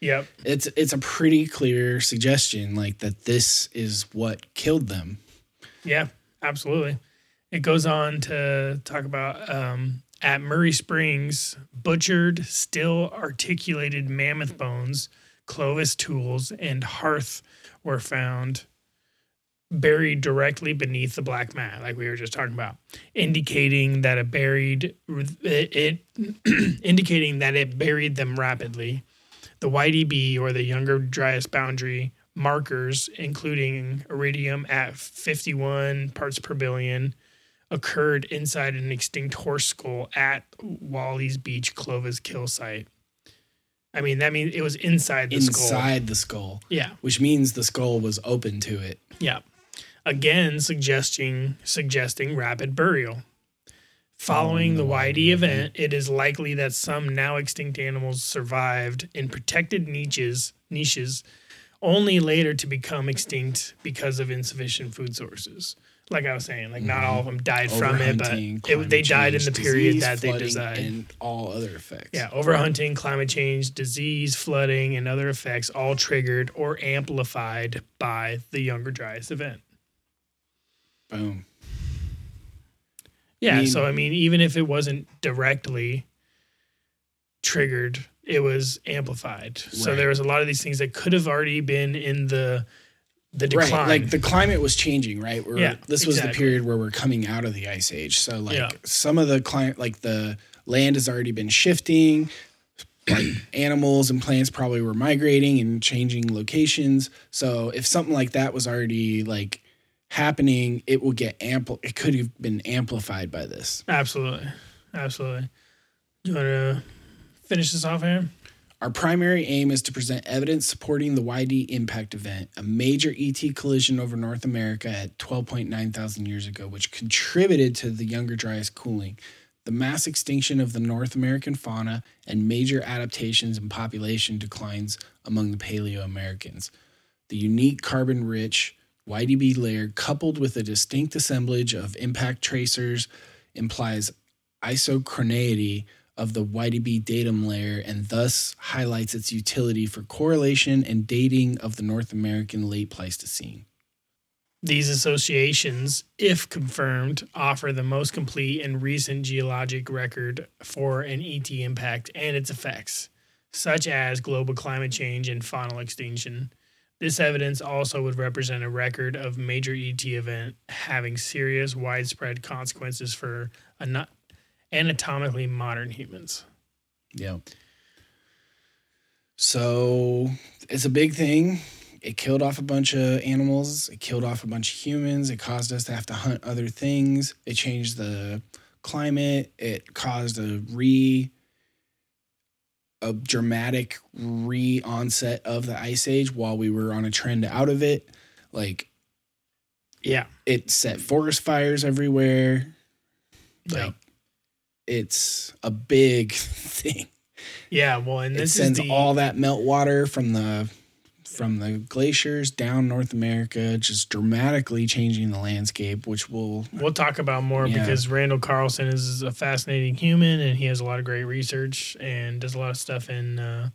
Yep. it's it's a pretty clear suggestion, like that this is what killed them. Yeah, absolutely. It goes on to talk about um, at Murray Springs, butchered, still articulated mammoth bones, Clovis tools, and hearth were found buried directly beneath the black mat, like we were just talking about, indicating that it buried it, it indicating that it buried them rapidly. The YDB or the Younger Dryas boundary markers, including iridium at 51 parts per billion, occurred inside an extinct horse skull at Wally's Beach Clovis kill site. I mean, that means it was inside the skull. Inside the skull, Yeah. which means the skull was open to it. Yeah. Again, suggesting suggesting rapid burial. Following the YD mm-hmm. event, it is likely that some now extinct animals survived in protected niches niches only later to become extinct because of insufficient food sources. like I was saying, like not all of them died from it, but Overhunting, it, climate they died in change, the period disease, that they flooding, died. and all other effects. Yeah, overhunting, climate change, disease, flooding, and other effects all triggered or amplified by the Younger Dryas event. Boom. Yeah, I mean- so I mean, even if it wasn't directly triggered, it was amplified. So there was a lot of these things that could have already been in the the decline. Right, like the climate was changing, right? We're, Yeah, this was the period where we're coming out of the ice age. So, like Yeah. some of the climate, like the land has already been shifting. Like animals and plants probably were migrating and changing locations. So, if something like that was already like happening, it will get ample. It could have been amplified by this. absolutely, absolutely. You want to finish this off, Aaron? Our primary aim is to present evidence supporting the YD impact event, a major ET collision over North America at 12.9 thousand years ago, which contributed to the Younger Dryas cooling, the mass extinction of the North American fauna, and major adaptations and population declines among the Paleo Americans. The unique carbon rich YDB layer, coupled with a distinct assemblage of impact tracers, implies isochronicity of the YDB datum layer and thus highlights its utility for correlation and dating of the North American late Pleistocene. These associations, if confirmed, offer the most complete and recent geologic record for an ET impact and its effects, such as global climate change and faunal extinction. This evidence also would represent a record of major ET event having serious, widespread consequences for ana- anatomically modern humans. Yeah. So it's a big thing. It killed off a bunch of animals. It killed off a bunch of humans. It caused us to have to hunt other things. It changed the climate. It caused a re a dramatic re onset of the ice age while we were on a trend out of it. Like Yeah. it set forest fires everywhere. Yeah. Like it's a big thing. Yeah. Well, and It this sends is the, all that melt water from the from the glaciers down North America, just dramatically changing the landscape, which we'll We'll talk about more Yeah. because Randall Carlson is a fascinating human and he has a lot of great research and does a lot of stuff in uh,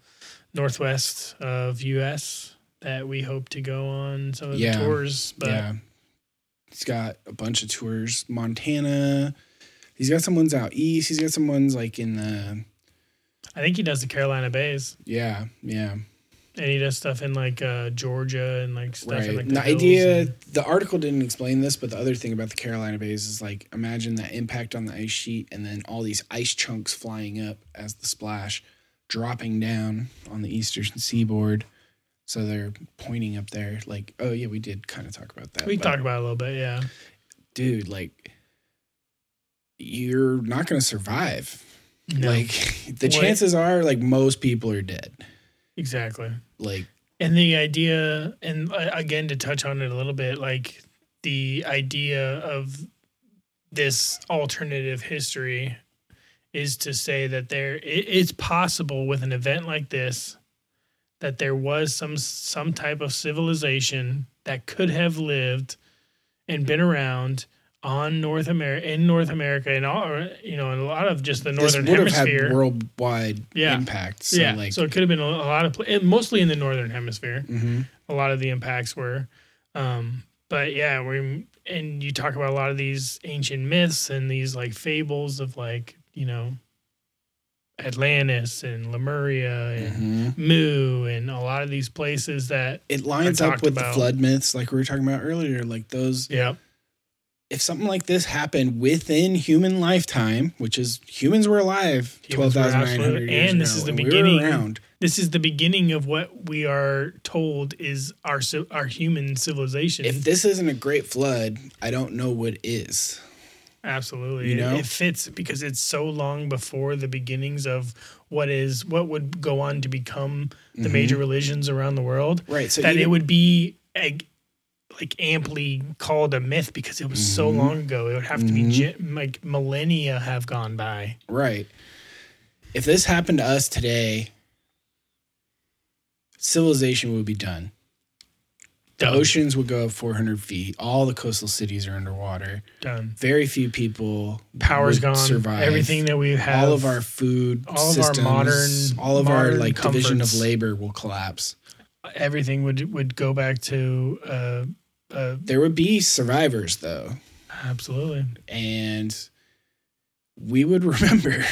northwest of US that we hope to go on some of Yeah. the tours. But yeah. He's got a bunch of tours, Montana. He's got some ones out east. He's got some ones like in the I think he does the Carolina Bays yeah, yeah. And he does stuff in like uh, Georgia and like stuff Right. in like the the, idea, and- the article didn't explain this, but the other thing about the Carolina Bays is like imagine that impact on the ice sheet and then all these ice chunks flying up as the splash, dropping down on the eastern seaboard. So they're pointing up there, like, oh yeah, we did kind of talk about that. we talked about it a little bit. Yeah. dude, like, you're not gonna survive. No, Like, the What- chances are, like, most people are dead. Exactly. Like, And the idea, and uh, again, to touch on it a little bit, like the idea of this alternative history is to say that there it's possible with an event like this that there was some some type of civilization that could have lived and been around on North America in North America and all you know in a lot of just the northern this would have hemisphere had worldwide Yeah. impact. So, yeah like, so it could have been a, lot of and mostly in the northern hemisphere mhm. a lot of the impacts were. Um, but yeah, we and you talk about a lot of these ancient myths and these like fables of like you know Atlantis and Lemuria and Mhm. Mu and a lot of these places that it lines up with about- the flood myths like we were talking about earlier like those yeah if something like this happened within human lifetime which is humans were alive Humans 12,900 absolutely- years and this ago, is the and beginning- we around this is the beginning of what we are told is our our human civilization. if this isn't a great flood i don't know what is Absolutely. You It- know? It, fits because it's so long before the beginnings of what is what would go on to become the Mhm. major religions around the world. right so that it would be a, like amply called a myth because it was so Mhm. long ago. It would have to be Mhm. gen- like millennia have gone by. right if this happened to us today civilization would be done The Done. oceans would go up 400 feet. All the coastal cities are underwater. Done. Very few people. Power's gone. Survive. Everything that we have. all of our food, all of our modern- all of our modern like division of labor will collapse. everything would would go back to uh, uh, There would be survivors though, absolutely. and we would remember.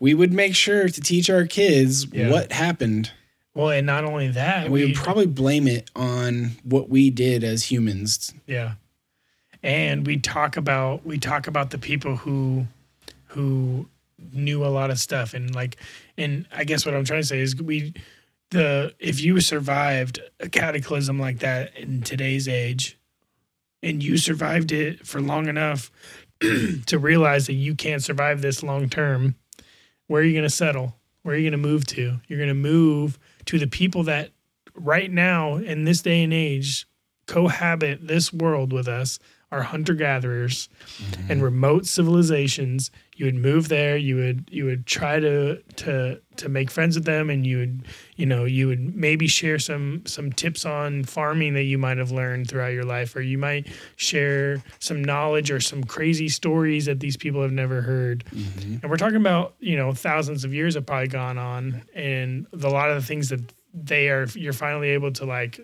We would make sure to teach our kids Yeah. what happened, Well, and not only that, and we would probably blame it on what we did as humans. Yeah. And we talk about we talk about the people who who knew a lot of stuff and like and I guess what I'm trying to say is we the if you survived a cataclysm like that in today's age and you survived it for long enough to realize that you can't survive this long term, where are you going to settle? Where are you going to move to? You're going to move to the people that right now in this day and age cohabit this world with us are hunter gatherers mm-hmm. and remote civilizations you would move there you would you would try to to to make friends with them and you would you know you would maybe share some some tips on farming that you might have learned throughout your life or you might share some knowledge or some crazy stories that these people have never heard. Mm-hmm. And we're talking about you know thousands of years have probably gone on and the, a lot of the things that they are you're finally able to like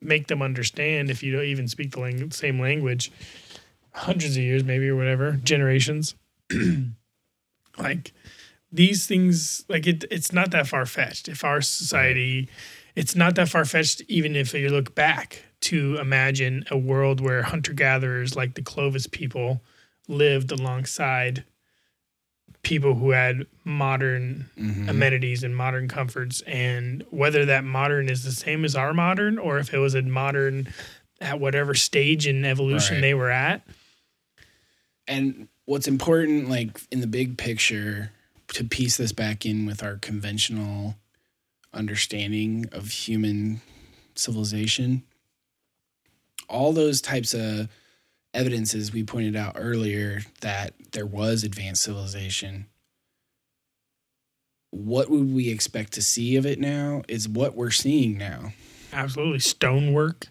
make them understand if you don't even speak the lang- same language hundreds of years maybe or whatever generations like these things like it it's not that far fetched if our society it's not that far fetched even if you look back to imagine a world where hunter gatherers like the Clovis people lived alongside people who had modern Mhm. amenities and modern comforts and whether that modern is the same as our modern or if it was a modern at whatever stage in evolution Right. they were at And what's important, like in the big picture, to piece this back in with our conventional understanding of human civilization, all those types of evidences we pointed out earlier that there was advanced civilization. What would we expect to see of it now is what we're seeing now. absolutely stonework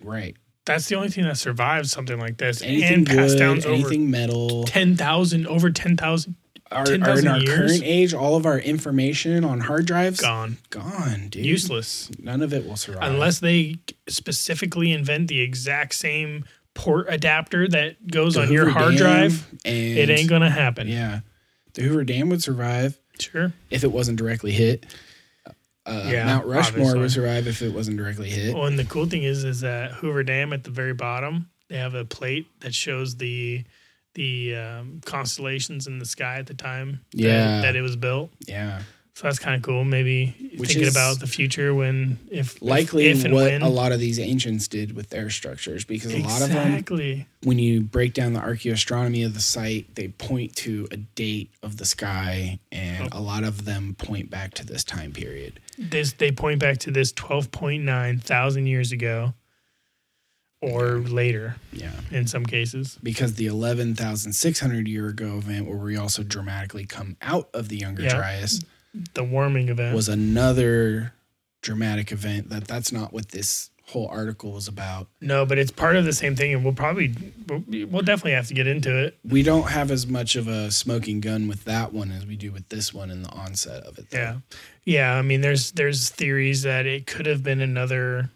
Right. That's the only thing that survives something like this Anything and passed wood, down over anything metal. 10,000 over 10,000 Our, our, 10,000 in our years? current age, all of our information on hard drives gone gone, dude. useless None of it will survive. unless they specifically invent the exact same port adapter that goes The on your hard Dam drive and it ain't gonna happen Yeah, the Hoover Dam would survive sure if it wasn't directly hit. Uh, Yeah, Mount Rushmore obviously. would survive if it wasn't directly hit. Well, and the cool thing is, is that Hoover Dam at the very bottom, they have a plate that shows the the um, constellations in the sky at the time that- Yeah. that, it was built. yeah, So that's kind of cool. Maybe Which thinking about the future when if if- likely if, and what when a lot of these ancients did with their structures because a lot of them, when you break down the archaeoastronomy of the site, they point to a date of the sky, and Oh. a lot of them point back to this time period. This they point back to this twelve point nine thousand years ago, or later Yeah. in some cases. because the 11,600 year ago event, where we also dramatically come out of the Younger Yeah. Dryas, The warming event. was another dramatic event. That that's not what this whole article was about. no, but it's part of the same thing, and we'll probably we'll, definitely have to get into it. We don't have as much of a smoking gun with that one as we do with this one in the onset of it. though. Yeah, yeah. I mean, there's there's theories that it could have been another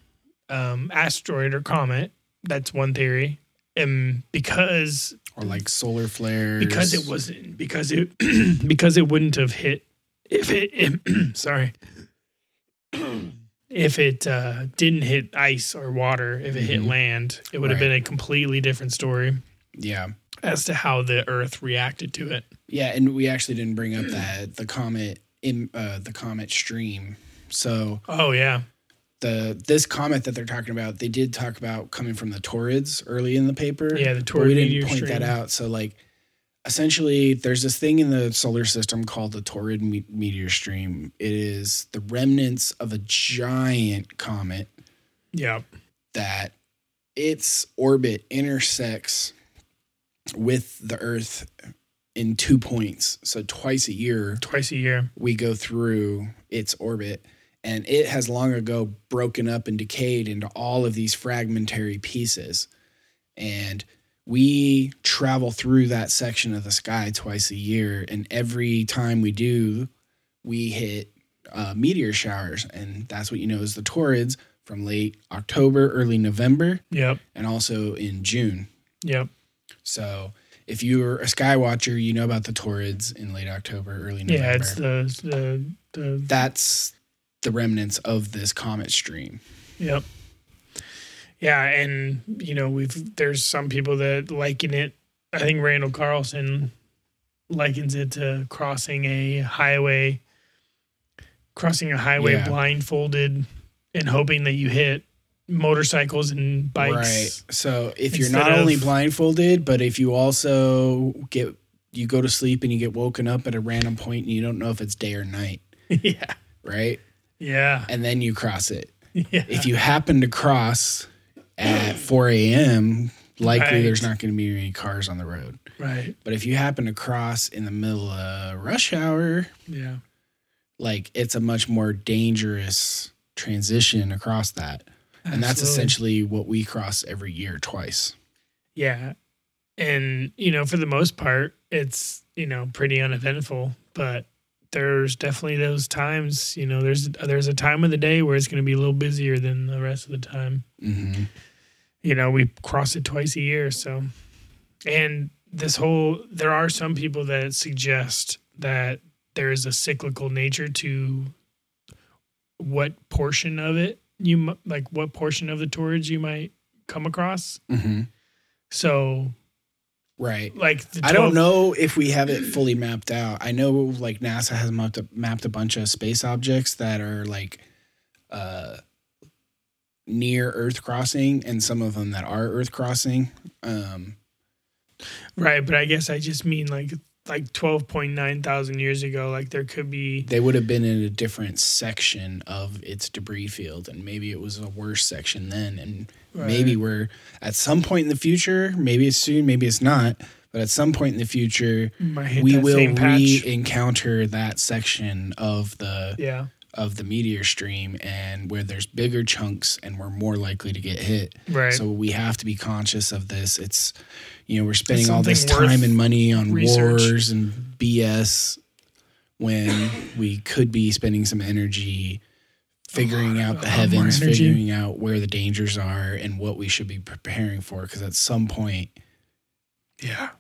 um, asteroid or comet. That's one theory, and because or like solar flares. because it wasn't because it because it wouldn't have hit if it sorry if it uh, didn't hit ice or water if it hit Mhm. land it would have Right. been a completely different story Yeah, as to how the earth reacted to it yeah, and we actually didn't bring up that the comet in uh, the comet stream. So oh yeah the this comet that they're talking about, they did talk about coming from the Taurids early in the paper. Yeah, the Taurid we didn't point stream. that out. So like, essentially, there's this thing in the solar system called the Taurid me- meteor stream. It is the remnants of a giant comet yeah that its orbit intersects with the Earth in two points. So twice a year, twice a year we go through its orbit and it has long ago broken up and decayed into all of these fragmentary pieces. And we travel through that section of the sky twice a year, and every time we do, we hit uh, meteor showers, and that's what you know is the Taurids from late October, early November, Yep. and also in June. Yep. So if you're a sky watcher, you know about the Taurids in late October, early November. Yeah, it's the the the that's the remnants of this comet stream. Yep. Yeah, and you know we've there's some people that liken it. I think Randall Carlson likens it to crossing a highway, crossing a highway Yeah. blindfolded, and hoping that you hit motorcycles and bikes. Right. So if you're not only blindfolded, but if you also get you go to sleep and you get woken up at a random point and you don't know if it's day or night, yeah. right? Yeah. And then you cross it. Yeah. If you happen to cross at 4 a.m., likely Right. there's not going to be any cars on the road. right. But if you happen to cross in the middle of rush hour, Yeah. like it's a much more dangerous transition across that. And that's essentially what we cross every year twice. Yeah. And, you know, for the most part, it's, you know, pretty uneventful, but there's definitely those times, you know, there's there's a time of the day where it's going to be a little busier than the rest of the time. hmm You know, we cross it twice a year, so and this whole there are some people that suggest that there is a cyclical nature to what portion of it you like what portion of the tours you might come across. hmm So Right. like the I don't know if we have it fully mapped out. I know like NASA has mapped a, mapped a bunch of space objects that are like uh, near Earth crossing, and some of them that are Earth crossing. Um, Right, but I guess I just mean like like twelve point nine thousand years ago, like there could be they would have been in a different section of its debris field, and maybe it was a worse section then, and maybe we're at some point in the future. Maybe it's soon, maybe it's not. But at some point in the future, we will same re-encounter that section of the yeah, of the meteor stream and where there's bigger chunks and we're more likely to get hit. right. So we have to be conscious of this. It's you know, we're spending all this time and money on research. wars and BS when we could be spending some energy figuring out the heavens, figuring out where the dangers are and what we should be preparing for because at some point yeah,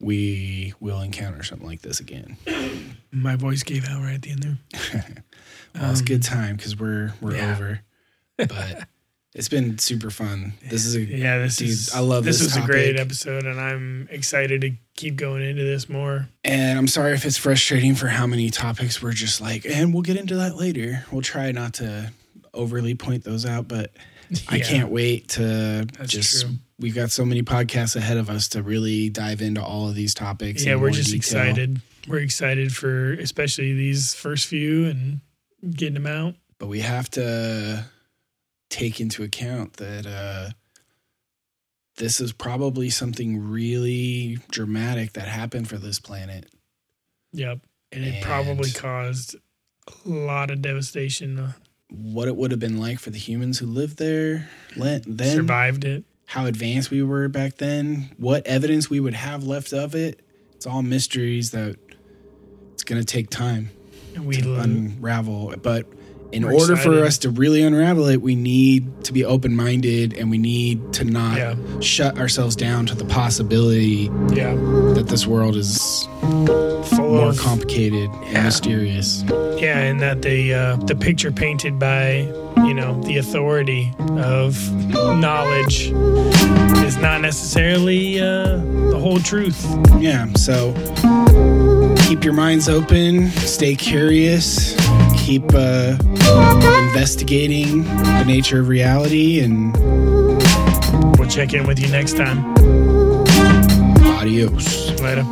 we will encounter something like this again. my voice gave out right at the end there. Well, it's a Um, good time because we're we're yeah. over, but it's been super fun. This is a Yeah, this Dude, is I love this. this was a great episode, and I'm excited to keep going into this more. and I'm sorry if it's frustrating for how many topics we're just like, and we'll get into that later. We'll try not to overly point those out, but I can't wait to That's just. true. We've got so many podcasts ahead of us to really dive into all of these topics. Yeah, we're just detail. excited. We're excited for especially these first few and getting them out. but we have to take into account that uh, this is probably something really dramatic that happened for this planet. Yep, and it probably caused a lot of devastation. Uh, What it would have been like for the humans who lived there then, survived it. how advanced we were back then, what evidence we would have left of it. It's all mysteries that it's going to take time And we to unravel. But in We're order for us to really unravel it, we need to be open minded and we need to not Yeah. shut ourselves down to the possibility yeah, that this world is full more of complicated Yeah. and mysterious. yeah, and that the uh, the picture painted by you know the authority of knowledge is not necessarily uh, the whole truth. Yeah, so keep your minds open, stay curious, keep uh, investigating the nature of reality, and We'll check in with you next time. adios. Later.